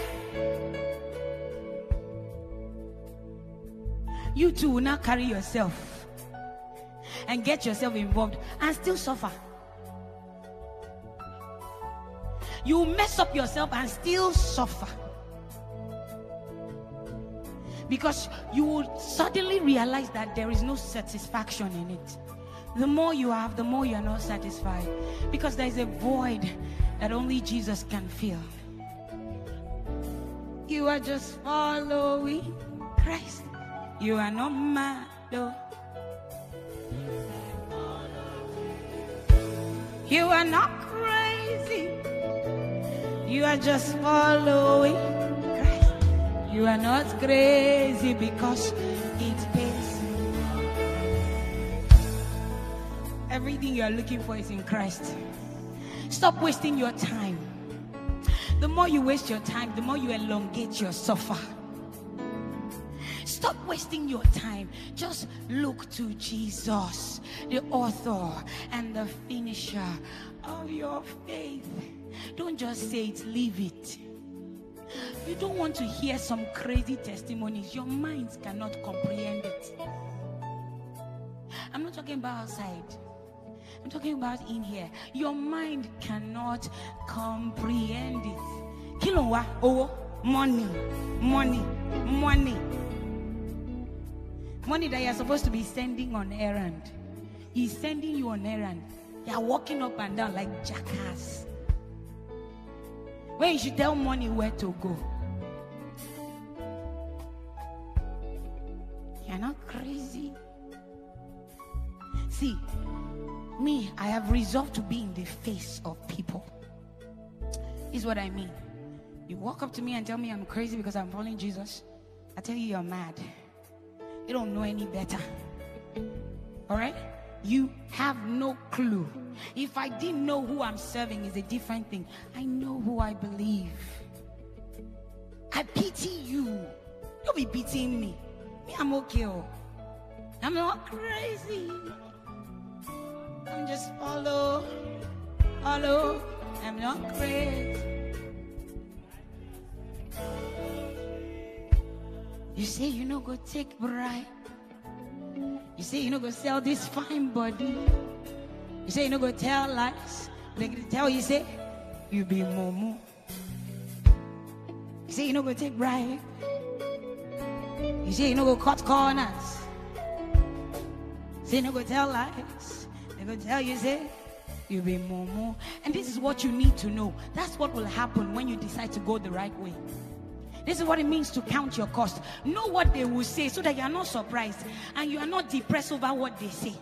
S2: You too will not carry yourself and get yourself involved and still suffer. You mess up yourself and still suffer because you will suddenly realize that there is no satisfaction in it. The more you have, the more you are not satisfied because there is a void that only Jesus can fill. You are just following Christ. You are not mad. Though. You are not crazy. You are just following Christ. you are not crazy because it pays. Everything you are looking for is in Christ. Stop wasting your time. The more you waste your time, the more you elongate your suffer. Stop wasting your time. Just look to Jesus, the author and the finisher of your faith. Don't just say it, leave it. You don't want to hear some crazy testimonies. Your minds cannot comprehend it. I'm not talking about outside. I'm talking about in here. Your mind cannot comprehend it. Kilowa, oh, money, money, money. Money that you're supposed to be sending on errand. He's sending you on errand. You're walking up and down like jackass. When you should tell money where to go. You're not crazy. See, me, I have resolved to be in the face of people. Is what I mean. You walk up to me and tell me I'm crazy because I'm following Jesus. I tell you you're mad. You don't know any better. All right? You have no clue. If I didn't know who I'm serving is a different thing. I know who I believe. I pity you. Don't be pitying me. Me, I'm okay. Oh. I'm not crazy. I'm just follow, follow. I'm not crazy. You say you know go take bribe. You say you know go sell this fine body. You say you know go tell lies. They tell you say you be momo. You say you know go take bribe. You say you know go cut corners. Say you know go tell lies. They gonna tell you say you be momo. And this is what you need to know. That's what will happen when you decide to go the right way. This is what it means to count your cost. Know what they will say so that you are not surprised and you are not depressed over what they say.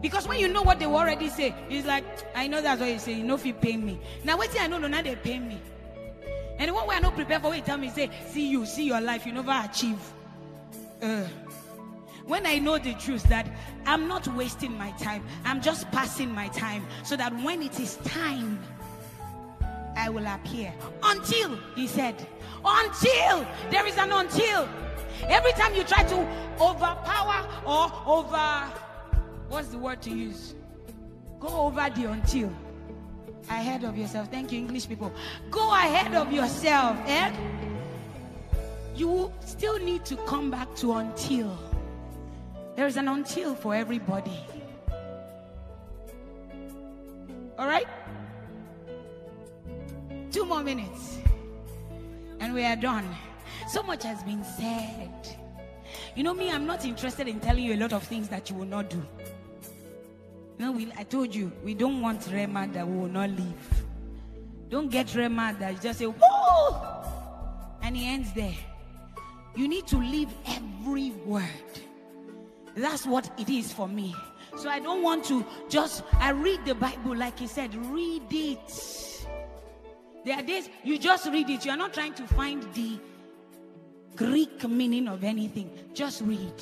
S2: Because when you know what they will already say, it's like, I know that's what you say. You know if you pay me. Now wait till I know, no, now they pay me. And the one way I not prepared for what you tell me, say, see you, see your life, you never achieve. Uh, when I know the truth that I'm not wasting my time, I'm just passing my time so that when it is time, I will appear. Until, he said, until there is an until. Every time you try to overpower or over, what's the word to use? Go over the until. Ahead of yourself. Thank you, English people. Go ahead of yourself. Eh? You still need to come back to until. There is an until for everybody. All right? Two more minutes. And we are done. So much has been said. You know me, I'm not interested in telling you a lot of things that you will not do. Know, we, I told you, we don't want Rhema that we will not leave. Don't get Rhema that you just say, whoa! And he ends there. You need to live every word. That's what it is for me. So I don't want to just, I read the Bible like he said, read it. There are days you just read it. You are not trying to find the Greek meaning of anything. Just read.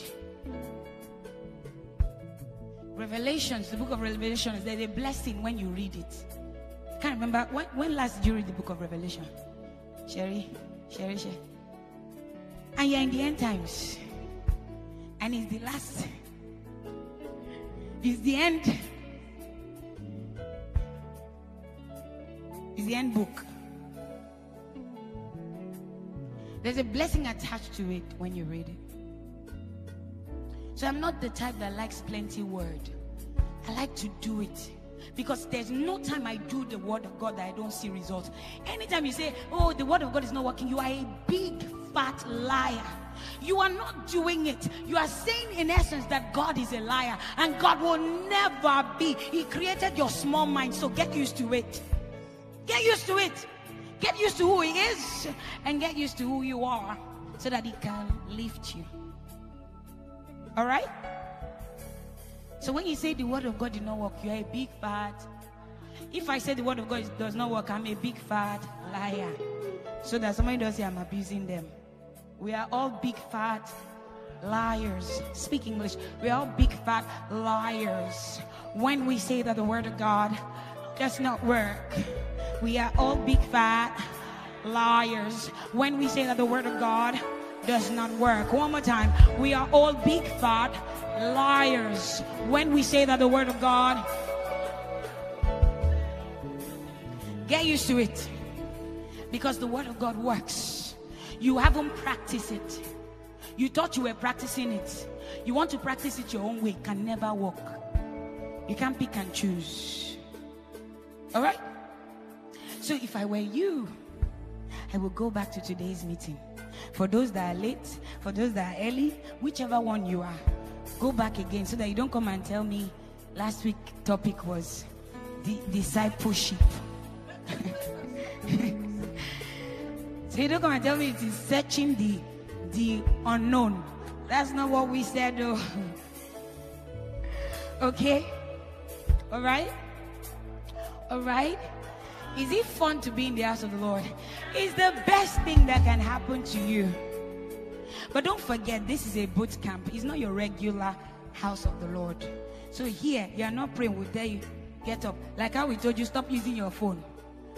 S2: Revelations, the book of Revelations, there's a blessing when you read it. I can't remember when, when last did you read the book of Revelation? Sherry, Sherry, Sherry. And you're in the end times. And it's the last. It's the end. It's the end book. There's a blessing attached to it when you read it. So I'm not the type that likes plenty word. I like to do it. Because there's no time I do the word of God that I don't see results. Anytime you say, Oh, the word of God is not working, you are a big fat liar. You are not doing it. You are saying, in essence, that God is a liar and God will never be. He created your small mind, so get used to it. Get used to it. Get used to who He is and get used to who you are so that He can lift you. All right? So when you say the word of God did not work, you're a big fat. If I say the word of God does not work, I'm a big fat liar. So that somebody doesn't say I'm abusing them. We are all big fat liars. Speak English. We are all big fat liars. When we say that the word of God does not work, we are all big fat liars when we say that the word of God does not work. One more time. We are all big fat liars when we say that the word of God. Get used to it because the word of God works. You haven't practiced it. You thought you were practicing it. You want to practice it your own way, can never work. You can't pick and choose. All right? So if I were you, I will go back to today's meeting. For those that are late, for those that are early, whichever one you are, go back again so that you don't come and tell me last week topic was the discipleship. so you don't come and tell me it is searching the the unknown. That's not what we said though. okay? All right? All right? Is it fun to be in the house of the Lord? It's the best thing that can happen to you. But don't forget, this is a boot camp. It's not your regular house of the Lord. So here, you are not praying. We'll tell you, get up. Like how we told you, stop using your phone.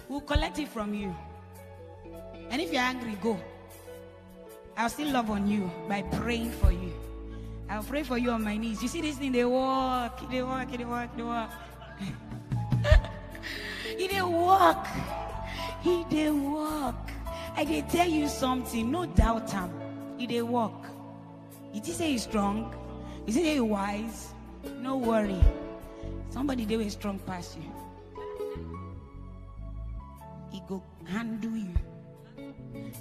S2: We'll collect it from you. And if you're angry, go. I'll still love on you by praying for you. I'll pray for you on my knees. You see this thing, they walk, they walk, they walk, they walk. he did walk. He did walk. I did tell you something, no doubt him. He did walk. Did he say he's strong? He wise? No worry. Somebody they will strong past you. He go handle you.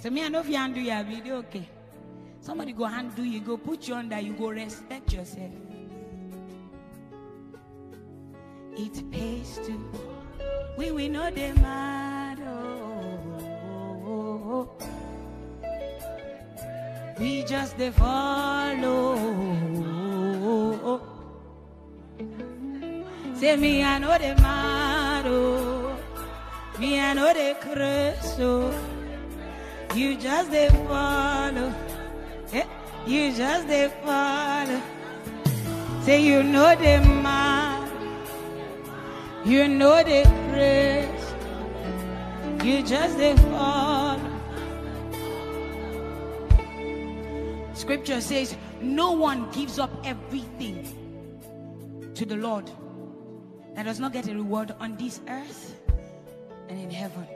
S2: So me, I know if you handle your video, okay. Somebody go handle you, go put you under, you go respect yourself. It pays to. We we know the mad. Oh, oh, oh, oh, we just they follow. Say me, I know the mad. Oh. Me, I know the curse. Oh. You just they follow. Yeah. You just they follow. Say you know the man. You know the grace. You just they follow. Scripture says, No one gives up everything to the Lord that does not get a reward on this earth and in heaven.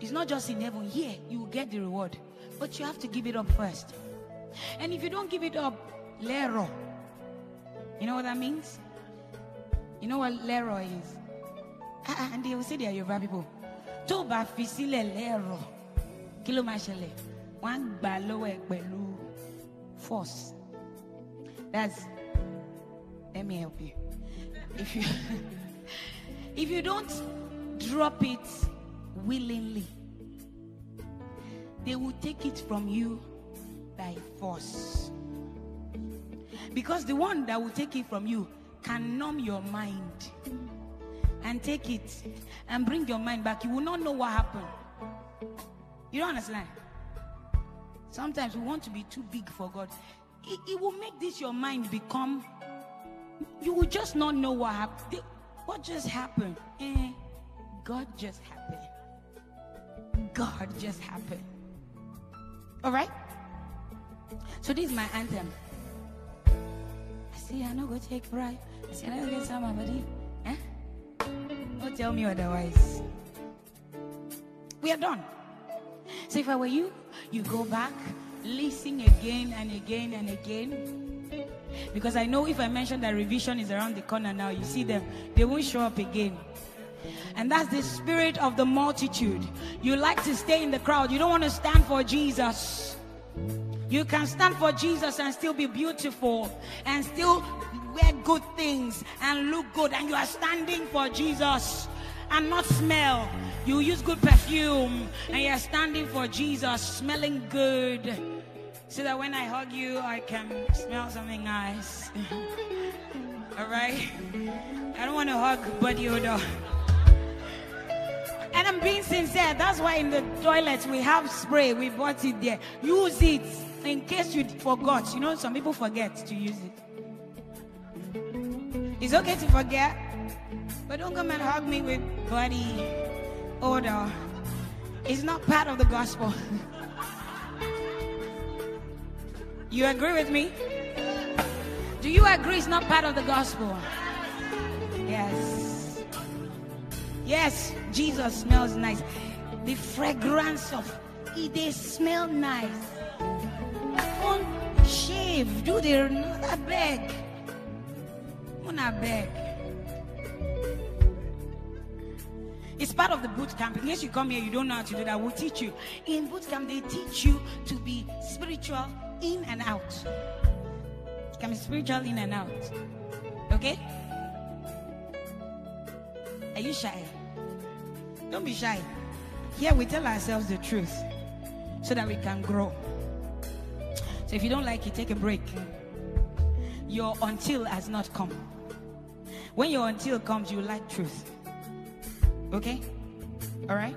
S2: It's not just in heaven. Here, you will get the reward. But you have to give it up first. And if you don't give it up, lero. You know what that means? You know what lero is? Ah, ah, and they will say they are Yoruba people. Tó bá fi sílẹ̀ lẹ́rọ̀, kí ló máa ṣẹlẹ̀? Pẹ̀lú force. That's, let me help you. If you, if you don't drop it willingly, they will take it from you by force. Because the one that will take it from you can numb your mind and take it and bring your mind back. You will not know what happened. You don't understand? Sometimes we want to be too big for God. It, it will make this your mind become, you will just not know what happened. What just happened? Eh, God just happened. God just happened. All right? So this is my anthem. Say I no go take pride. I say I no get somebody. Eh? Don't tell me otherwise. We are done. So if I were you, you go back, listen again and again and again. Because I know if I mention that revision is around the corner now, you see them, they won't show up again. And that's the spirit of the multitude. You like to stay in the crowd. You don't want to stand for Jesus. You can stand for Jesus and still be beautiful and still wear good things and look good. And you are standing for Jesus and not smell. You use good perfume and you're standing for Jesus, smelling good. So that when I hug you, I can smell something nice. All right? I don't want to hug body odor. And I'm being sincere. That's why in the toilets we have spray. We bought it there. Use it in case you forgot. You know, some people forget to use it. It's okay to forget, but don't come and hug me with body odor. It's not part of the gospel. you agree with me? Do you agree it's not part of the gospel? Yes. Yes, Jesus smells nice. The fragrance of they smell nice. Shave, do the not beg. Not beg. It's part of the boot camp. In case you come here, you don't know how to do that. We'll teach you. In boot camp, they teach you to be spiritual in and out. You can be spiritual in and out. Okay? Are you shy? Don't be shy. Here we tell ourselves the truth so that we can grow. So if you don't like it, take a break. Your until has not come. When your until comes, you like truth. Okay? All right?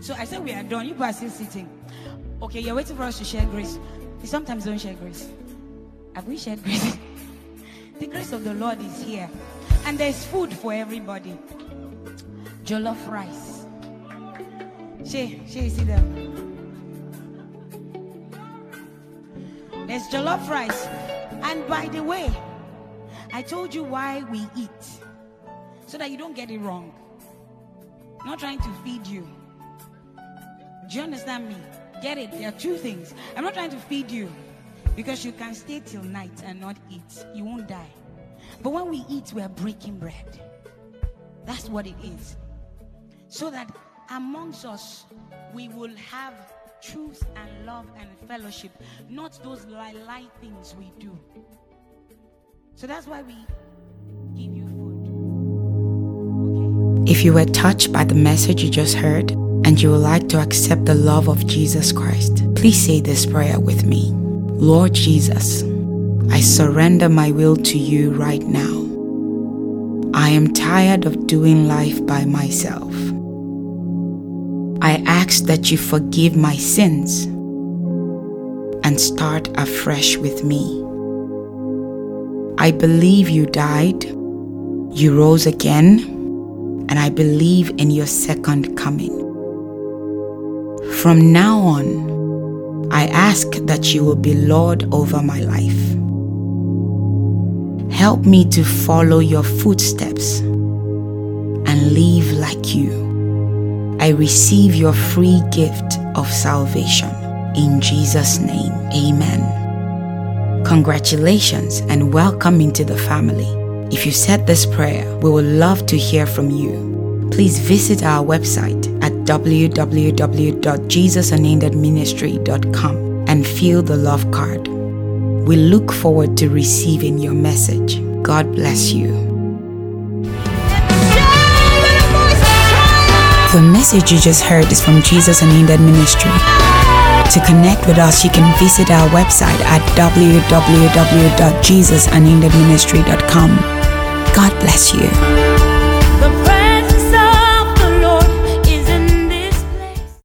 S2: So I said we are done. You are still sitting. Okay, you're waiting for us to share grace. We sometimes don't share grace. Have we shared grace? the grace of the Lord is here. And there's food for everybody. Jollof rice. She, she, see them.
S4: There's jollof rice. And by the way, I told you why we eat. So that you don't get it wrong. I'm not trying to feed you. Do you understand me? Get it? There are two things. I'm not trying to feed you because you can stay till night and not eat. You won't die. But when we eat, we are breaking bread. That's what it is. So that amongst us, we will have truth and love and fellowship, not those lie things we do. So that's why we give you food.
S2: Okay? If you were touched by the message you just heard and you would like to accept the love of Jesus Christ, please say this prayer with me Lord Jesus, I surrender my will to you right now. I am tired of doing life by myself. Ask that you forgive my sins and start afresh with me. I believe you died, you rose again, and I believe in your second coming. From now on, I ask that you will be Lord over my life. Help me to follow your footsteps and live like you. I receive your free gift of salvation. In Jesus' name, amen. Congratulations and welcome into the family. If you said this prayer, we would love to hear from you. Please visit our website at www.jesusunendedministry.com and fill the love card. We look forward to receiving your message. God bless you. The message you just heard is from Jesus Unended Ministry. To connect with us, you can visit our website at www.jesusunendedministry.com. God bless you.